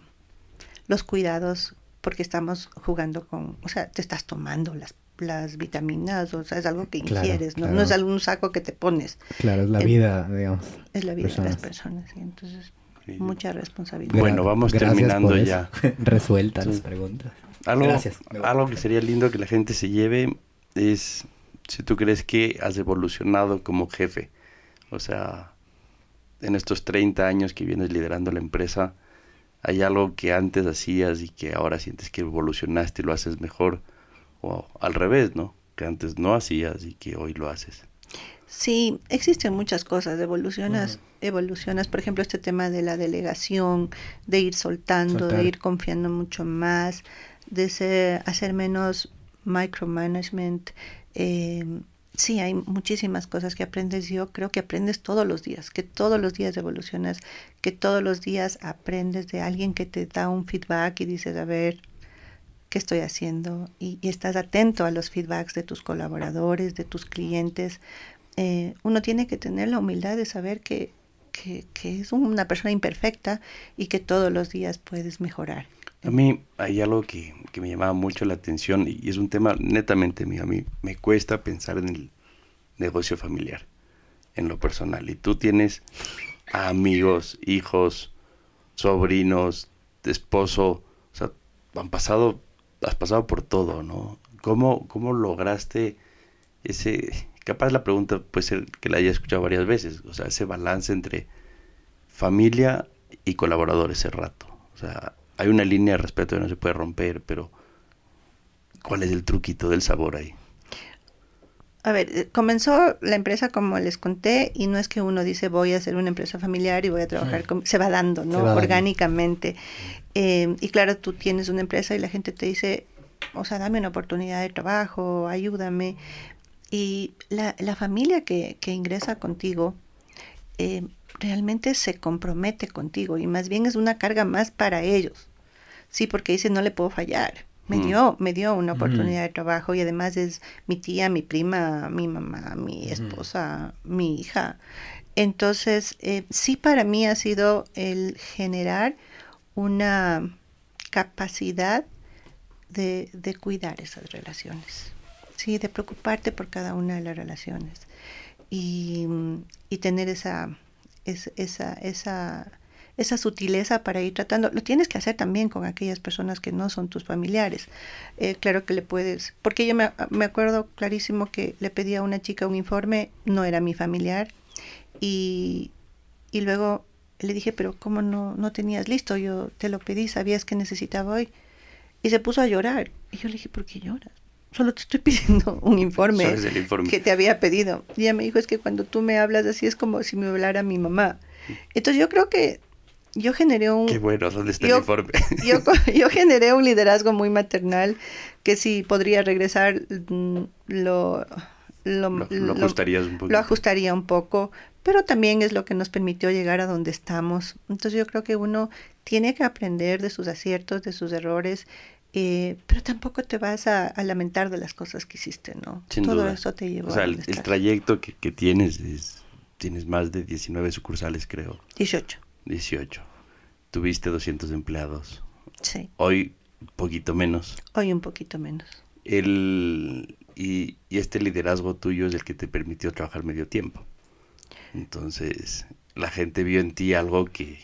los cuidados, porque estamos jugando con, o sea, te estás tomando las las vitaminas, o sea, es algo que ingieres, ¿no? No es algún saco que te pones. Claro, es la vida, digamos. Es la vida de las personas, y entonces mucha responsabilidad. Bueno, vamos terminando ya. *laughs* Resueltas las preguntas. Algo, Gracias. Algo que sería lindo que la gente se lleve es si tú crees que has evolucionado como jefe. O sea, en estos 30 años que vienes liderando la empresa, ¿hay algo que antes hacías y que ahora sientes que evolucionaste y lo haces mejor? O al revés, ¿no? Que antes no hacías y que hoy lo haces. Sí, existen muchas cosas, evolucionas, evolucionas, por ejemplo, este tema de la delegación, de ir soltando, de ir confiando mucho más, de ser, hacer menos micromanagement. Eh, sí, hay muchísimas cosas que aprendes. Yo creo que aprendes todos los días, que todos los días evolucionas, que todos los días aprendes de alguien que te da un feedback y dices, a ver, ¿qué estoy haciendo? y estás atento a los feedbacks de tus colaboradores, de tus clientes, eh, uno tiene que tener la humildad de saber que, que, es una persona imperfecta y que todos los días puedes mejorar. A mí hay algo que, que, me llamaba mucho la atención y es un tema netamente mío. A mí me cuesta pensar en el negocio familiar, en lo personal. Y tú tienes amigos, hijos, sobrinos, esposo, o sea, han pasado, has pasado por todo, ¿no? ¿Cómo, cómo lograste ese, capaz la pregunta puede ser que la haya escuchado varias veces, o sea, ese balance entre familia y colaboradores ese rato. O sea, hay una línea de respeto que no se puede romper, pero ¿cuál es el truquito del sabor ahí? A ver, eh, comenzó la empresa como les conté y no es que uno dice voy a hacer una empresa familiar y voy a trabajar con... Se va dando, ¿no? Orgánicamente. Eh, y claro, tú tienes una empresa y la gente te dice, o sea, dame una oportunidad de trabajo, ayúdame. Y la, la familia que, que, ingresa contigo eh, realmente se compromete contigo y más bien es una carga más para ellos. Sí, porque dice no le puedo fallar. Me mm. dio, me dio una oportunidad de trabajo y además es mi tía, mi prima, mi mamá, mi esposa, mi hija. Entonces, eh, sí para mí ha sido el generar una capacidad de, de cuidar esas relaciones. Sí, de preocuparte por cada una de las relaciones y, y tener esa, esa, esa, esa sutileza para ir tratando. Lo tienes que hacer también con aquellas personas que no son tus familiares. Eh, claro que le puedes, porque yo me, me, acuerdo clarísimo que le pedí a una chica un informe, no era mi familiar, y, y luego le dije, pero ¿cómo no, no tenías listo? Yo te lo pedí, sabías que necesitaba hoy. Y se puso a llorar. Y yo le dije, ¿por qué lloras? solo te estoy *laughs* pidiendo un informe, que te había pedido. Y ella me dijo, es que cuando tú me hablas así es como si me hablara mi mamá. Entonces yo creo que yo generé un... Qué bueno, ¿dónde está yo, el informe? *laughs* Yo, yo, generé un liderazgo muy maternal que si podría regresar mm, lo... Lo, lo, lo ajustarías un poco. Lo ajustaría un poco, pero también es lo que nos permitió llegar a donde estamos. Entonces yo creo que uno tiene que aprender de sus aciertos, de sus errores, eh, pero tampoco te vas a, a, lamentar de las cosas que hiciste, ¿no? Sin Todo duda. eso te llevó O sea, a el, trayecto que, que tienes es, tienes más de 19 sucursales, creo. 18, 18. Tuviste 200 empleados. sí. Hoy, poquito menos. Hoy un poquito menos. El, y, y este liderazgo tuyo es el que te permitió trabajar medio tiempo. Entonces, la gente vio en ti algo que...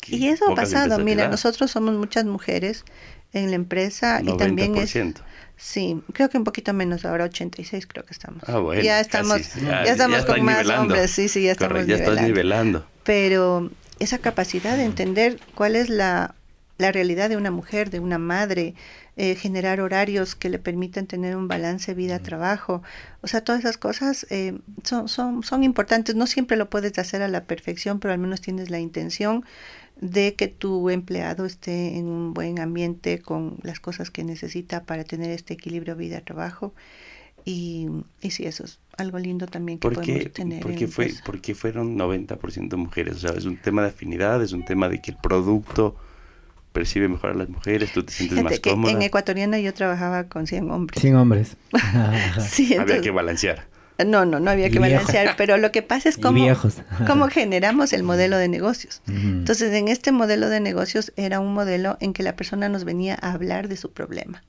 que Y eso ha pasado. Mira, nosotros somos muchas mujeres en la empresa y también es... 90%. Sí, creo que un poquito menos, ahora 86 creo que estamos. Ah, bueno, ya casi. estamos, Ya- ya, estamos ya estás con más nivelando. hombres, sí, sí, ya estamos Correcto, ya estás nivelando. nivelando. Pero esa capacidad de entender cuál es la, la realidad de una mujer, de una madre, eh, generar horarios que le permitan tener un balance vida-trabajo, o sea, todas esas cosas eh, son, son, son importantes. No siempre lo puedes hacer a la perfección, pero al menos tienes la intención de que tu empleado esté en un buen ambiente con las cosas que necesita para tener este equilibrio vida-trabajo. Y, y sí, eso es algo lindo también que ¿Por podemos tener. por en fue, empresa. por qué fueron 90% mujeres? O sea, es un tema de afinidad, es un tema de que el producto percibe mejor a las mujeres, tú te sientes Fíjate más que cómoda. en Ecuatoriana yo trabajaba con 100 hombres. Sin hombres. *laughs* Sí, Había que balancear. no, no, no había que viejos. balancear, pero lo que pasa es cómo, generamos el modelo de negocios. *laughs* Entonces, en este modelo de negocios era un modelo en que la persona nos venía a hablar de su problema.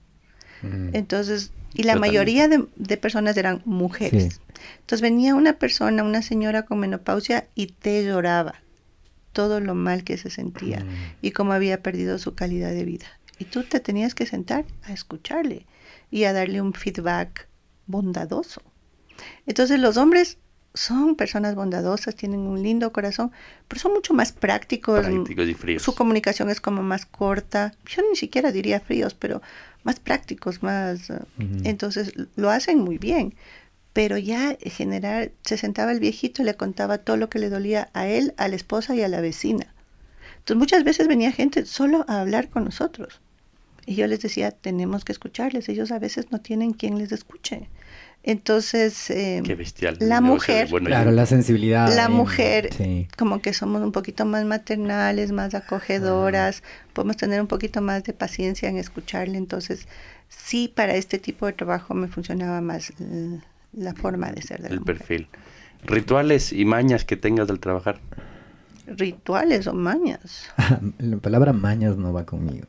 Ujú. Entonces, y la mayoría de, de personas eran mujeres. Sí. Entonces venía una persona, una señora con menopausia y te lloraba todo lo mal que se sentía Mm. y cómo había perdido su calidad de vida. Y tú te tenías que sentar a escucharle y a darle un feedback bondadoso. Entonces los hombres son personas bondadosas, tienen un lindo corazón, pero son mucho más prácticos. Prácticos y fríos. Su comunicación es como más corta. Yo ni siquiera diría fríos, pero más prácticos, más... Ujú. Entonces lo hacen muy bien. Pero ya en general se sentaba el viejito y le contaba todo lo que le dolía a él, a la esposa y a la vecina. Entonces muchas veces venía gente solo a hablar con nosotros. Y yo les decía, tenemos que escucharles. Ellos a veces no tienen quien les escuche. Entonces, eh, Qué bestial. la mujer- bueno Claro, yo- la sensibilidad. la eh, mujer, Sí. como que somos un poquito más maternales, más acogedoras, podemos tener un poquito más de paciencia en escucharle. Entonces, sí, para este tipo de trabajo me funcionaba más la forma de ser de la el mujer. perfil. Rituales y mañas que tengas al trabajar. Rituales o mañas. *laughs* La palabra mañas no va conmigo.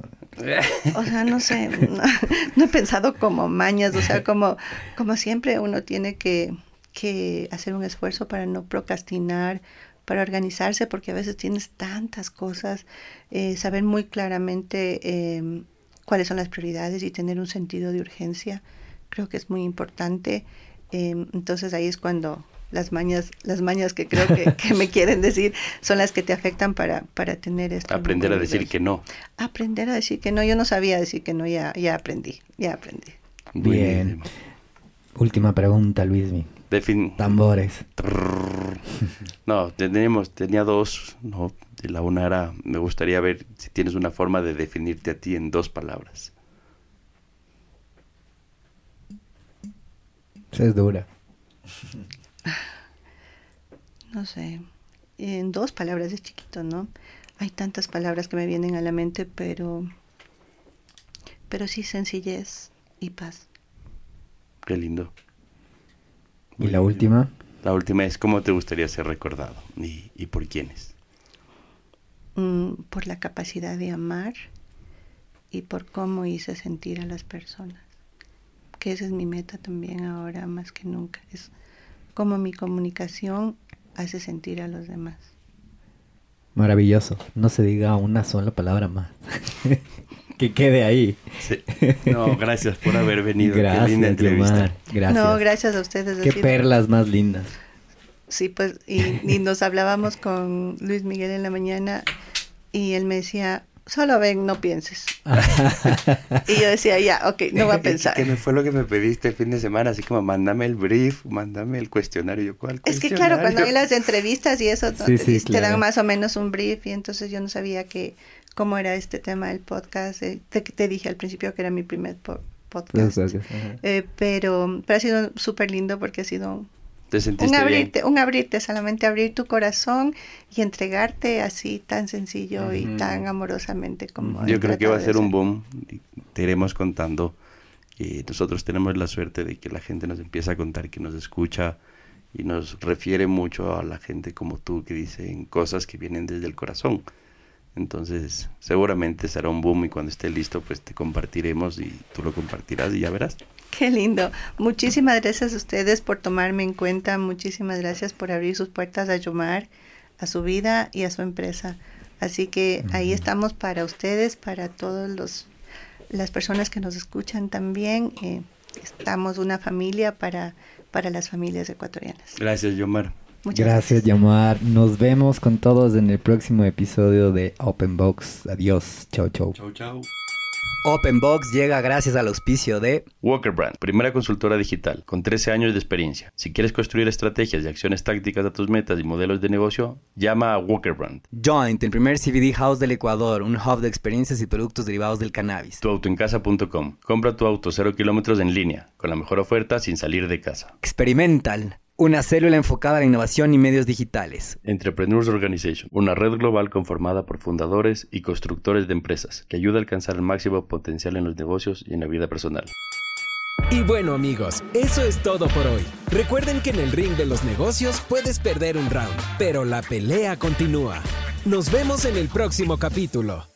O sea, no sé, no, *laughs* no he pensado como mañas, o sea, *laughs* como, como siempre uno tiene que, que hacer un esfuerzo para no procrastinar, para organizarse, porque a veces tienes tantas cosas, eh, saber muy claramente eh, cuáles son las prioridades y tener un sentido de urgencia, creo que es muy importante. Eh, entonces ahí es cuando las mañas, las mañas que creo que, que me *laughs* quieren decir son las que te afectan para, para tener esto. Aprender a decir que no. Aprender a decir que no, yo no sabía decir que no, ya, ya aprendí, ya aprendí. Bien. Última pregunta, Luismi. Defin- Tambores. Trrr. No, tenemos, tenía dos, no, de la una era, me gustaría ver si tienes una forma de definirte a ti en dos palabras. Esa es dura. *laughs* No sé, en dos palabras es chiquito, ¿no? Hay tantas palabras que me vienen a la mente, pero, pero sí sencillez y paz. Qué lindo. Y la última. La última es cómo te gustaría ser recordado y, y por quiénes. Mm, por la capacidad de amar y por cómo hice sentir a las personas. Que esa es mi meta también ahora más que nunca. Es cómo mi comunicación hace sentir a los demás. Maravilloso. No se diga una sola palabra más. *laughs* que quede ahí. Sí. No, gracias por haber venido. Qué Gracias, linda entrevista. Gracias. No, gracias a ustedes. Qué perlas más lindas. Sí, pues, y, y nos hablábamos con Luis Miguel en la mañana y él me decía, solo ven, no pienses. *laughs* y yo decía, ya, ok, no voy a *laughs* pensar. ¿Qué fue lo que me pediste el fin de semana? Así como, mándame el brief, mándame el cuestionario. Yo, ¿cuál es que claro, cuando hay las entrevistas y eso, te, dan más o menos un brief y entonces yo no sabía que cómo era este tema del podcast. Eh, te, te, dije al principio que era mi primer podcast. Eh, pero, pero ha sido súper lindo porque ha sido un abrirte, un abrirte, solamente abrir tu corazón y entregarte así tan sencillo y tan amorosamente como. Yo creo que va a ser un boom. Te iremos contando. Y nosotros tenemos la suerte de que la gente nos empieza a contar que nos escucha y nos refiere mucho a la gente como tú que dicen cosas que vienen desde el corazón. Entonces, seguramente será un boom y cuando esté listo, pues te compartiremos y tú lo compartirás y ya verás. Qué lindo. Muchísimas gracias a ustedes por tomarme en cuenta. Muchísimas gracias por abrir sus puertas a Yomar, a su vida y a su empresa. Así que ahí estamos para ustedes, para todos los las personas que nos escuchan también. Eh, estamos una familia para, para las familias ecuatorianas. Gracias, Yomar. Muchas gracias, Yomar. Nos vemos con todos en el próximo episodio de Open Box. Adiós. Chau, chau. Chau, chau. OpenBox llega gracias al auspicio de Walker Brand, primera consultora digital con 13 años de experiencia. Si quieres construir estrategias y acciones tácticas a tus metas y modelos de negocio, llama a Walker Brand. Joint, el primer CBD house del Ecuador, un hub de experiencias y productos derivados del cannabis. Tuautoencasa.com. Compra tu auto 0 kilómetros en línea, con la mejor oferta sin salir de casa. Experimental una célula enfocada a la innovación y medios digitales. Entrepreneurs Organization, una red global conformada por fundadores y constructores de empresas que ayuda a alcanzar el máximo potencial en los negocios y en la vida personal. Y bueno amigos, eso es todo por hoy. Recuerden que en el ring de los negocios puedes perder un round, pero la pelea continúa. Nos vemos en el próximo capítulo.